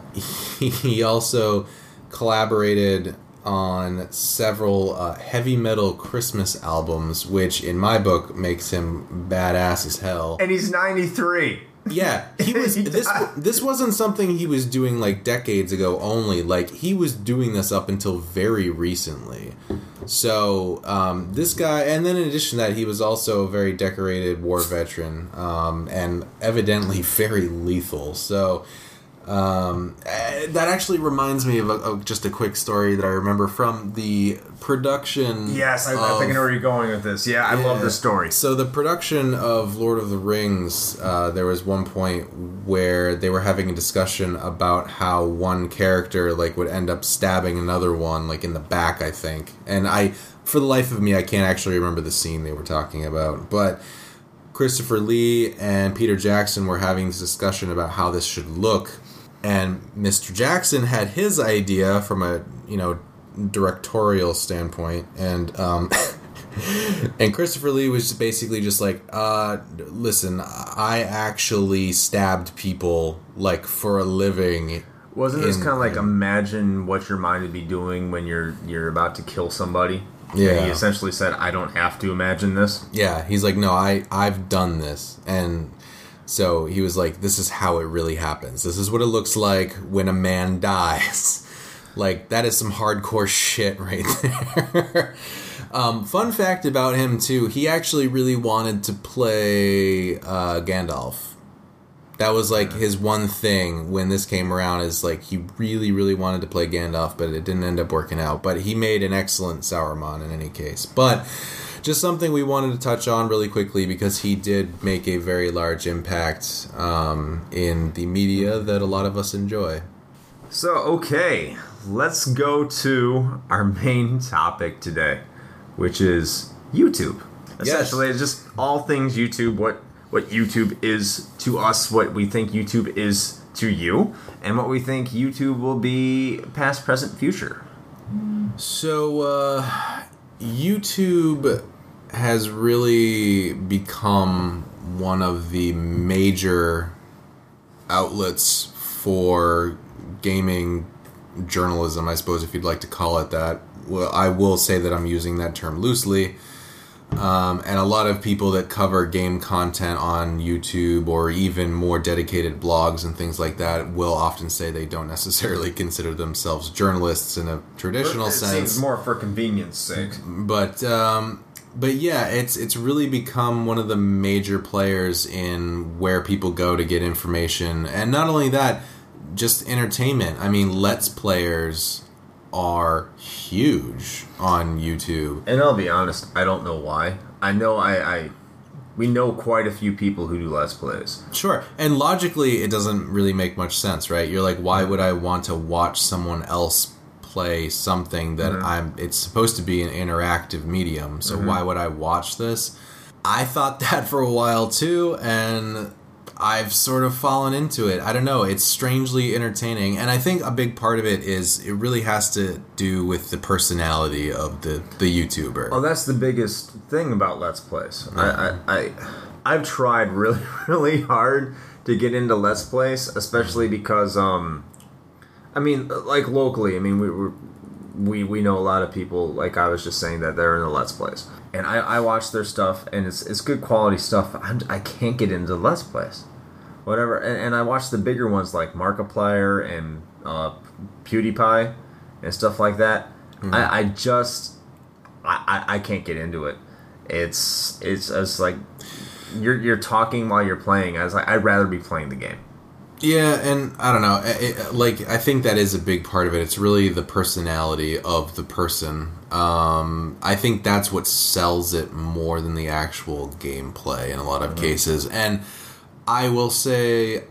he, he, also collaborated on several uh, heavy metal Christmas albums, which in my book makes him badass as hell. And he's 93. Yeah, he was. he this this wasn't something he was doing like decades ago only. Like he was doing this up until very recently. So um, this guy, and then in addition to that, he was also a very decorated war veteran, um, and evidently very lethal. So um, eh, that actually reminds me of, a, of, just a quick story that I remember from the production. Yes, I, of, I think I know where you're going with this. Yeah, I yeah, love this story. So the production of Lord of the Rings, uh, there was one point where they were having a discussion about how one character like would end up stabbing another one like in the back, I think. And I, for the life of me, I can't actually remember the scene they were talking about, but. Christopher Lee and Peter Jackson were having this discussion about how this should look and Mr. Jackson had his idea from a you know directorial standpoint, and um, and Christopher Lee was basically just like, uh, listen, I actually stabbed people like for a living. Wasn't this kind of like imagine what your mind would be doing when you're you're about to kill somebody? Yeah. And he essentially said, "I don't have to imagine this." Yeah, he's like, "No, I I've done this," and so he was like, "This is how it really happens. This is what it looks like when a man dies." like that is some hardcore shit right there. um, fun fact about him too: he actually really wanted to play uh, Gandalf. That was like his one thing when this came around. Is like he really, really wanted to play Gandalf, but it didn't end up working out. But he made an excellent Sauron in any case. But just something we wanted to touch on really quickly because he did make a very large impact um, in the media that a lot of us enjoy. So, okay, let's go to our main topic today, which is YouTube. Essentially, yes. it's just all things YouTube, what what YouTube is to us, what we think YouTube is to you, and what we think YouTube will be past, present, future. So, uh, YouTube has really become one of the major outlets for gaming journalism, I suppose, if you'd like to call it that. Well, I will say that I'm using that term loosely. Um, and a lot of people that cover game content on YouTube or even more dedicated blogs and things like that will often say they don't necessarily consider themselves journalists in a traditional it sense. Seems more for convenience sake. But um, but yeah, it's it's really become one of the major players in where people go to get information, and not only that, just entertainment. I mean, let's players are huge on YouTube. And I'll be honest, I don't know why. I know I, I we know quite a few people who do let's plays. Sure. And logically it doesn't really make much sense, right? You're like why would I want to watch someone else play something that Mm-hmm. I'm. It's supposed to be an interactive medium, so why would I watch this? I thought that for a while too, and I've sort of fallen into it. I don't know. It's strangely entertaining, and I think a big part of it is it really has to do with the personality of the the YouTuber. Well, that's the biggest thing about Let's Plays. I, I, I, I've tried really, really hard to get into Let's Plays, especially because, um, I mean, like locally, I mean, we we we we know a lot of people. Like I was just saying that they're in the Let's Plays, and I, I watch their stuff, and it's it's good quality stuff. I'm, I can't get into Let's Plays, whatever. And, and I watch the bigger ones like Markiplier and uh, PewDiePie and stuff like that. I, I just I, I, I can't get into it. It's it's it's like you're you're talking while you're playing. I was like, I'd rather be playing the game. Yeah, and I don't know. It, it- like, I think that is a big part of it. It's really the personality of the person. Um, I think that's what sells it more than the actual gameplay in a lot of mm-hmm. cases. And I will say,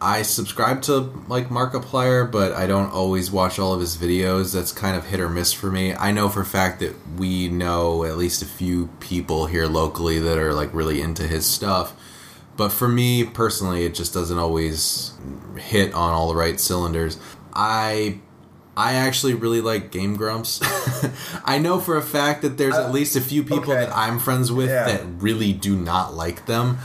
I subscribe to like Markiplier, but I don't always watch all of his videos. That's kind of hit or miss for me. I know for a fact that we know at least a few people here locally that are like really into his stuff. But for me personally, it just doesn't always hit on all the right cylinders. I I actually really like Game Grumps. I know for a fact that there's at uh, least a few people okay. that I'm friends with Yeah. that really do not like them,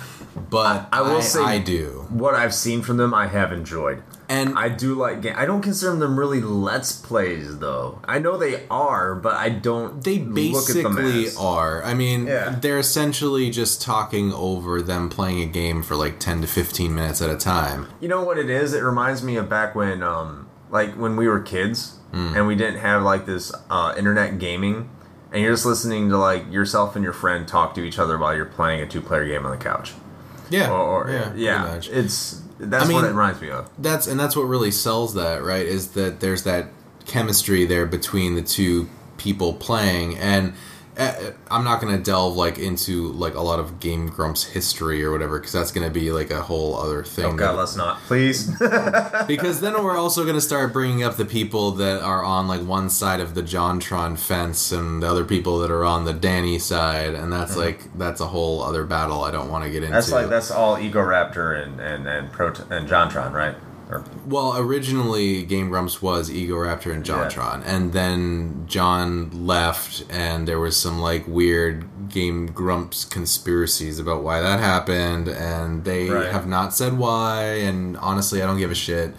but I will say- I do. What I've seen from them, I have enjoyed. And I do like. Ga- I don't consider them really let's plays though. I know they are, but I don't. they look at them basically as- are. I mean, Yeah. they're essentially just talking over them playing a game for like 10 to 15 minutes at a time. You know what it is? It reminds me of back when, um, like when we were kids Hmm. and we didn't have like this uh, internet gaming, and you're just listening to like yourself and your friend talk to each other while you're playing a two-player game on the couch. Yeah. Or, or yeah. yeah, it's that's I mean- what it reminds me of. that's and that's what really sells that right is that there's that chemistry there between the two people playing and i'm not going to delve like into like a lot of game grumps history or whatever because that's going to be like a whole other thing Oh God, that- let's not, please. because then we're also going to start bringing up the people that are on like one side of the JonTron fence and the other people that are on the Danny side, and that's like that's a whole other battle I don't want to get into. Mm-hmm. that's like that's all Egoraptor and and and Proton and Jontron, right? Or, Well, originally Game Grumps was Egoraptor and JonTron, and then Jon left, and there was some like weird Game Grumps conspiracies about why that happened, and they Right. have not said why. And honestly, I don't give a shit.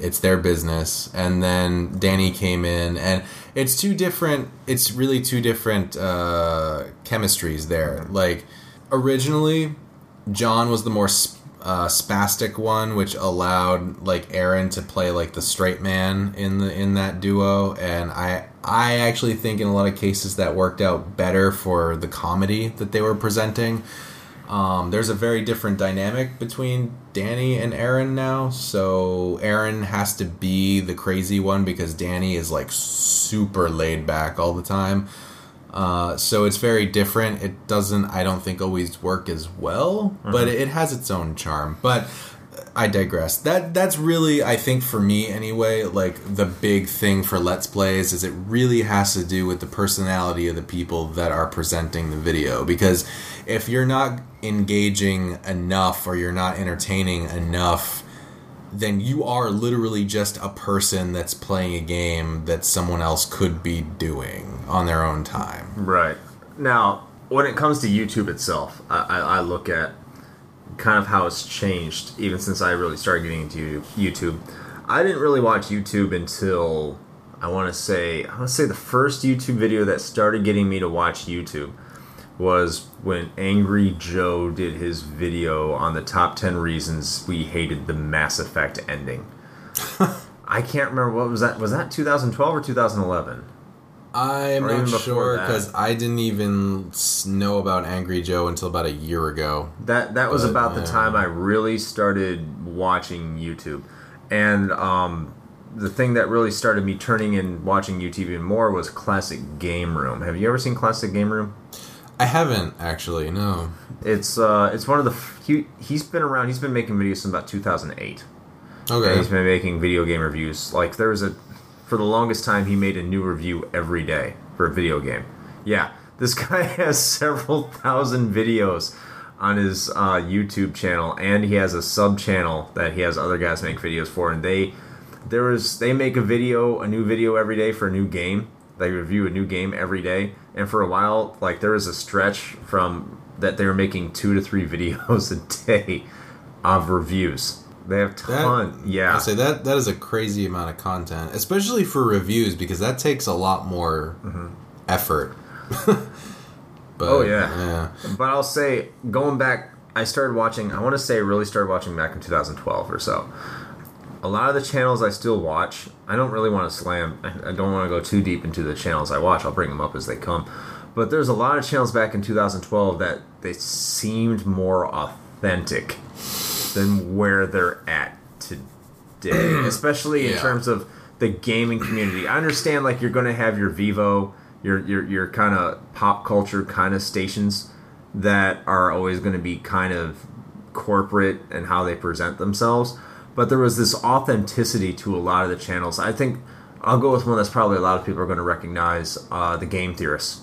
It's their business. And then Danny came in, and it's two different. It's really two different uh, chemistries there. Like originally, Jon was the more sp- uh, spastic one, which allowed like Arin to play like the straight man in the in that duo, and I I actually think in a lot of cases that worked out better for the comedy that they were presenting. Um, there's a very different dynamic between Danny and Arin now. So Arin has to be the crazy one because Danny is like super laid back all the time. Uh, so it's very different. It doesn't, I don't think, always work as well, but it has its own charm. But I digress. That that's really, I think, for me anyway, like the big thing for Let's Plays is it really has to do with the personality of the people that are presenting the video. Because if you're not engaging enough or you're not entertaining enough, then you are literally just a person that's playing a game that someone else could be doing on their own time. Right. Now, when it comes to YouTube itself, I, I, I look at kind of how it's changed even since I really started getting into YouTube. I didn't really watch YouTube until I want to say I want to say the first YouTube video that started getting me to watch YouTube was when Angry Joe did his video on the top 10 reasons we hated the Mass Effect ending. I can't remember what was that was that 2012 or 2011? I'm Or not sure because I didn't even know about Angry Joe until about a year ago. That that was But, about the yeah. time I really started watching YouTube, and um, the thing that really started me turning and watching YouTube even more was Classic Game Room. Have you ever seen Classic Game Room? I haven't actually. No. It's uh, it's one of the f- he he's been around. He's been making videos since about 2008. And Okay. he's been making video game reviews. Like there was a for the longest time he made a new review every day for a video game. Yeah, this guy has several thousand videos on his uh, YouTube channel, and he has a sub channel that he has other guys make videos for, and they there is they make a video, a new video every day for a new game. They review a new game every day, and for a while, like there was a stretch from that they were making two to three videos a day of reviews. They have ton, yeah. I say that that is a crazy amount of content, especially for reviews because that takes a lot more mm-hmm. effort. but, Oh, yeah. yeah. But I'll say, going back, I started watching. I want to say, really started watching back in 2012 or so. A lot of the channels I still watch. I don't really want to slam. I don't want to go too deep into the channels I watch. I'll bring them up as they come. But there's a lot of channels back in 2012 that they seemed more authentic than where they're at today, especially in Yeah. terms of the gaming community. I understand like you're going to have your Vivo, your your your kind of pop culture kind of stations that are always going to be kind of corporate and how they present themselves, but there was this authenticity to a lot of the channels. I think I'll go with one that's probably a lot of people are going to recognize, uh, the Game Theorists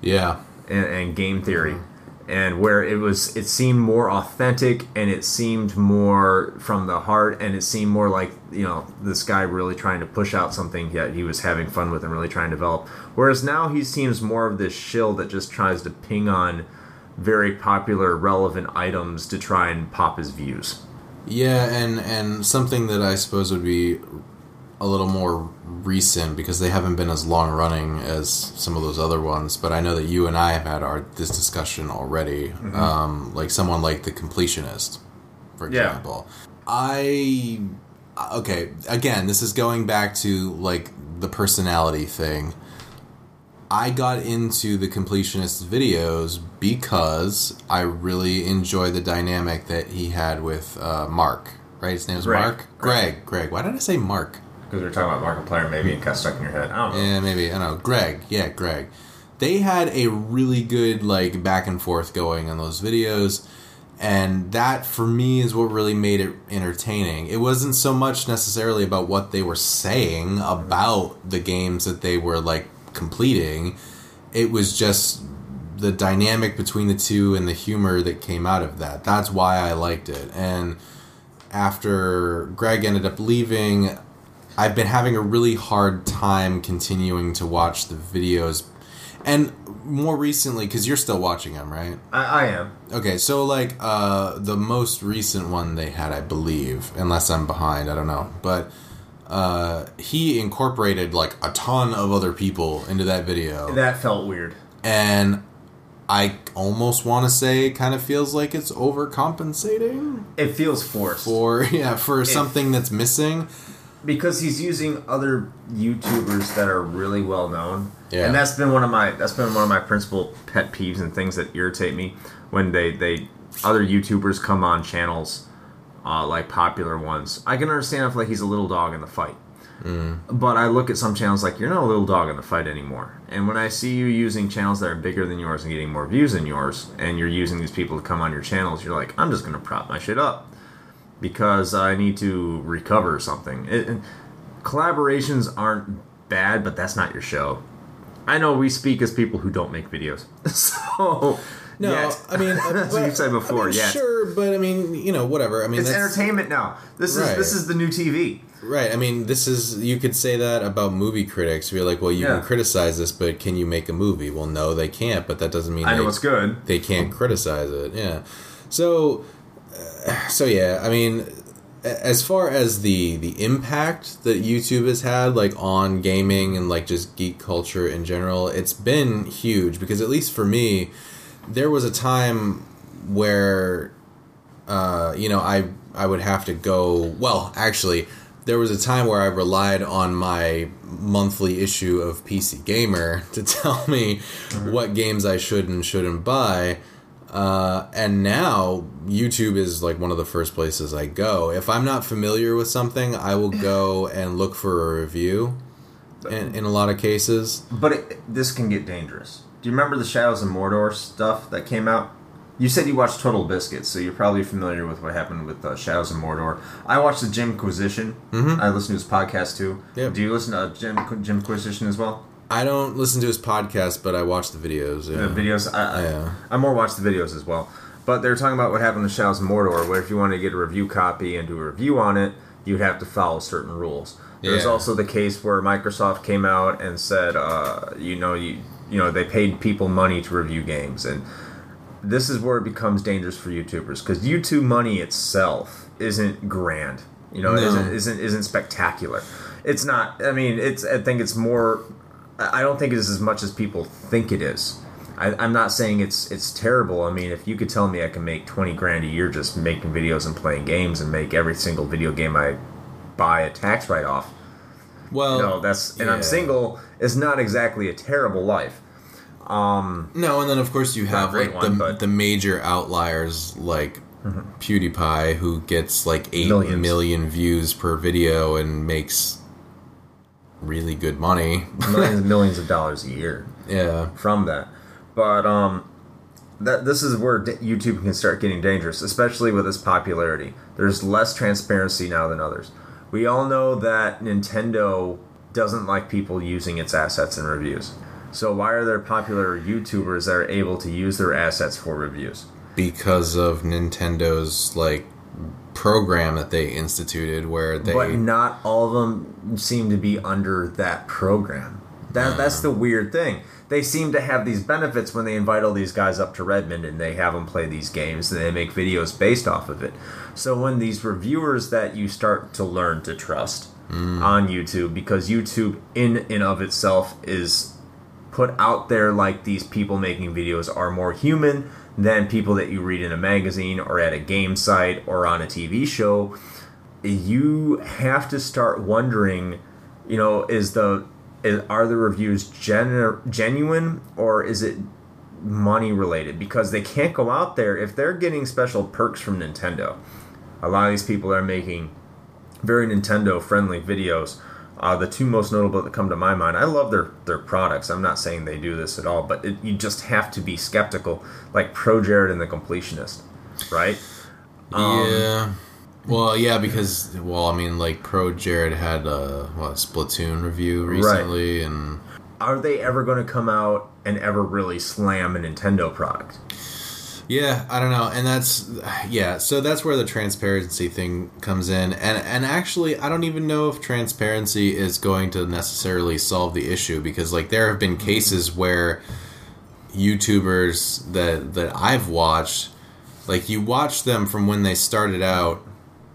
Yeah. and, and game theory. And where it was it seemed more authentic and it seemed more from the heart and it seemed more like you know this guy really trying to push out something that he was having fun with and really trying to develop. Whereas now he seems more of this shill that just tries to ping on very popular relevant items to try and pop his views Yeah, and and something that I suppose would be a little more recent because they haven't been as long running as some of those other ones. But I know that you and I have had our this discussion already. Mm-hmm. Um, like someone like the completionist, for Yeah. example. I okay. Again, this is going back to like the personality thing. I got into the completionist videos because I really enjoy the dynamic that he had with uh, Mark. Right, his name is Greg. Mark. Greg. Greg. Why did I say Mark? because we were talking about Markiplier maybe and got stuck in your head I don't know Yeah, maybe I don't know. Greg. Yeah, Greg. They had a really good like back and forth going on those videos, and that for me is what really made it entertaining. It wasn't so much necessarily about what they were saying about the games that they were like completing. It was just the dynamic between the two and the humor that came out of that. That's why I liked it. And after Greg ended up leaving, I've been having a really hard time continuing to watch the videos. And more recently, because you're still watching them, right? I, I am Okay, so like uh, the most recent one they had, I believe, unless I'm behind, I don't know. But uh, he incorporated like a ton of other people into that video. that felt weird and I almost want to say it kind of feels like it's overcompensating it feels forced for yeah for something that's missing. because he's using other YouTubers that are really well known. Yeah. And that's been one of my that's been one of my principal pet peeves and things that irritate me when they they other YouTubers come on channels uh, like popular ones. I can understand if like he's a little dog in the fight. But I look at some channels like you're not a little dog in the fight anymore. And when I see you using channels that are bigger than yours and getting more views than yours, and you're using these people to come on your channels, you're like, I'm just gonna prop my shit up because I need to recover something. It, and collaborations aren't bad, but that's not your show. I know we speak as people who don't make videos, so No, yet. I mean That's what you've said before, I mean, yeah. sure, but I mean, you know, whatever. I mean, it's entertainment now. This is this is the new TV. Right. I mean, this is you could say that about movie critics. You're like, well, you Yeah. can criticize this, but can you make a movie? Well, no, they can't. But that doesn't mean I know it's good. they can't criticize it. Yeah. So, uh, so yeah. I mean, as far as the the impact that YouTube has had, like on gaming and like just geek culture in general, it's been huge. Because at least for me, there was a time where uh, you know, I I would have to go. Well, actually, there was a time where I relied on my monthly issue of PC Gamer to tell me what games I should and shouldn't buy. Uh, and now YouTube is like one of the first places I go. If I'm not familiar with something, I will go and look for a review. In, in a lot of cases, But it, this can get dangerous. Do you remember the Shadows of Mordor stuff that came out? you said you watched TotalBiscuits, so you're probably familiar with what happened with uh, Shadows of Mordor. I watched the Jimquisition. Mhm. I listened to his podcast too. Yep. Do you listen to Jim Jimquisition as well? I don't listen to his podcast, but I watch the videos. Yeah. The videos. I, I, Yeah. I more watch the videos as well. But they're talking about what happened to Shadows of Mordor, where if you wanted to get a review copy and do a review on it, you'd have to follow certain rules. There's Yeah. also the case where Microsoft came out and said, uh, you know, you you know, they paid people money to review games, and this is where it becomes dangerous for YouTubers because YouTube money itself isn't grand. You know, No. isn't isn't isn't spectacular. It's not. I mean, it's. I think it's more. I don't think it is as much as people think it is. I, I'm not saying it's it's terrible. I mean, if you could tell me I can make twenty grand a year just making videos and playing games and make every single video game I buy a tax write off, Well, no, that's and yeah. I'm single. It's not exactly a terrible life. Um, No, and then of course you have like one, the but- Mm-hmm. the major outliers like PewDiePie, who gets like eight Millions. million views per video and makes really good money. millions millions of dollars a year. yeah, from that. But um, that this is where d- YouTube can start getting dangerous, especially with its popularity. There's less transparency now than others. We all know that Nintendo doesn't like people using its assets in reviews. So why are there popular YouTubers that are able to use their assets for reviews? because of Nintendo's like program that they instituted, where they but not all of them seem to be under that program. That that's mm-hmm. the weird thing. They seem to have these benefits when they invite all these guys up to Redmond and they have them play these games and they make videos based off of it. So when these reviewers that you start to learn to trust mm. on YouTube, because YouTube in and of itself is put out there like these people making videos are more human than people that you read in a magazine or at a game site or on a TV show you have to start wondering you know is the is, are the reviews genu- genuine or is it money related because they can't go out there if they're getting special perks from Nintendo a lot of these people are making very Nintendo friendly videos. Uh, the two most notable that come to my mind, I love their their products. I'm not saying they do this at all, but it, you just have to be skeptical, like Pro Jared and the Completionist, right? Um, yeah. Well, yeah, because well, I mean, like Pro Jared had a what Splatoon review recently, and Are they ever going to come out and ever really slam a Nintendo product? Yeah, I don't know, and that's yeah. So that's where the transparency thing comes in, and and actually, I don't even know if transparency is going to necessarily solve the issue because like there have been cases where YouTubers that that I've watched, like you watch them from when they started out,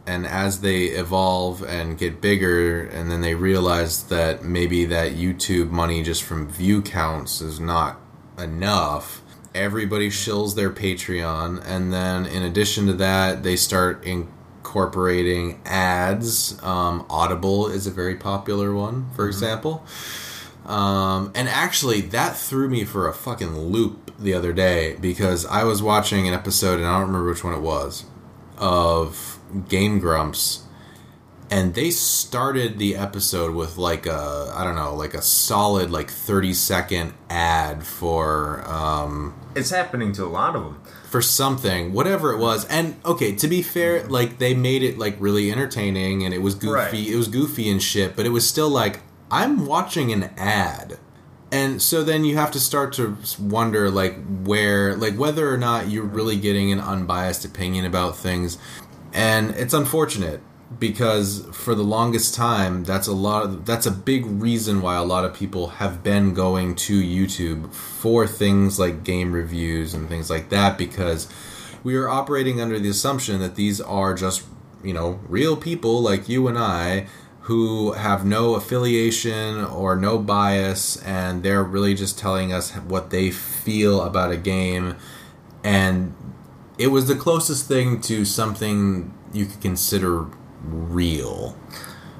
and as they evolve and get bigger, and then they realize that maybe that YouTube money just from view counts is not enough everybody shills their Patreon, and then in addition to that, they start incorporating ads. Um, Audible is a very popular one, for example. Um, and actually, that threw me for a fucking loop the other day because I was watching an episode, and I don't remember which one it was, of Game Grumps. And they started the episode with like a I don't know like a solid like thirty second ad for um, It's happening to a lot of them. for something, whatever it was. And okay, to be fair, like they made it like really entertaining and it was goofy. Right. It was goofy and shit, but it was still like I'm watching an ad. And so then you have to start to wonder like where like whether or not you're really getting an unbiased opinion about things. And it's unfortunate because for the longest time that's a lot of, that's a big reason why a lot of people have been going to YouTube for things like game reviews and things like that because we are operating under the assumption that these are just you know real people like you and I who have no affiliation or no bias and they're really just telling us what they feel about a game. And it was the closest thing to something you could consider real.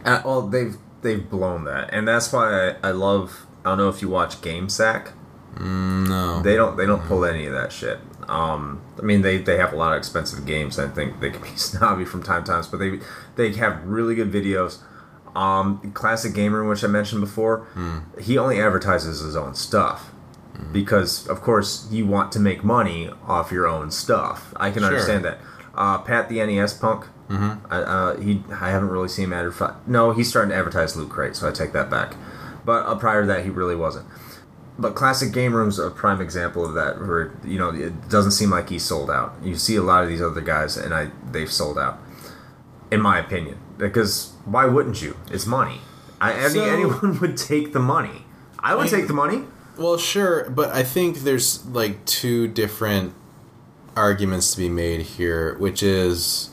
Uh, well, they've they've blown that, and that's why I, I love. I don't know if you watch GameSack. No. They don't they don't pull any of that shit. Um, I mean, they, they have a lot of expensive games. I think they can be snobby from time to time, but they they have really good videos. Um, Classic Gamer, which I mentioned before, he only advertises his own stuff. Because of course you want to make money off your own stuff. I can Sure. understand that. Uh, Pat the NES punk. Mm-hmm. I, uh, he I haven't really seen him advertise. No, he's starting to advertise Loot Crate, so I take that back. But uh, prior to that, he really wasn't. But Classic Game Room's a prime example of that, where you know it doesn't seem like he's sold out. You see a lot of these other guys, and I they've sold out, in my opinion. Because why wouldn't you? It's money. I, any, anyone would take the money. I would I- take the money. Well, sure, but I think there's like two different arguments to be made here, which is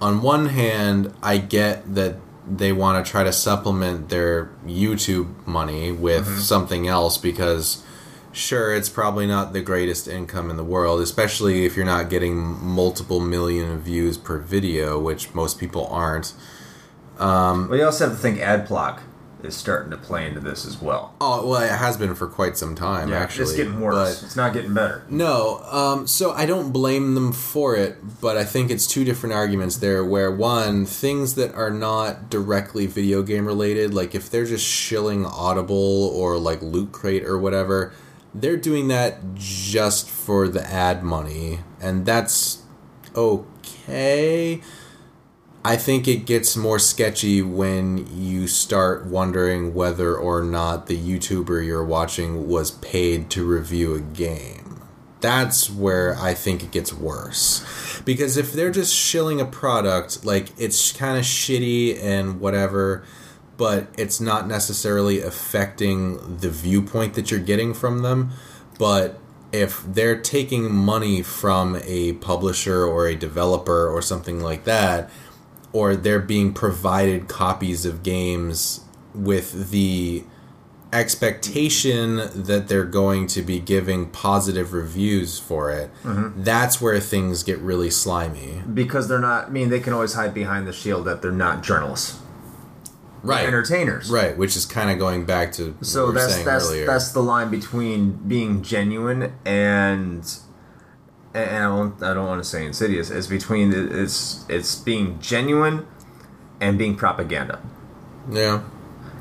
on one hand, I get that they want to try to supplement their YouTube money with mm-hmm. something else because sure, it's probably not the greatest income in the world, especially if you're not getting multiple million views per video, which most people aren't. Um, well, you also have to think AdBlock is starting to play into this as well. Oh, well, it has been for quite some time, actually. it's getting worse. but- it's not getting better. No, um, so I don't blame them for it, but I think it's two different arguments there. Where one, things that are not directly video game related, like if they're just shilling Audible or like Loot Crate or whatever, they're doing that just for the ad money, and that's okay. I think it gets more sketchy when you start wondering whether or not the YouTuber you're watching was paid to review a game. That's where I think it gets worse. Because if they're just shilling a product, like it's kind of shitty and whatever, but it's not necessarily affecting the viewpoint that you're getting from them. But if they're taking money from a publisher or a developer or something like that, or they're being provided copies of games with the expectation that they're going to be giving positive reviews for it, mm-hmm. that's where things get really slimy. Because they're not. I mean, they can always hide behind the shield that they're not journalists, Right. entertainers. Right, which is kind of going back to So that's that's earlier. that's the line between being genuine and and I don't, I don't want to say insidious. It's between the- it's it's being genuine and being propaganda. yeah.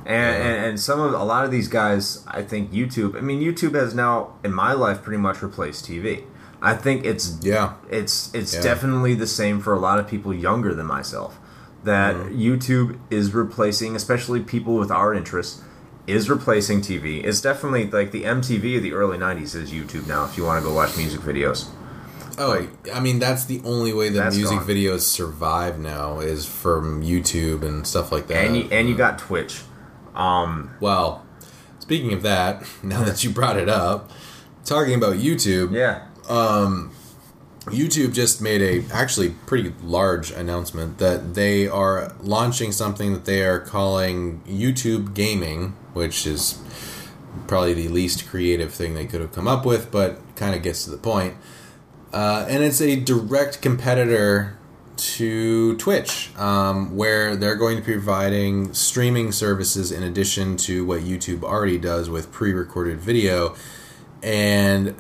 And, Yeah. and and some of a lot of these guys, I think YouTube. I mean, YouTube has now in my life pretty much replaced TV. I think it's Yeah. it's it's Yeah. definitely the same for a lot of people younger than myself. That Mm-hmm. YouTube is replacing, especially people with our interests, is replacing TV. It's definitely like the MTV of the early '90s is YouTube now. If you want to go watch music videos, Oh, I mean that's the only way that That's music gone. videos survive now is from YouTube and stuff like that. and you and you got Twitch. Um, Well, speaking of that, now that you brought it up, talking about YouTube, yeah, YouTube just made a actually pretty large announcement that they are launching something that they are calling YouTube Gaming, which is probably the least creative thing they could have come up with, but kind of gets to the point. Uh, and it's a direct competitor to Twitch, um, where they're going to be providing streaming services in addition to what YouTube already does with pre recorded video. And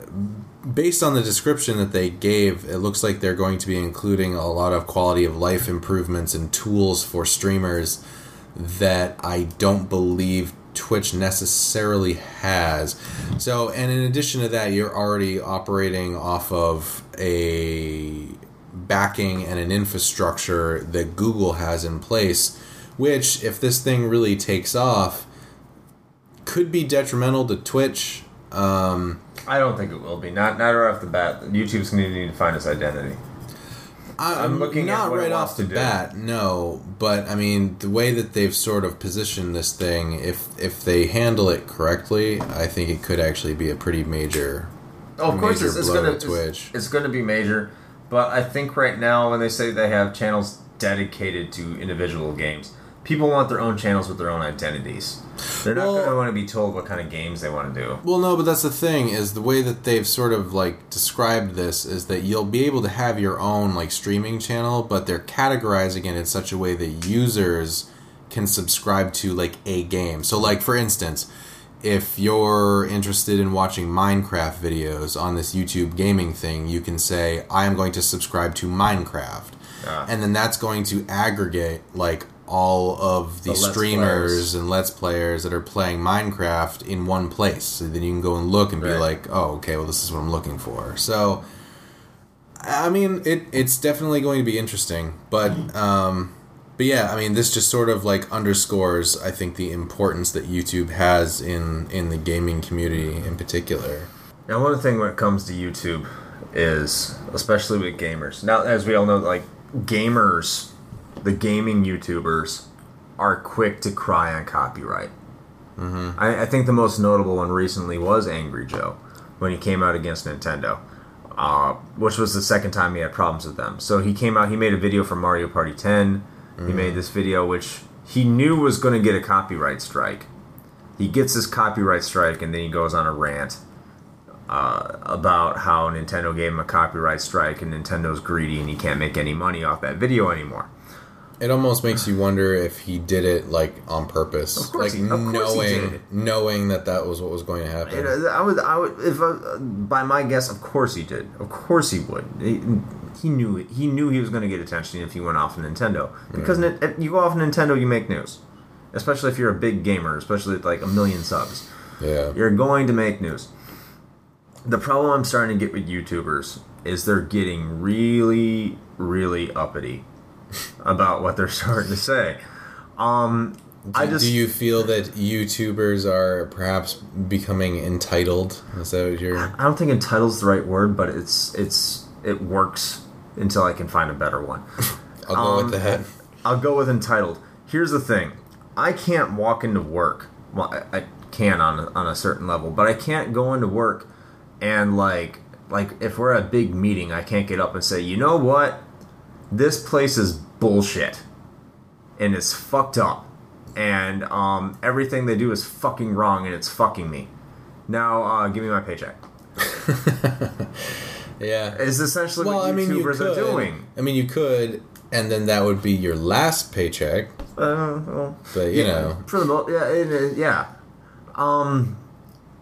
based on the description that they gave, it looks like they're going to be including a lot of quality of life improvements and tools for streamers that I don't believe Twitch necessarily has. So, and in addition to that, you're already operating off of a backing and an infrastructure that Google has in place, which, if this thing really takes off, could be detrimental to Twitch. Um, I don't think it will be. Not not right off the bat. YouTube's going to need to find its identity. I- I'm looking at not right off the bat, no. But I mean, the way that they've sort of positioned this thing, if if they handle it correctly, I think it could actually be a pretty major. Oh, of course, it's, it's gonna to Twitch. It's, it's gonna be major, but I think right now when they say they have channels dedicated to individual games, people want their own channels with their own identities. They're not Well- gonna want to be told what kind of games they want to do. Well, no, but that's the thing is the way that they've sort of like described this is that you'll be able to have your own like streaming channel, but they're categorizing it in such a way that users can subscribe to like a game. So, like for instance, if you're interested in watching Minecraft videos on this YouTube gaming thing, you can say, I am going to subscribe to Minecraft. Ah. And then that's going to aggregate like all of the, The Let's streamers and let's players that are playing Minecraft in one place. So then you can go and look and be like, "Oh, okay, well this is what I'm looking for." So I mean, it it's definitely going to be interesting, but um but yeah, I mean, this just sort of like underscores I think the importance that YouTube has in in the gaming community in particular. Now, one thing when it comes to YouTube is, especially with gamers. Now, as we all know, like gamers, the gaming YouTubers are quick to cry on copyright. Mm-hmm. I, I think the most notable one recently was Angry Joe when he came out against Nintendo, uh, which was the second time he had problems with them. So he came out, he made a video for Mario Party 10. He made this video, which he knew was going to get a copyright strike. He gets this copyright strike, and then he goes on a rant uh, about how Nintendo gave him a copyright strike and Nintendo's greedy and he can't make any money off that video anymore. It almost makes you wonder if he did it like on purpose, Of course like he- of knowing knowing that that was what was going to happen. And, uh, I would, I would, if uh, by my guess, of course he did. Of course he would. He, he knew it. He knew he was going to get attention if he went off of Nintendo because if you go off Nintendo, you make news, especially if you're a big gamer, especially with like a million subs. yeah, You're going to make news. The problem I'm starting to get with YouTubers is they're getting really, really uppity about what they're starting to say. Um, I Do- just do you feel that YouTubers are perhaps becoming entitled? Is that what you're? I don't think entitled's the right word, but it's it's it works until I can find a better one. I'll go Um, with that. I'll go with entitled. Here's the thing: I can't walk into work. Well, I, I can on a, on a certain level, but I can't go into work and like like if we're at a big meeting, I can't get up and say, you know what, this place is bullshit, and it's fucked up, and um, everything they do is fucking wrong, and it's fucking me. Now, uh, give me my paycheck. Yeah. Is essentially Well, what I mean, you YouTubers could. are doing. I mean, you could, and then that would be your last paycheck. Uh, well, But you know, for the most, yeah, it, it- yeah. Um,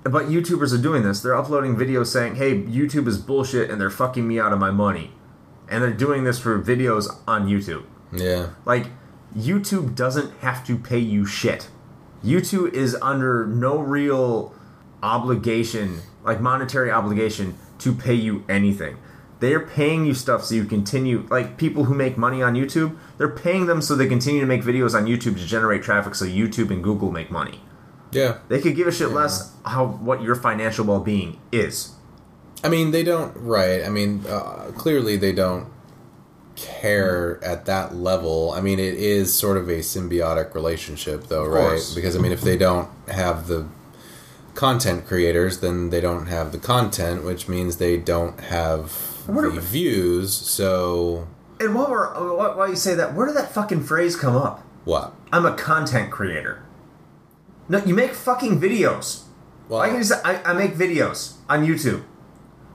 but YouTubers are doing this. They're uploading videos saying, "Hey, YouTube is bullshit, and they're fucking me out of my money," and they're doing this for videos on YouTube. yeah. Like, YouTube doesn't have to pay you shit. YouTube is under no real obligation, like monetary obligation, to pay you anything. They are paying you stuff so you continue. Like people who make money on YouTube, they're paying them so they continue to make videos on YouTube to generate traffic, so YouTube and Google make money. Yeah. They could give a shit less how what your financial well being is. I mean, they don't. Right. I mean, uh, clearly they don't care at that level. I mean, it is sort of a symbiotic relationship, though, right? Because I mean, if they don't have the content creators, then they don't have the content, which means they don't have the views. So And while we're while you say that, where did that fucking phrase come up? what? I'm a content creator. No, you make fucking videos. Well, Why can say I, I make videos on YouTube?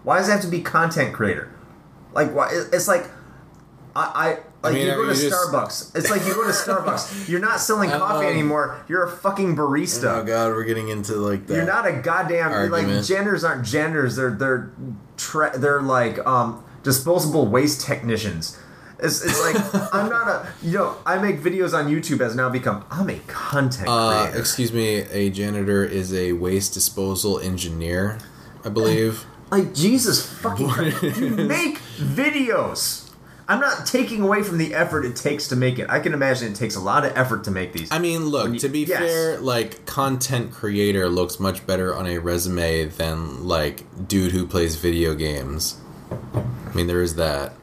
Why does it have to be content creator? Like why? It's like I, I like mean, you go to you just- Starbucks. It's like you go to Starbucks. You're not selling coffee Um, anymore. You're a fucking barista. oh god, we're getting into like that. You're not a goddamn like genders aren't genders. They're they're tra- they're like um disposable waste technicians. It's, it's like I'm not a you know I make videos on YouTube has now become I'm a content Uh, creator. excuse me, a janitor is a waste disposal engineer, I believe. Like Jesus fucking Christ. You make videos. I'm not taking away from the effort it takes to make it. I can imagine it takes a lot of effort to make these. I mean, look, you- to be yes. fair, like content creator looks much better on a resume than like dude who plays video games. I mean, there is that.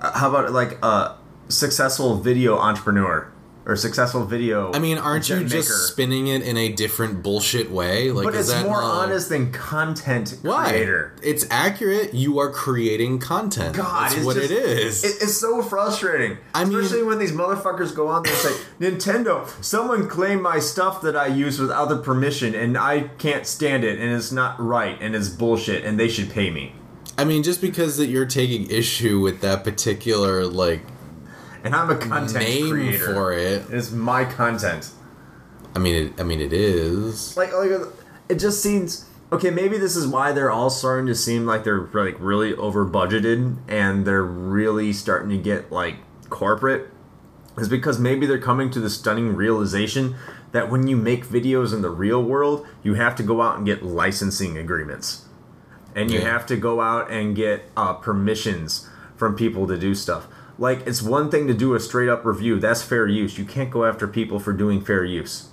Uh, How about like a successful video entrepreneur or successful video? I mean, aren't you maker? just spinning it in a different bullshit way? Like, But is it's that more not- honest than content Why? creator. It's accurate. You are creating content. God, That's it's what just- it is. It, it's so frustrating. I mean- Especially when these motherfuckers go on there and say, Nintendo, someone claimed my stuff that I use without their permission and I can't stand it and it's not right and it's bullshit and they should pay me. I mean, just because that you're taking issue with that particular like And I'm a content name creator. for it, It's my content. I mean, it, I mean, it is. Like, like it just seems okay. Maybe this is why they're all starting to seem like they're like really over budgeted and they're really starting to get like corporate. is because maybe they're coming to the stunning realization that when you make videos in the real world, you have to go out and get licensing agreements. And you Yeah. have to go out and get uh, permissions from people to do stuff. Like, it's one thing to do a straight up review, that's fair use. You can't go after people for doing fair use.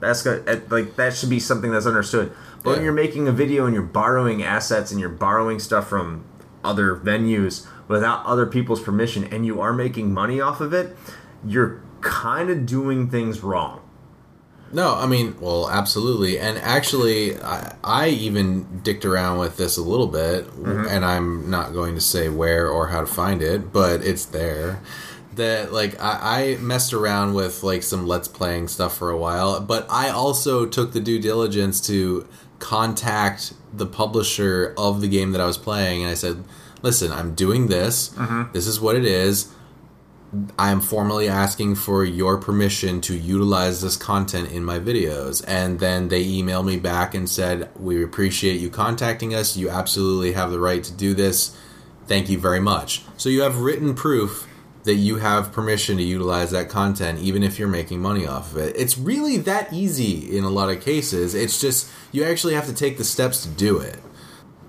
That's got, eh, like that should be something that's understood. But when you're making a video and you're borrowing assets and you're borrowing stuff from other venues without other people's permission and you are making money off of it, you're kind of doing things wrong. No, I mean, well, absolutely. And actually, I, I even dicked around with this a little bit, mm-hmm. and I'm not going to say where or how to find it, but it's there. That, like, I, I messed around with, like, some Let's Playing stuff for a while, but I also took the due diligence to contact the publisher of the game that I was playing, and I said, listen, I'm doing this. Mm-hmm. This is what it is. I'm formally asking for your permission to utilize this content in my videos. And then they emailed me back and said, We appreciate you contacting us. You absolutely have the right to do this. Thank you very much. So you have written proof that you have permission to utilize that content, even if you're making money off of it. It's really that easy in a lot of cases. It's just you actually have to take the steps to do it.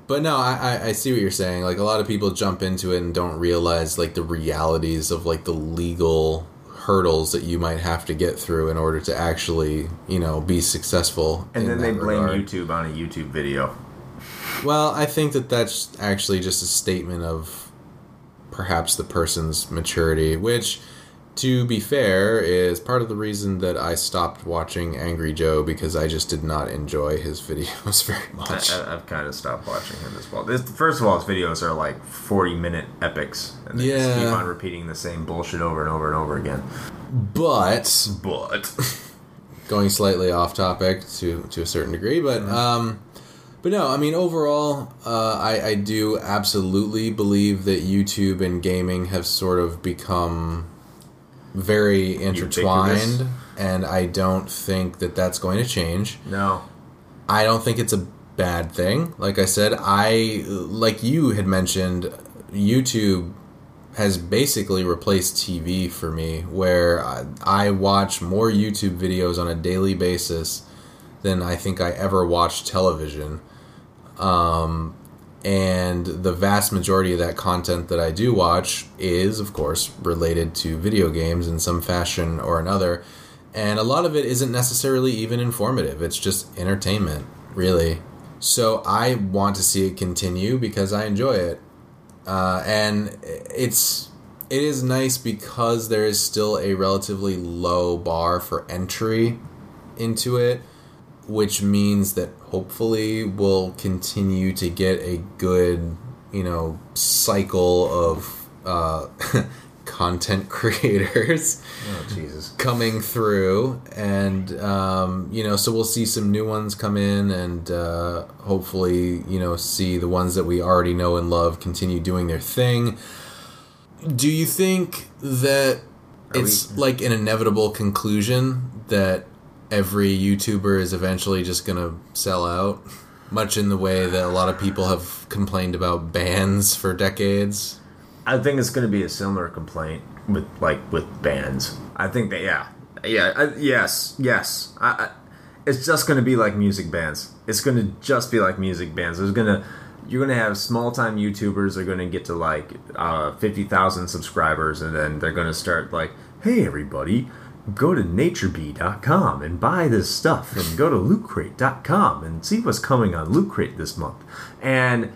But no, I, I, I see what you're saying. Like a lot of people jump into it and don't realize like the realities of like the legal hurdles that you might have to get through in order to actually, you know, be successful. And then they blame regard. YouTube on a YouTube video. Well, I think that that's actually just a statement of perhaps the person's maturity, which, to be fair, is part of the reason that I stopped watching Angry Joe because I just did not enjoy his videos very much. I, I've kind of stopped watching him as well. This, first of all, his videos are like 40 minute epics. And they just keep on repeating the same bullshit over and over and over again. But But. going slightly off topic to to a certain degree, but um, but no, I mean overall, uh, I I do absolutely believe that YouTube and gaming have sort of become very intertwined, Ubiquitous. and I don't think that that's going to change. No. I don't think it's a bad thing. Like I said, I like you had mentioned, YouTube has basically replaced TV for me, where I, I watch more YouTube videos on a daily basis than I think I ever watched television. Um, and the vast majority of that content that I do watch is, of course, related to video games in some fashion or another. And a lot of it isn't necessarily even informative, it's just entertainment, really. So I want to see it continue because I enjoy it. Uh, and it's it is nice because there is still a relatively low bar for entry into it which means that hopefully we'll continue to get a good, you know, cycle of uh, content creators Oh, Jesus. coming through, and um, you know, so we'll see some new ones come in, and uh, hopefully, you know, see the ones that we already know and love continue doing their thing. Do you think that Are it's we- like an inevitable conclusion that every YouTuber is eventually just gonna sell out? Much in the way that a lot of people have complained about bands for decades. I think it's going to be a similar complaint with like with bands. I think that yeah, yeah, I, yes, yes. I, I, it's just going to be like music bands. It's going to just be like music bands. There's going to you're going to have small time YouTubers are going to get to like uh, fifty thousand subscribers, and then they're going to start like, hey everybody. Go to naturebee.com and buy this stuff, and go to lootcrate.com and see what's coming on Loot Crate this month. And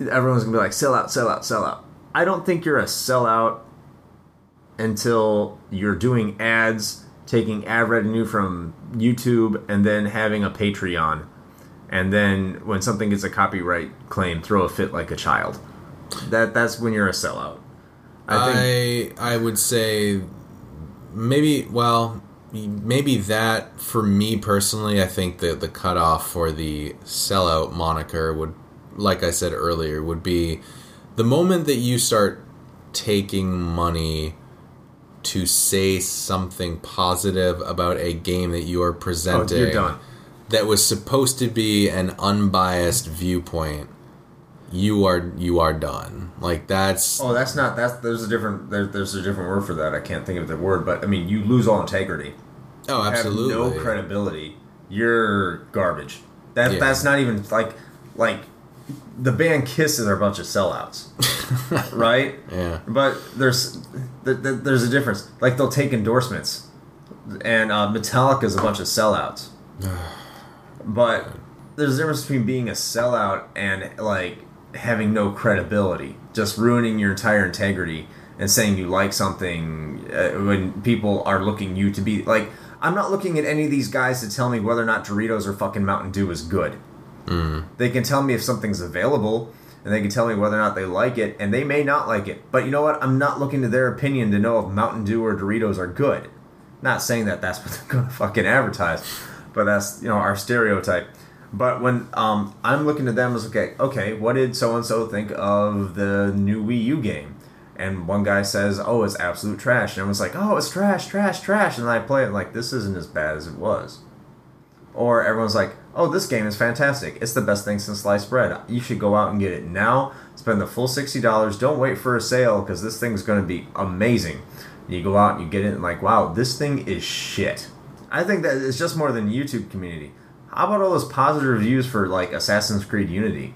everyone's gonna be like sell out sell out sell out. I don't think you're a sellout until you're doing ads taking ad revenue from youtube and then having a patreon. And then when something gets a copyright claim throw a fit like a child. That that's when you're a sellout. I think I I would say maybe well maybe that for me personally I think that the cutoff for the sellout moniker would like I said earlier would be the moment that you start taking money to say something positive about a game that you are oh, presenting Oh, that was supposed to be an unbiased viewpoint you are you are done. Like that's Oh, that's not that's there's a different there, there's a different word for that. I can't think of the word, but I mean, you lose all integrity. oh absolutely Have no credibility. You're garbage. That Yeah. that's not even like like the band Kisses are a bunch of sellouts, right? Yeah. But there's th- th- there's a difference. Like they'll take endorsements, and uh, Metallica's a bunch of sellouts. but there's a difference between being a sellout and like having no credibility, just ruining your entire integrity and saying you like something uh, when people are looking you to be like. I'm not looking at any of these guys to tell me whether or not Doritos or fucking Mountain Dew is good. They can tell me if something's available, and they can tell me whether or not they like it, and they may not like it. But you know what? I'm not looking to their opinion to know if Mountain Dew or Doritos are good. Not saying that that's what they're gonna fucking advertise, but that's you know our stereotype. But when um, I'm looking at them as okay, okay, what did so and so think of the new Wii U game? And one guy says, "Oh, it's absolute trash," and everyone's like, "Oh, it's trash, trash, trash," and I play it like this isn't as bad as it was. Or everyone's like, "Oh, this game is fantastic. It's the best thing since sliced bread. You should go out and get it now. Spend the full sixty dollars. Don't wait for a sale because this thing's going to be amazing." You go out and you get it and like, "Wow, this thing is shit." I think that it's just more than YouTube community. How about all those positive reviews for like Assassin's Creed Unity?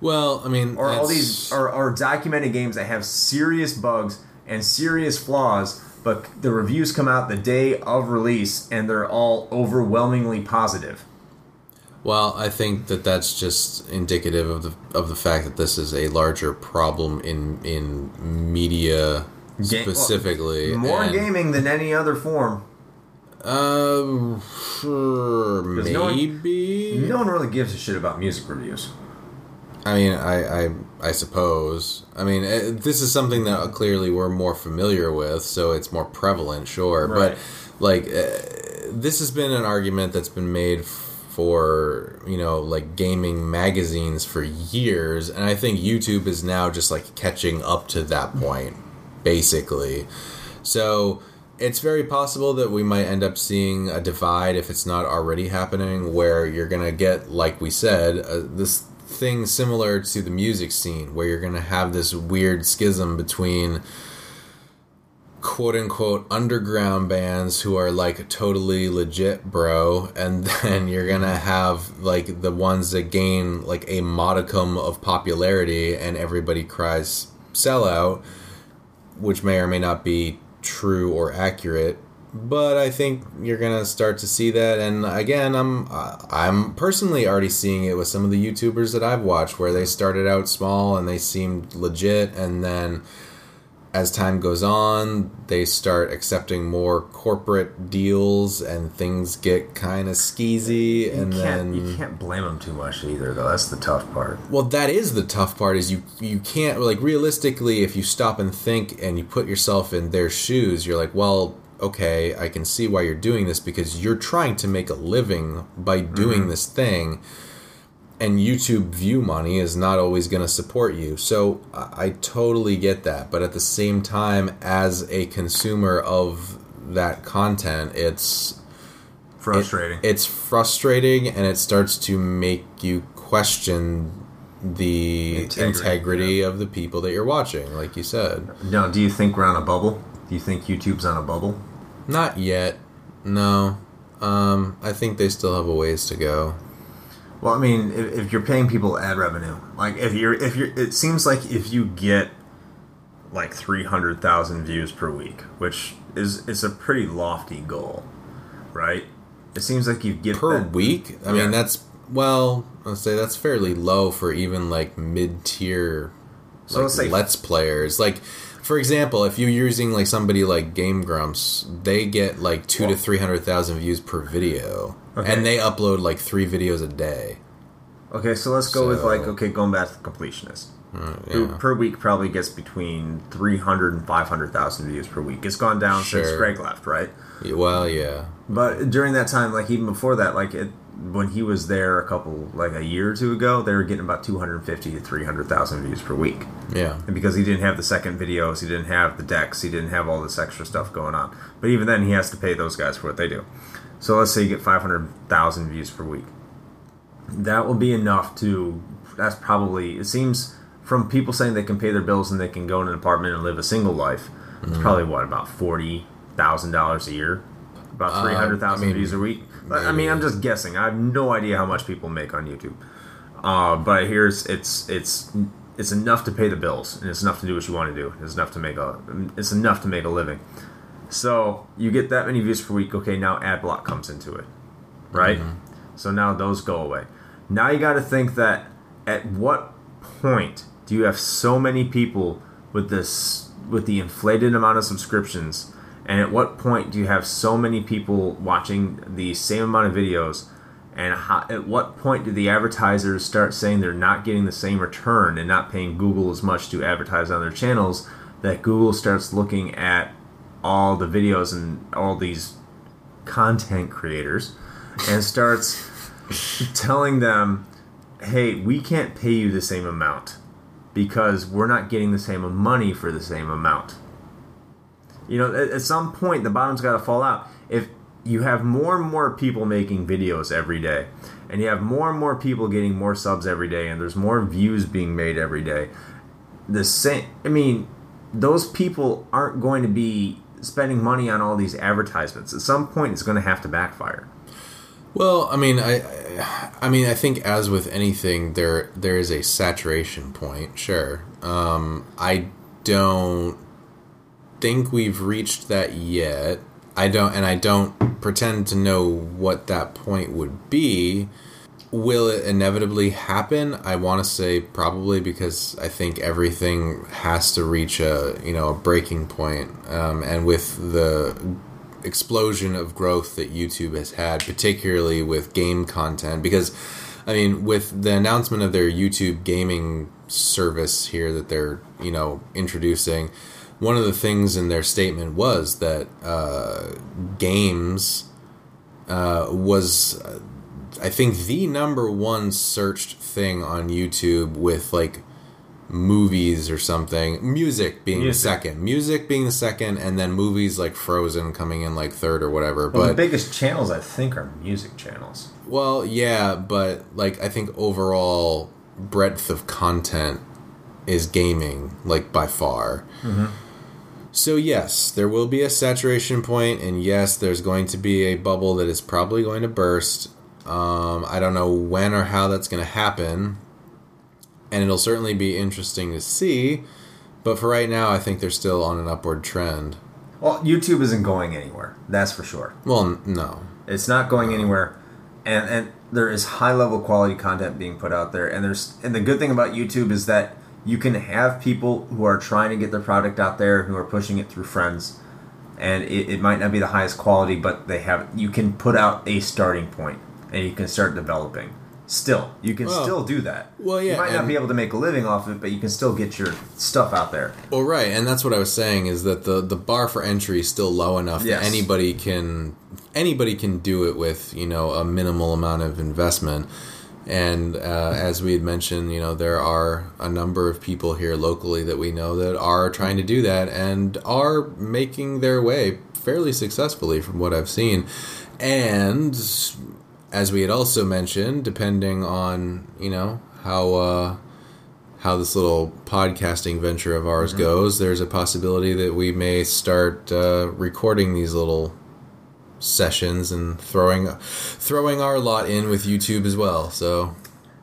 Well, I mean, or all these or, or documented games that have serious bugs and serious flaws but the reviews come out the day of release and they're all overwhelmingly positive Well, I think that that's just indicative of the of the fact that this is a larger problem in in media Ga- specifically. more and, gaming than any other form Uh, sure, There's no one- maybe. no one really gives a shit about music reviews I mean, I, I, I suppose. I mean, eh, this is something that clearly we're more familiar with, so it's more prevalent, sure. Right. But like, uh, this has been an argument that's been made for you know like gaming magazines for years, and I think YouTube is now just like catching up to that point, basically. So. It's very possible that we might end up seeing a divide if it's not already happening, where you're gonna get, like we said, uh, this thing similar to the music scene where you're going to have this weird schism between quote unquote underground bands who are like totally legit bro and then you're going to have like the ones that gain like a modicum of popularity and everybody cries sellout which may or may not be true or accurate but I think you're gonna start to see that, and again, I'm I'm personally already seeing it with some of the YouTubers that I've watched, where they started out small and they seemed legit, and then as time goes on, they start accepting more corporate deals, and things get kind of skeezy, and you can't, then you can't blame them too much either though. That's the tough part. Well, that is the tough part. Is you you can't like realistically, if you stop and think and you put yourself in their shoes, you're like, well, okay, I can see why you're doing this because you're trying to make a living by doing mm-hmm. this thing, and YouTube view money is not always going to support you. So I, I totally get that, but at the same time, as a consumer of that content, it's frustrating. It's frustrating and it starts to make you question the Integrity, integrity, of the people that you're watching like you said. Now do you think we're on a bubble? Do you think youtube's on a bubble? Not yet. No. Um, i think they still have a ways to go Well, I mean, if, if you're paying people ad revenue, like if you're if you're, it seems like if you get like three hundred thousand views per week, which is is a pretty lofty goal, right? It seems like you get per that- week i Yeah. mean that's well let's say that's fairly low for even like mid-tier So like let's say- let's players like for example if you're using like somebody like game grumps they get like two to three hundred thousand views per video Okay. and they upload like three videos a day Okay, so let's go with like okay, going back to the completionist. Uh, Who per week probably gets between 300 and 500,000 views per week. It's gone down since Greg left, right? well yeah But during that time, like even before that, like it, when he was there a couple, like a year or two ago, they were getting about 250 to 300,000 views per week. yeah And because he didn't have the second videos, he didn't have the decks, he didn't have all this extra stuff going on. But even then, he has to pay those guys for what they do. So let's say you get 500,000 views per week. that will be enough to. That's probably. It seems from people saying they can pay their bills and they can go in an apartment and live a single life. It's probably what about forty thousand dollars a year, about three hundred thousand Uh, views a week. But, I mean, I'm just guessing. I have no idea how much people make on YouTube. Uh, but here's it's, it's it's it's enough to pay the bills and it's enough to do what you want to do. It's enough to make a it's enough to make a living. So you get that many views per week. Okay, now ad block comes into it, right? Mm-hmm. So now those go away. Now you got to think that at what point do you have so many people with this with the inflated amount of subscriptions, and at what point do you have so many people watching the same amount of videos? And how, at what point do the advertisers start saying they're not getting the same return and not paying Google as much to advertise on their channels? That Google starts looking at all the videos and all these content creators and starts telling them, hey, we can't pay you the same amount because we're not getting the same money for the same amount. You know, at, at some point, the bottom's got to fall out. If you have more and more people making videos every day, and you have more and more people getting more subs every day, and there's more views being made every day, the same, I mean, those people aren't going to be spending money on all these advertisements. At some point, it's going to have to backfire. Well, I mean, I, I- mean, I think as with anything, there there is a saturation point. Sure, um, I don't think we've reached that yet. I don't, and I don't pretend to know what that point would be. Will it inevitably happen? I want to say probably because I think everything has to reach a you know a breaking point, um, and with the explosion of growth that YouTube has had, particularly with game content. Because, I mean, with the announcement of their YouTube gaming service here that they're, you know, introducing, one of the things in their statement was that uh, games uh, was, I think, the number one searched thing on YouTube with like movies or something. Music being Music. the second. Music being the second, and then movies like Frozen coming in like third or whatever. Well, the biggest channels, I think, are music channels. well, yeah, but like I think overall breadth of content is gaming, like by far. Mm-hmm. So yes, there will be a saturation point, and yes, there's going to be a bubble that is probably going to burst. Um, I don't know when or how that's going to happen, and it'll certainly be interesting to see. But for right now, I think they're still on an upward trend. Well, YouTube isn't going anywhere. That's for sure. Well, n- no, It's not going anywhere, and and there is high level quality content being put out there. And there's and the good thing about YouTube is that you can have people who are trying to get their product out there, who are pushing it through friends, and it, it might not be the highest quality, but they have you can put out a starting point, and you can start developing. Still, you can Well- still do that. well, yeah, you might not be able to make a living off it, but you can still get your stuff out there. Well, right, and that's what I was saying is that the the bar for entry is still low enough Yes. that anybody can anybody can do it with you know a minimal amount of investment. And uh, as we had mentioned, you know there are a number of people here locally that we know that are trying to do that and are making their way fairly successfully, from what I've seen. And as we had also mentioned, depending on you know how. Uh, how this little podcasting venture of ours goes, there's a possibility that we may start uh, recording these little sessions and throwing throwing our lot in with YouTube as well. So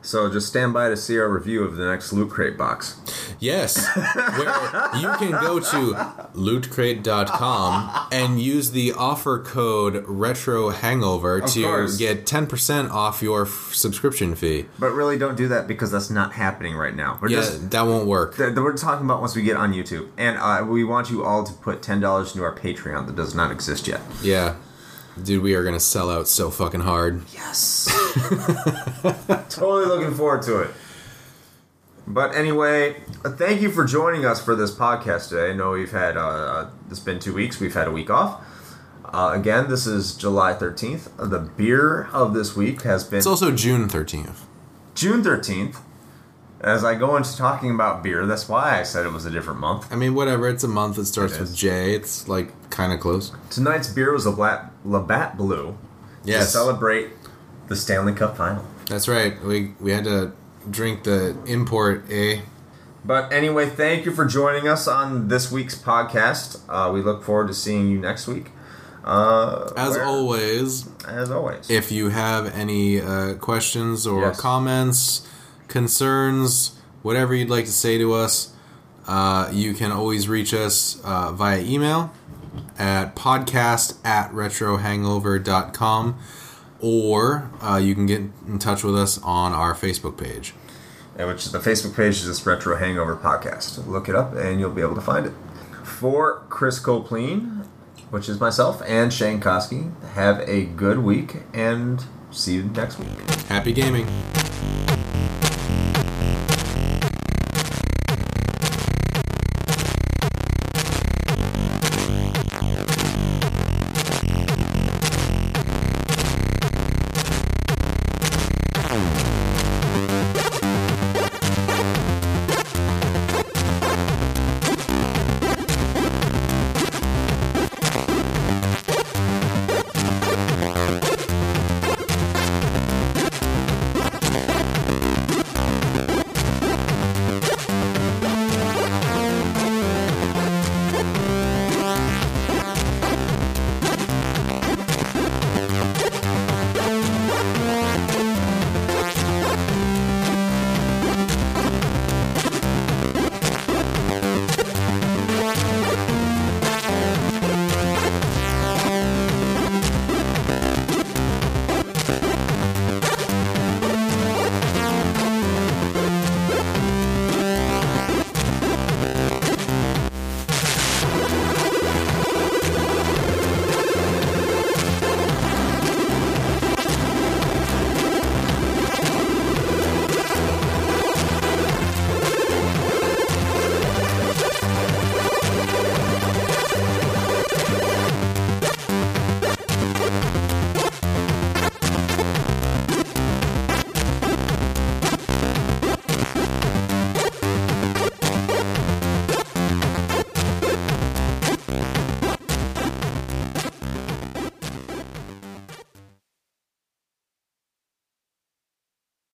So just stand by to see our review of the next Loot Crate box. yes, where you can go to lootcrate.com and use the offer code retro hangover to course. get 10% off your f- subscription fee. But really, don't do that because that's not happening right now. We're Yeah, just that won't work. that, that we're talking about once we get on YouTube, and uh, we want you all to put ten dollars into our Patreon that does not exist yet. Yeah. Dude, we are going to sell out so fucking hard. Yes. totally looking forward to it. But anyway, uh, thank you for joining us for this podcast today. I know we've had uh, uh, it's been two weeks. We've had a week off. Uh, again, this is July thirteenth. The beer of this week has been It's also June 13th. June thirteenth. As I go into talking about beer, that's why I said it was a different month. I mean, whatever. It's a month that starts It with is. J. It's like kind of close. Tonight's beer was a Labatt Blue. Yes. To Yes. celebrate the Stanley Cup final. That's right. We we had to drink the import, eh? But anyway, thank you for joining us on this week's podcast. Uh, we look forward to seeing you next week. Uh, As where- always, as always. if you have any uh, questions or Yes. comments, concerns, whatever you'd like to say to us, uh, you can always reach us uh, via email at podcast at retrohangover.com or uh, you can get in touch with us on our Facebook page. and which the Facebook page is this Retro Hangover Podcast. Look it up and you'll be able to find it. For Chris Copleen, which is myself, and Shane Koski, have a good week and see you next week. Happy gaming!